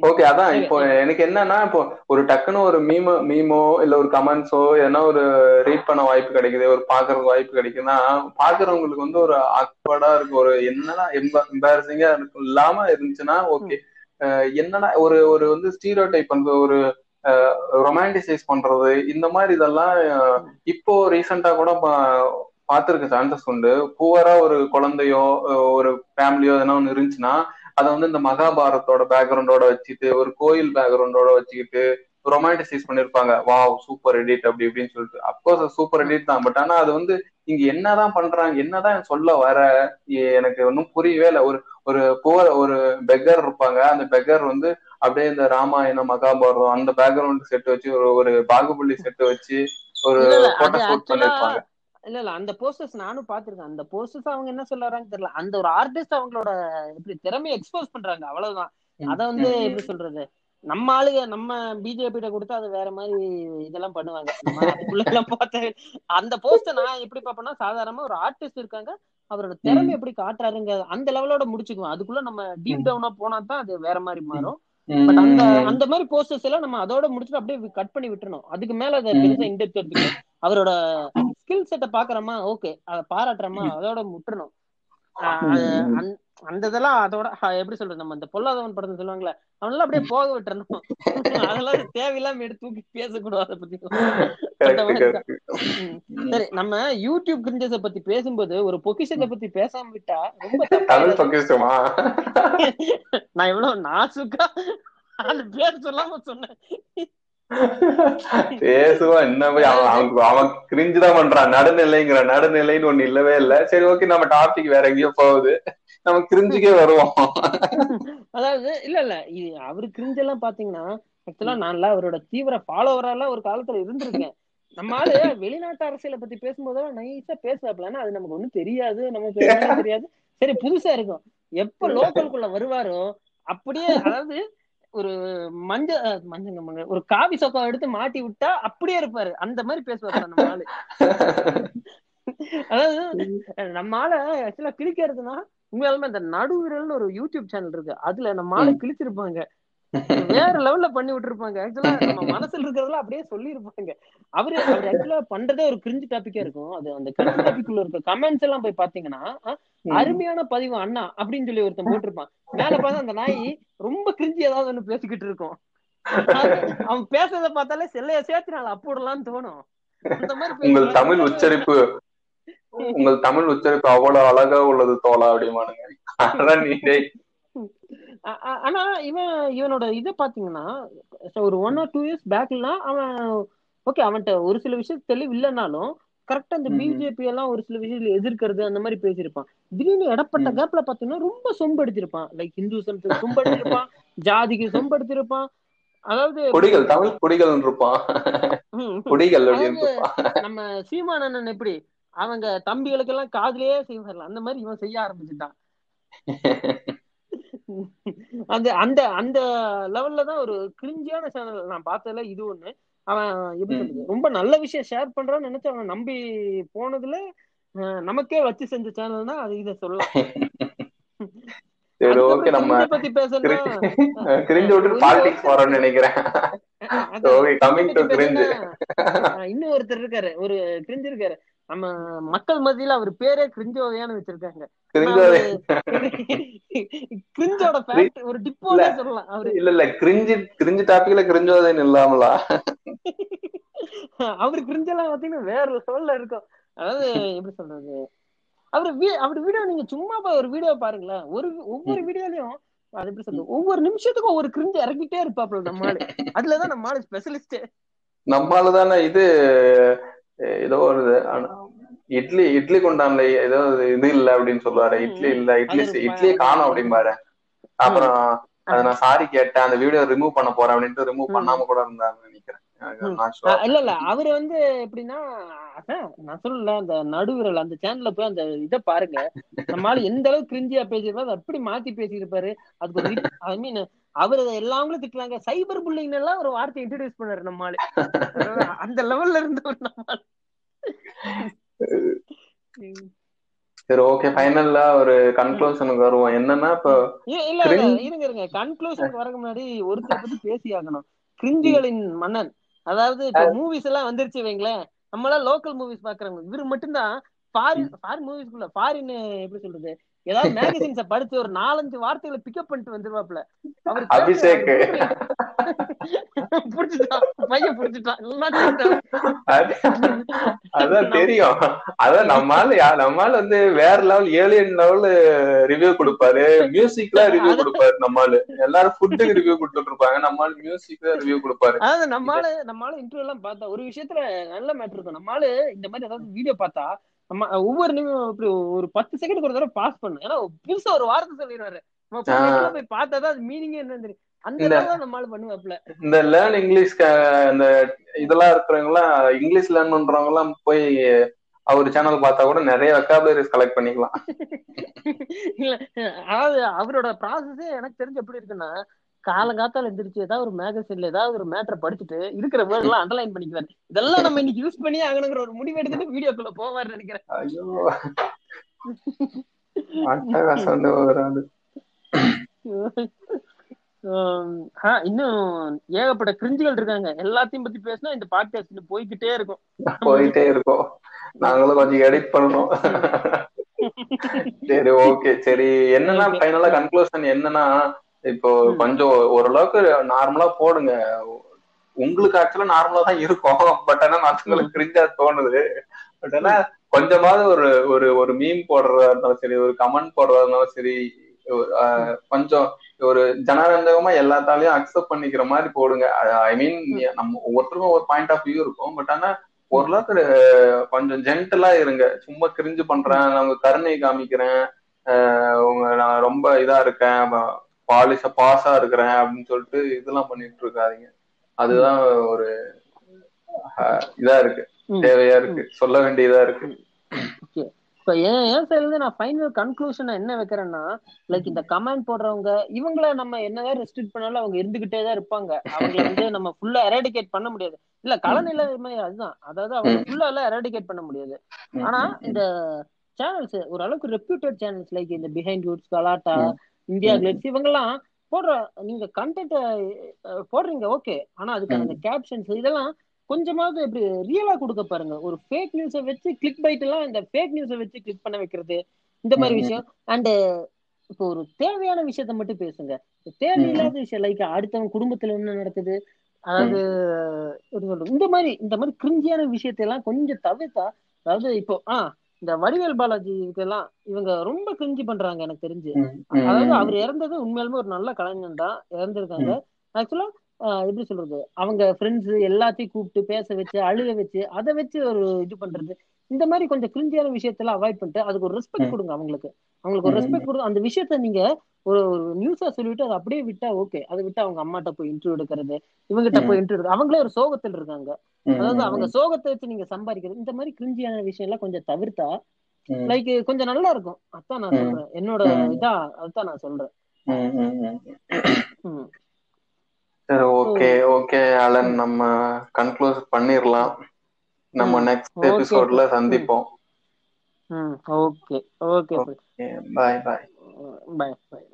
ஓகே அதான் இப்போ எனக்கு என்னன்னா இப்போ ஒரு டக்குன்னு ஒரு மீமோ மீமோ இல்ல ஒரு கமெண்ட்ஸோ ஏன்னா ஒரு ரீட் பண்ண வாய்ப்பு கிடைக்குது ஒரு பாக்குறதுக்கு வாய்ப்பு கிடைக்குதுன்னா பாக்குறவங்களுக்கு வந்து ஒரு ஆக்வர்டா இருக்கு ஒரு என்னன்னா எம்பாரசிங்கா இல்லாம இருந்துச்சுன்னா ஓகே என்னன்னா ஒரு ஒரு வந்து ஸ்டீரியோ டைப் பண்றது ஒரு ரொமான்டிசைஸ் பண்றது இந்த மாதிரி இதெல்லாம் இப்போ ரீசெண்டா கூட பா- சான்சஸ் உண்டு. புவரா ஒரு குழந்தையோ ஒரு ஃபேமிலியோ எதனா ஒன்று இருந்துச்சுன்னா அதை வந்து இந்த மகாபாரத்தோட பேக்ரவுண்டோட வச்சுட்டு ஒரு கோயில் பேக்ரவுண்டோட வச்சுக்கிட்டு ரொமான்டிசைஸ் பண்ணிருப்பாங்க. வாவ் சூப்பர் எடிட் அப்படி இப்படின்னு சொல்லிட்டு. அப்கோர்ஸ் சூப்பர் எடிட் தான். பட் ஆனா அது வந்து இங்க என்னதான் பண்றாங்க என்னதான் சொல்ல வர எனக்கு ஒன்றும் புரியவே இல்லை. ஒரு ஒரு போர் ஒரு பெக்கர் இருப்பாங்க. அந்த பெக்கர் வந்து அப்படியே இந்த ராமாயணம் மகாபாரதம் அந்த பேக்ரவுண்ட் செட் வச்சு ஒரு ஒரு பாகுபலி செட் வச்சு ஒரு போட்டோ ஷூட் பண்ணிருப்பாங்க. இல்ல இல்ல அந்த போஸ்டர்ஸ் நானும் பாத்திருக்கேன் அந்த போஸ்டர்ஸ் அவங்க என்ன சொல்ல வராங்க தெரியல. அந்த ஒரு ஆர்டிஸ்ட் அவங்களோட எப்படி திறமையை எக்ஸ்போஸ் பண்றாங்க. அவ்வளவுதான். அத வந்து எப்படி சொல்றது? நம்ம ஆளுங்க நம்ம பிஜேபி கொடுத்தா அது வேற மாதிரி இதெல்லாம் பண்ணுவாங்க. நம்ம அதுக்குள்ள எல்லாம் பார்த்த அந்த போஸ்ட நான் எப்படி பாப்பேன்னா சாதாரணமா ஒரு ஆர்டிஸ்ட் இருக்காங்க. அவரோட திறமை எப்படி காட்டுறாருங்க அந்த லெவலோட முடிச்சுக்குவோம். அதுக்குள்ள நம்ம டீப் டவுனா போனா தான் அது வேற மாதிரி மாறும். பட் அந்த அந்த மாதிரி போஸ்டர்ஸ் எல்லாம் நம்ம அதோட முடிச்சுட்டு அப்படியே கட் பண்ணி விட்டுறணும். அதுக்கு மேல அதை பெருசா இன்டெப்த் எடுத்துக்கணும். அவரோட ஸ்கில் செட்டை பாக்குறோமா ஓகே அதை பாராட்டுறோமா? அதோட அது அந்த- இதெல்லாம் அதோட எப்படி சொல்றது நம்ம இந்த பொல்லாதவன் படத்தை சொல்லுவாங்கல்ல அவனெல்லாம் அப்படியே போக விட்டுறணும். அதெல்லாம் தேவையில்லாம எடுத்து தூக்கி பேசக்கூடாது அதை பத்தி. சரி நம்ம யூடியூப் கிரிஞ்சஸ பத்தி பேசும்போது ஒரு பொக்கிஷத்தை பத்தி பேசாம விட்டா ரொம்ப நான் எவ்வளவு நாசுக்கா அந்த பேர் சொல்லாம சொன்னேன். பேசுவான் என்ன போய் அவன் அவன் அவன் கிரிஞ்சு தான் பண்றான். நடுநிலைங்கிற நடுநிலைன்னு ஒண்ணு இல்லவே இல்ல. சரி ஓகே நம்ம டாபிக் வேற எங்கேயோ போகுது. நம்ம கிரிஞ்சுக்கே வருவோம். அதாவது இல்ல இல்ல இது அவரு கிரிஞ்செல்லாம் பாத்தீங்கன்னா ஆக்சுவலா நான்லாம் அவரோட தீவிர ஃபாலோவராலாம் ஒரு காலத்துல இருந்திருக்கேன். நம்ம ஆளு வெளிநாட்டு அரசியலை பத்தி பேசும்போதெல்லாம் நைஸா பேசுவாப்லன்னா அது நமக்கு ஒண்ணும் தெரியாது நமக்கு தெரியாது. சரி புதுசா இருக்கும். எப்ப லோக்கலுக்குள்ள வருவாரோ அப்படியே அதாவது ஒரு மஞ்ச மஞ்சங்க மங்க ஒரு காவி சொக்கம் எடுத்து மாட்டி விட்டா அப்படியே இருப்பாரு. அந்த மாதிரி பேசுவாரு நம்ம ஆளு. அதாவது நம்ம ஆள ஆக்சுவலா கிழிக்கிறதுனா உண்மையாலுமே அந்த நடுவிரல்னு ஒரு யூடியூப் சேனல் இருக்கு. அதுல நம்ம ஆளு கிழிச்சிருப்பாங்க. வேற லெவல்ல பண்ணி விட்டுருப்பாங்க. ஆக்சுவலா நம்ம மனசுல இருக்கிறதெல்லாம் அப்படியே சொல்லி இருப்பாங்க அவரு அவர் ஆக்சுவலா பண்றதே ஒரு கிரிஞ்சு டாபிக்கா இருக்கும். அது அந்த கிரிஞ்சு டாபிக் உள்ள இருக்க கமெண்ட்ஸ் எல்லாம் போய் பாத்தீங்கன்னா அருமையான பதிவு அண்ணா அப்படின்னு சொல்லி ஒருத்தன் போட்டிருப்பான். மேல பார்த்தா அந்த நாய் ரொம்ப கிரிஞ்சு ஏதாவது ஒண்ணு பேசிக்கிட்டு இருக்கும். அவன் பேசுறத பார்த்தாலே செல்லைய சேர்த்து நாள் அப்பிடலாம்னு தோணும். அந்த மாதிரி உங்கள். தமிழ் உச்சரிப்பு உங்கள் தமிழ் உச்சரிப்பு அவ்வளவு அழகா உள்ளது தோலா அப்படிமானுங்க ஆனா இவன் இவனோட இதை பாத்தீங்கன்னா ஒரு ஒன் ஆர் டூ இயர்ஸ் பேக்லாம் அவன் ஓகே அவன்கிட்ட ஒரு சில விஷயம் தெளிவு இல்லைனாலும் கரெக்டா ம்ம். பிஜேபி எல்லாம் ஒரு சில விஷயத்துல எதிர்க்கிறது அந்த மாதிரி பேசியிருப்பான். திடீர்னு இடப்பட்ட. கேப்ல பாத்தீங்கன்னா ரொம்ப சொம்படுத்திருப்பான் லைக் ஹிந்துசம்க்கு சொம்படுத்திருப்பான் ஜாதிக்கு சொம்படுத்திருப்பான் அதாவது குடிகள் தமிழ் குடிகள் இருப்பான் நம்ம சீமானண்ணன் எப்படி அவங்க தம்பிகளுக்கு எல்லாம் காதுலயே செய்வார்ல அந்த மாதிரி இவன் செய்ய ஆரம்பிச்சுட்டான். அந்த அந்த அந்த லெவல்ல தான் ஒரு கிரிஞ்சியான சேனல் நான் பார்த்ததுல இது ஒண்ணு. அவன் எப்படி. சொல்றது? ரொம்ப நல்ல விஷயம் ஷேர் பண்றான்னு நினைச்சு அவன் நம்பி போனதுல நமக்கே வச்சு செஞ்ச சேனல்னா அது இதை சொல்லலாம். சரி ஓகே நம்ம பத்தி பேசணும்னா கிரிஞ்சு விட்டு பாலிடிக்ஸ் வரோம்னு நினைக்கிறேன். Okay coming to cringe. இன்னும் ஒருத்தர் இருக்காரு ஒரு கிரிஞ்சு இருக்காரு. நம்ம மக்கள் மத்தியில அவர் பேரே கிரிஞ்சோவையான்னு வச்சிருக்காங்க. கிரிஞ்சோட ஒரு டிப்போனே சொல்லலாம் அவரு. இல்ல இல்ல கிரிஞ்சு கிரிஞ்சு டாபிக்ல கிரிஞ்சோதேன்னு இல்லாமலா? அவரு கிரிஞ்செல்லாம் பாத்தீங்கன்னா வேற லெவல்ல இருக்கும். அதாவது எப்படி சொல்றது? அவரு அவர் வீடியோ நீங்க சும்மா போய் ஒரு வீடியோ பாருங்களேன். ஒரு ஒவ்வொரு வீடியோலயும் அது எப்படி சொல்றது? ஒவ்வொரு நிமிஷத்துக்கும் ஒவ்வொரு கிரிஞ்சு இறக்கிட்டே இருப்பாப்ல நம்ம ஆளு அதுலதான் நம்ம ஆளு ஸ்பெஷலிஸ்ட் நம்மால தானே இது ஏதோ ஒரு இட்லி இட்லி கொண்டான்ல ஏதோ இது இல்ல அப்படின்னு சொல்லுவாரு. இட்லி இல்ல இட்லி இட்லியே காணும் அப்படிம்பாரு. அப்புறம் அதை நான் சாரி கேட்டேன். அந்த வீடியோ ரிமூவ் பண்ண போறேன் அப்படின்ட்டு ரிமூவ். பண்ணாம கூட இருந்தாருன்னு நினைக்கிறேன். இல்ல இல்ல அவரு வந்து எப்படின்னா நான் சொல்லல அந்த நடுவிரல் அந்த சேனல்ல போய் அந்த இதை பாருங்க. நம்ம ஆளு எந்த அளவுக்கு கிரிஞ்சியா பேசியிருப்பாரு அதை அப்படி மாத்தி பேசியிருப்பாரு. அதுக்கு ஒரு ஐ மீன் அவரு எல்லாங்களும் திட்டுறாங்க. சைபர் புல்லிங் எல்லாம் ஒரு வார்த்தை இன்ட்ரடியூஸ் பண்ணாரு நம்ம ஆளு. அதாவது அந்த லெவல்ல ஆளு. ம். சரி ஓகே ஃபைனல்ல ஒரு கன்க்ளூஷனுக்கு வருவோம். என்னன்னா இப்போ இல்ல இருங்க இருங்க. கன்க்ளூஷனுக்கு வரக்கு முன்னாடி ஒருத்தரை பத்தி பேசி ஆகணும் கிரிஞ்சுகளின் மன்னன். அதாவது இப்ப மூவிஸ் எல்லாம் வந்துருச்சு வைங்களேன். நம்மளாம் லோக்கல் மூவிஸ் பாக்குறவங்க. இவரு மட்டும்தான் ஃபாரின் ஃபாரின் மூவிஸ்க்குள்ள ஃபாரின் எப்படி சொல்றது? ஏதாவது மேகசின்ஸ படிச்சு ஒரு நாலஞ்சு வார்த்தைகளை பிக்கப் பண்ணிட்டு வந்துருவாப்ல அவர் அபிஷேக். புடிச்சிட்டான் பையன் புடிச்சிட்டான் அதான் தெரியும். அதான் நம்மால நம்மால வந்து வேற லெவல் ஏலியன் லெவல் ரிவ்யூ கொடுப்பாரு. மியூசிக்லாம் ரிவ்யூ கொடுப்பாரு நம்மால. எல்லாரும் ஃபுட்டுக்கு ரிவ்யூ கொடுத்துட்டு இருப்பாங்க நம்மால மியூசிக் ரிவ்யூ கொடுப்பாரு. அதாவது நம்மால நம்மால இன்டர்வியூ எல்லாம் பார்த்தா ஒரு விஷயத்துல நல்ல மேட்டர் இருக்கும். நம்மால இந்த மாதிரி ஏதாவது வீடியோ பார்த்தா நம்ம ஒவ்வொரு நிமிஷம் இப்படி ஒரு பத்து செகண்ட் ஒரு தடவை பாஸ் பண்ணு. ஏன்னா புதுசா ஒரு வார்த்தை சொல்லிடுவாரு போய் பார்த்தாதான் அது மீனிங்கே என்னன்னு தெரியும். இந்த லேர்ன் இங்கிலீஷ் இந்த இதெல்லாம் இருக்கிறவங்க எல்லாம் இங்கிலீஷ் லேர்ன் பண்றவங்க எல்லாம் போய் அவர் சேனல் பார்த்தா கூட நிறைய வெக்காபுலரிஸ் கலெக்ட் பண்ணிக்கலாம். இல்ல அதாவது அவரோட ப்ராசஸே எனக்கு தெரிஞ்சு எப்படி இருக்குன்னா காலங்காத்தால எந்திரிச்சு ஏதாவது ஒரு மேகசின்ல ஏதாவது ஒரு மேட்டரை படிச்சுட்டு இருக்கிற வேர்ட் எல்லாம் அண்டர்லைன் பண்ணிக்குவாரு இதெல்லாம் நம்ம இன்னைக்கு யூஸ் பண்ணி ஆகணுங்கிற ஒரு முடிவு எடுத்துட்டு வீடியோக்குள்ள போவாரு நினைக்கிறேன். ஐயோ. இன்னும் ஏகப்பட்ட கிரிஞ்சுகள் இருக்காங்க. எல்லாத்தையும் பத்தி பேசினா இந்த பாட்காஸ்ட் போய்கிட்டே இருக்கும். போயிட்டே இருக்கோம். நாங்களும் கொஞ்சம் எடிட் பண்ணணும். சரி ஓகே சரி என்னன்னா. ஃபைனலா கன்க்ளூஷன் என்னன்னா இப்போ. கொஞ்சம் ஓரளவுக்கு நார்மலா போடுங்க. உங்களுக்கு ஆக்சுவலா நார்மலா தான் இருக்கும். பட் ஆனா மத்தவங்களுக்கு கிரிஞ்சா தோணுது. பட் ஆனா கொஞ்சமாவது ஒரு ஒரு ஒரு மீம் போடுறதா இருந்தாலும் சரி ஒரு கமெண்ட் போடுறதா இருந்தாலும் சரி கொஞ்சம் ஒரு ஜனரஞ்சகமா எல்லாத்தாலையும் அக்செப்ட் பண்ணிக்கிற மாதிரி போடுங்க. ஐ மீன் நம்ம ஒவ்வொருத்தருக்கும் ஒரு பாயிண்ட் ஆஃப் வியூ இருக்கும். பட் ஆனா ஓரளவுக்கு கொஞ்சம் ஜென்டலா இருங்க. சும்மா கிரிஞ்சு பண்றேன். நான் கருணை காமிக்கிறேன். ஆஹ், உங்க நான் ரொம்ப இதா இருக்கேன். பாலிஷ பாஸா இருக்கிறேன் அப்படின்னு சொல்லிட்டு இதெல்லாம் பண்ணிட்டு இருக்காதீங்க. அதுதான் ஒரு இதா இருக்கு. தேவையா இருக்கு. சொல்ல வேண்டியதா இருக்கு. இப்ப என் என் சைடுல இருந்து நான் ஃபைனல் கன்க்ளூஷன் என்ன வைக்கிறேன்னா லைக் இந்த கமெண்ட் போடுறவங்க இவங்கள நம்ம என்னதான் ரெஸ்ட்ரிக்ட் பண்ணாலும் அவங்க இருந்துகிட்டே தான் இருப்பாங்க. அவங்கள வந்து நம்ம ஃபுல்லா எராடிகேட் பண்ண முடியாது. இல்ல கலநிலை அதுதான். அதாவது அவங்க ஃபுல்லா எல்லாம் எராடிகேட் பண்ண முடியாது. ஆனா இந்த சேனல்ஸ் ஒரு அளவுக்கு ரெப்யூட்டட் சேனல்ஸ் லைக் இந்த பிஹைண்ட் குட்ஸ் கலாட்டா. இந்தியா ம். கிளிப்ஸ் இவங்கெல்லாம் போடுற நீங்க கண்டென்ட் போடுறீங்க ஓகே ஆனா அதுக்கான. அந்த கேப்ஷன்ஸ் இதெல்லாம் கொஞ்சமாவது இப்படி ரியலா கொடுக்க பாருங்க. ஒரு ஃபேக் நியூஸை வச்சு கிளிக் பைட் எல்லாம் இந்த ஃபேக் நியூஸை வச்சு கிளிக் பண்ண வைக்கிறது இந்த மாதிரி. விஷயம். அண்ட் இப்போ ஒரு தேவையான விஷயத்த மட்டும் பேசுங்க. தேவையில்லாத விஷயம் லைக் அடுத்தவங்க குடும்பத்துல என்ன நடக்குது? அதாவது எப்படி சொல்றது இந்த மாதிரி இந்த மாதிரி கிரிஞ்சியான விஷயத்தையெல்லாம் கொஞ்சம் தவிர்த்தா அதாவது இப்போ ஆ இந்த வடிவேல் பாலாஜி இதுக்கெல்லாம் இவங்க ரொம்ப கிரிஞ்சி பண்றாங்க எனக்கு தெரிஞ்சு. அதாவது அவர் இறந்தது உண்மையாலுமே ஒரு நல்ல கலைஞன் தான் இறந்திருக்காங்க. ஆக்சுவலா எப்படி சொல்றது? அவங்க ஃப்ரெண்ட்ஸ் எல்லாத்தையும் கூப்பிட்டு பேச வச்சு அழுக வச்சு அதை வச்சு ஒரு இது பண்றது. இந்த மாதிரி கொஞ்சம் கிரிஞ்சியான விஷயத்தெல்லாம் அவாய்ட் பண்ணிட்டு அதுக்கு ஒரு ரெஸ்பெக்ட் கொடுங்க அவங்களுக்கு. அவங்களுக்கு ஒரு ரெஸ்பெக்ட் கொடுங்க. அந்த விஷயத்த நீங்க ஒரு ஒரு நியூஸா சொல்லிட்டு அதை அப்படியே விட்டா ஓகே அதை விட்டு அவங்க அம்மாட்ட போய் இன்டர்வியூ எடுக்கிறது இவங்கிட்ட போய் இன்டர்வியூ எடுக்கிறது. அவங்களே ஒரு சோகத்தில் இருக்காங்க. அதாவது அவங்க சோகத்தை வச்சு நீங்க சம்பாதிக்கிறது இந்த மாதிரி கிரிஞ்சியான விஷயம் எல்லாம் கொஞ்சம் தவிர்த்தா லைக் கொஞ்சம் நல்லா இருக்கும். அதான் நான் சொல்றேன். என்னோட இதா அதான் நான் சொல்றேன். சரி ஓகே ஓகே அலன் நம்ம கன்க்ளூஸ் பண்ணிரலாம். நம்ம நெக்ஸ்ட் எபிசோட்ல சந்திப்போம். ஓகே ஓகே பாய் பாய் பாய்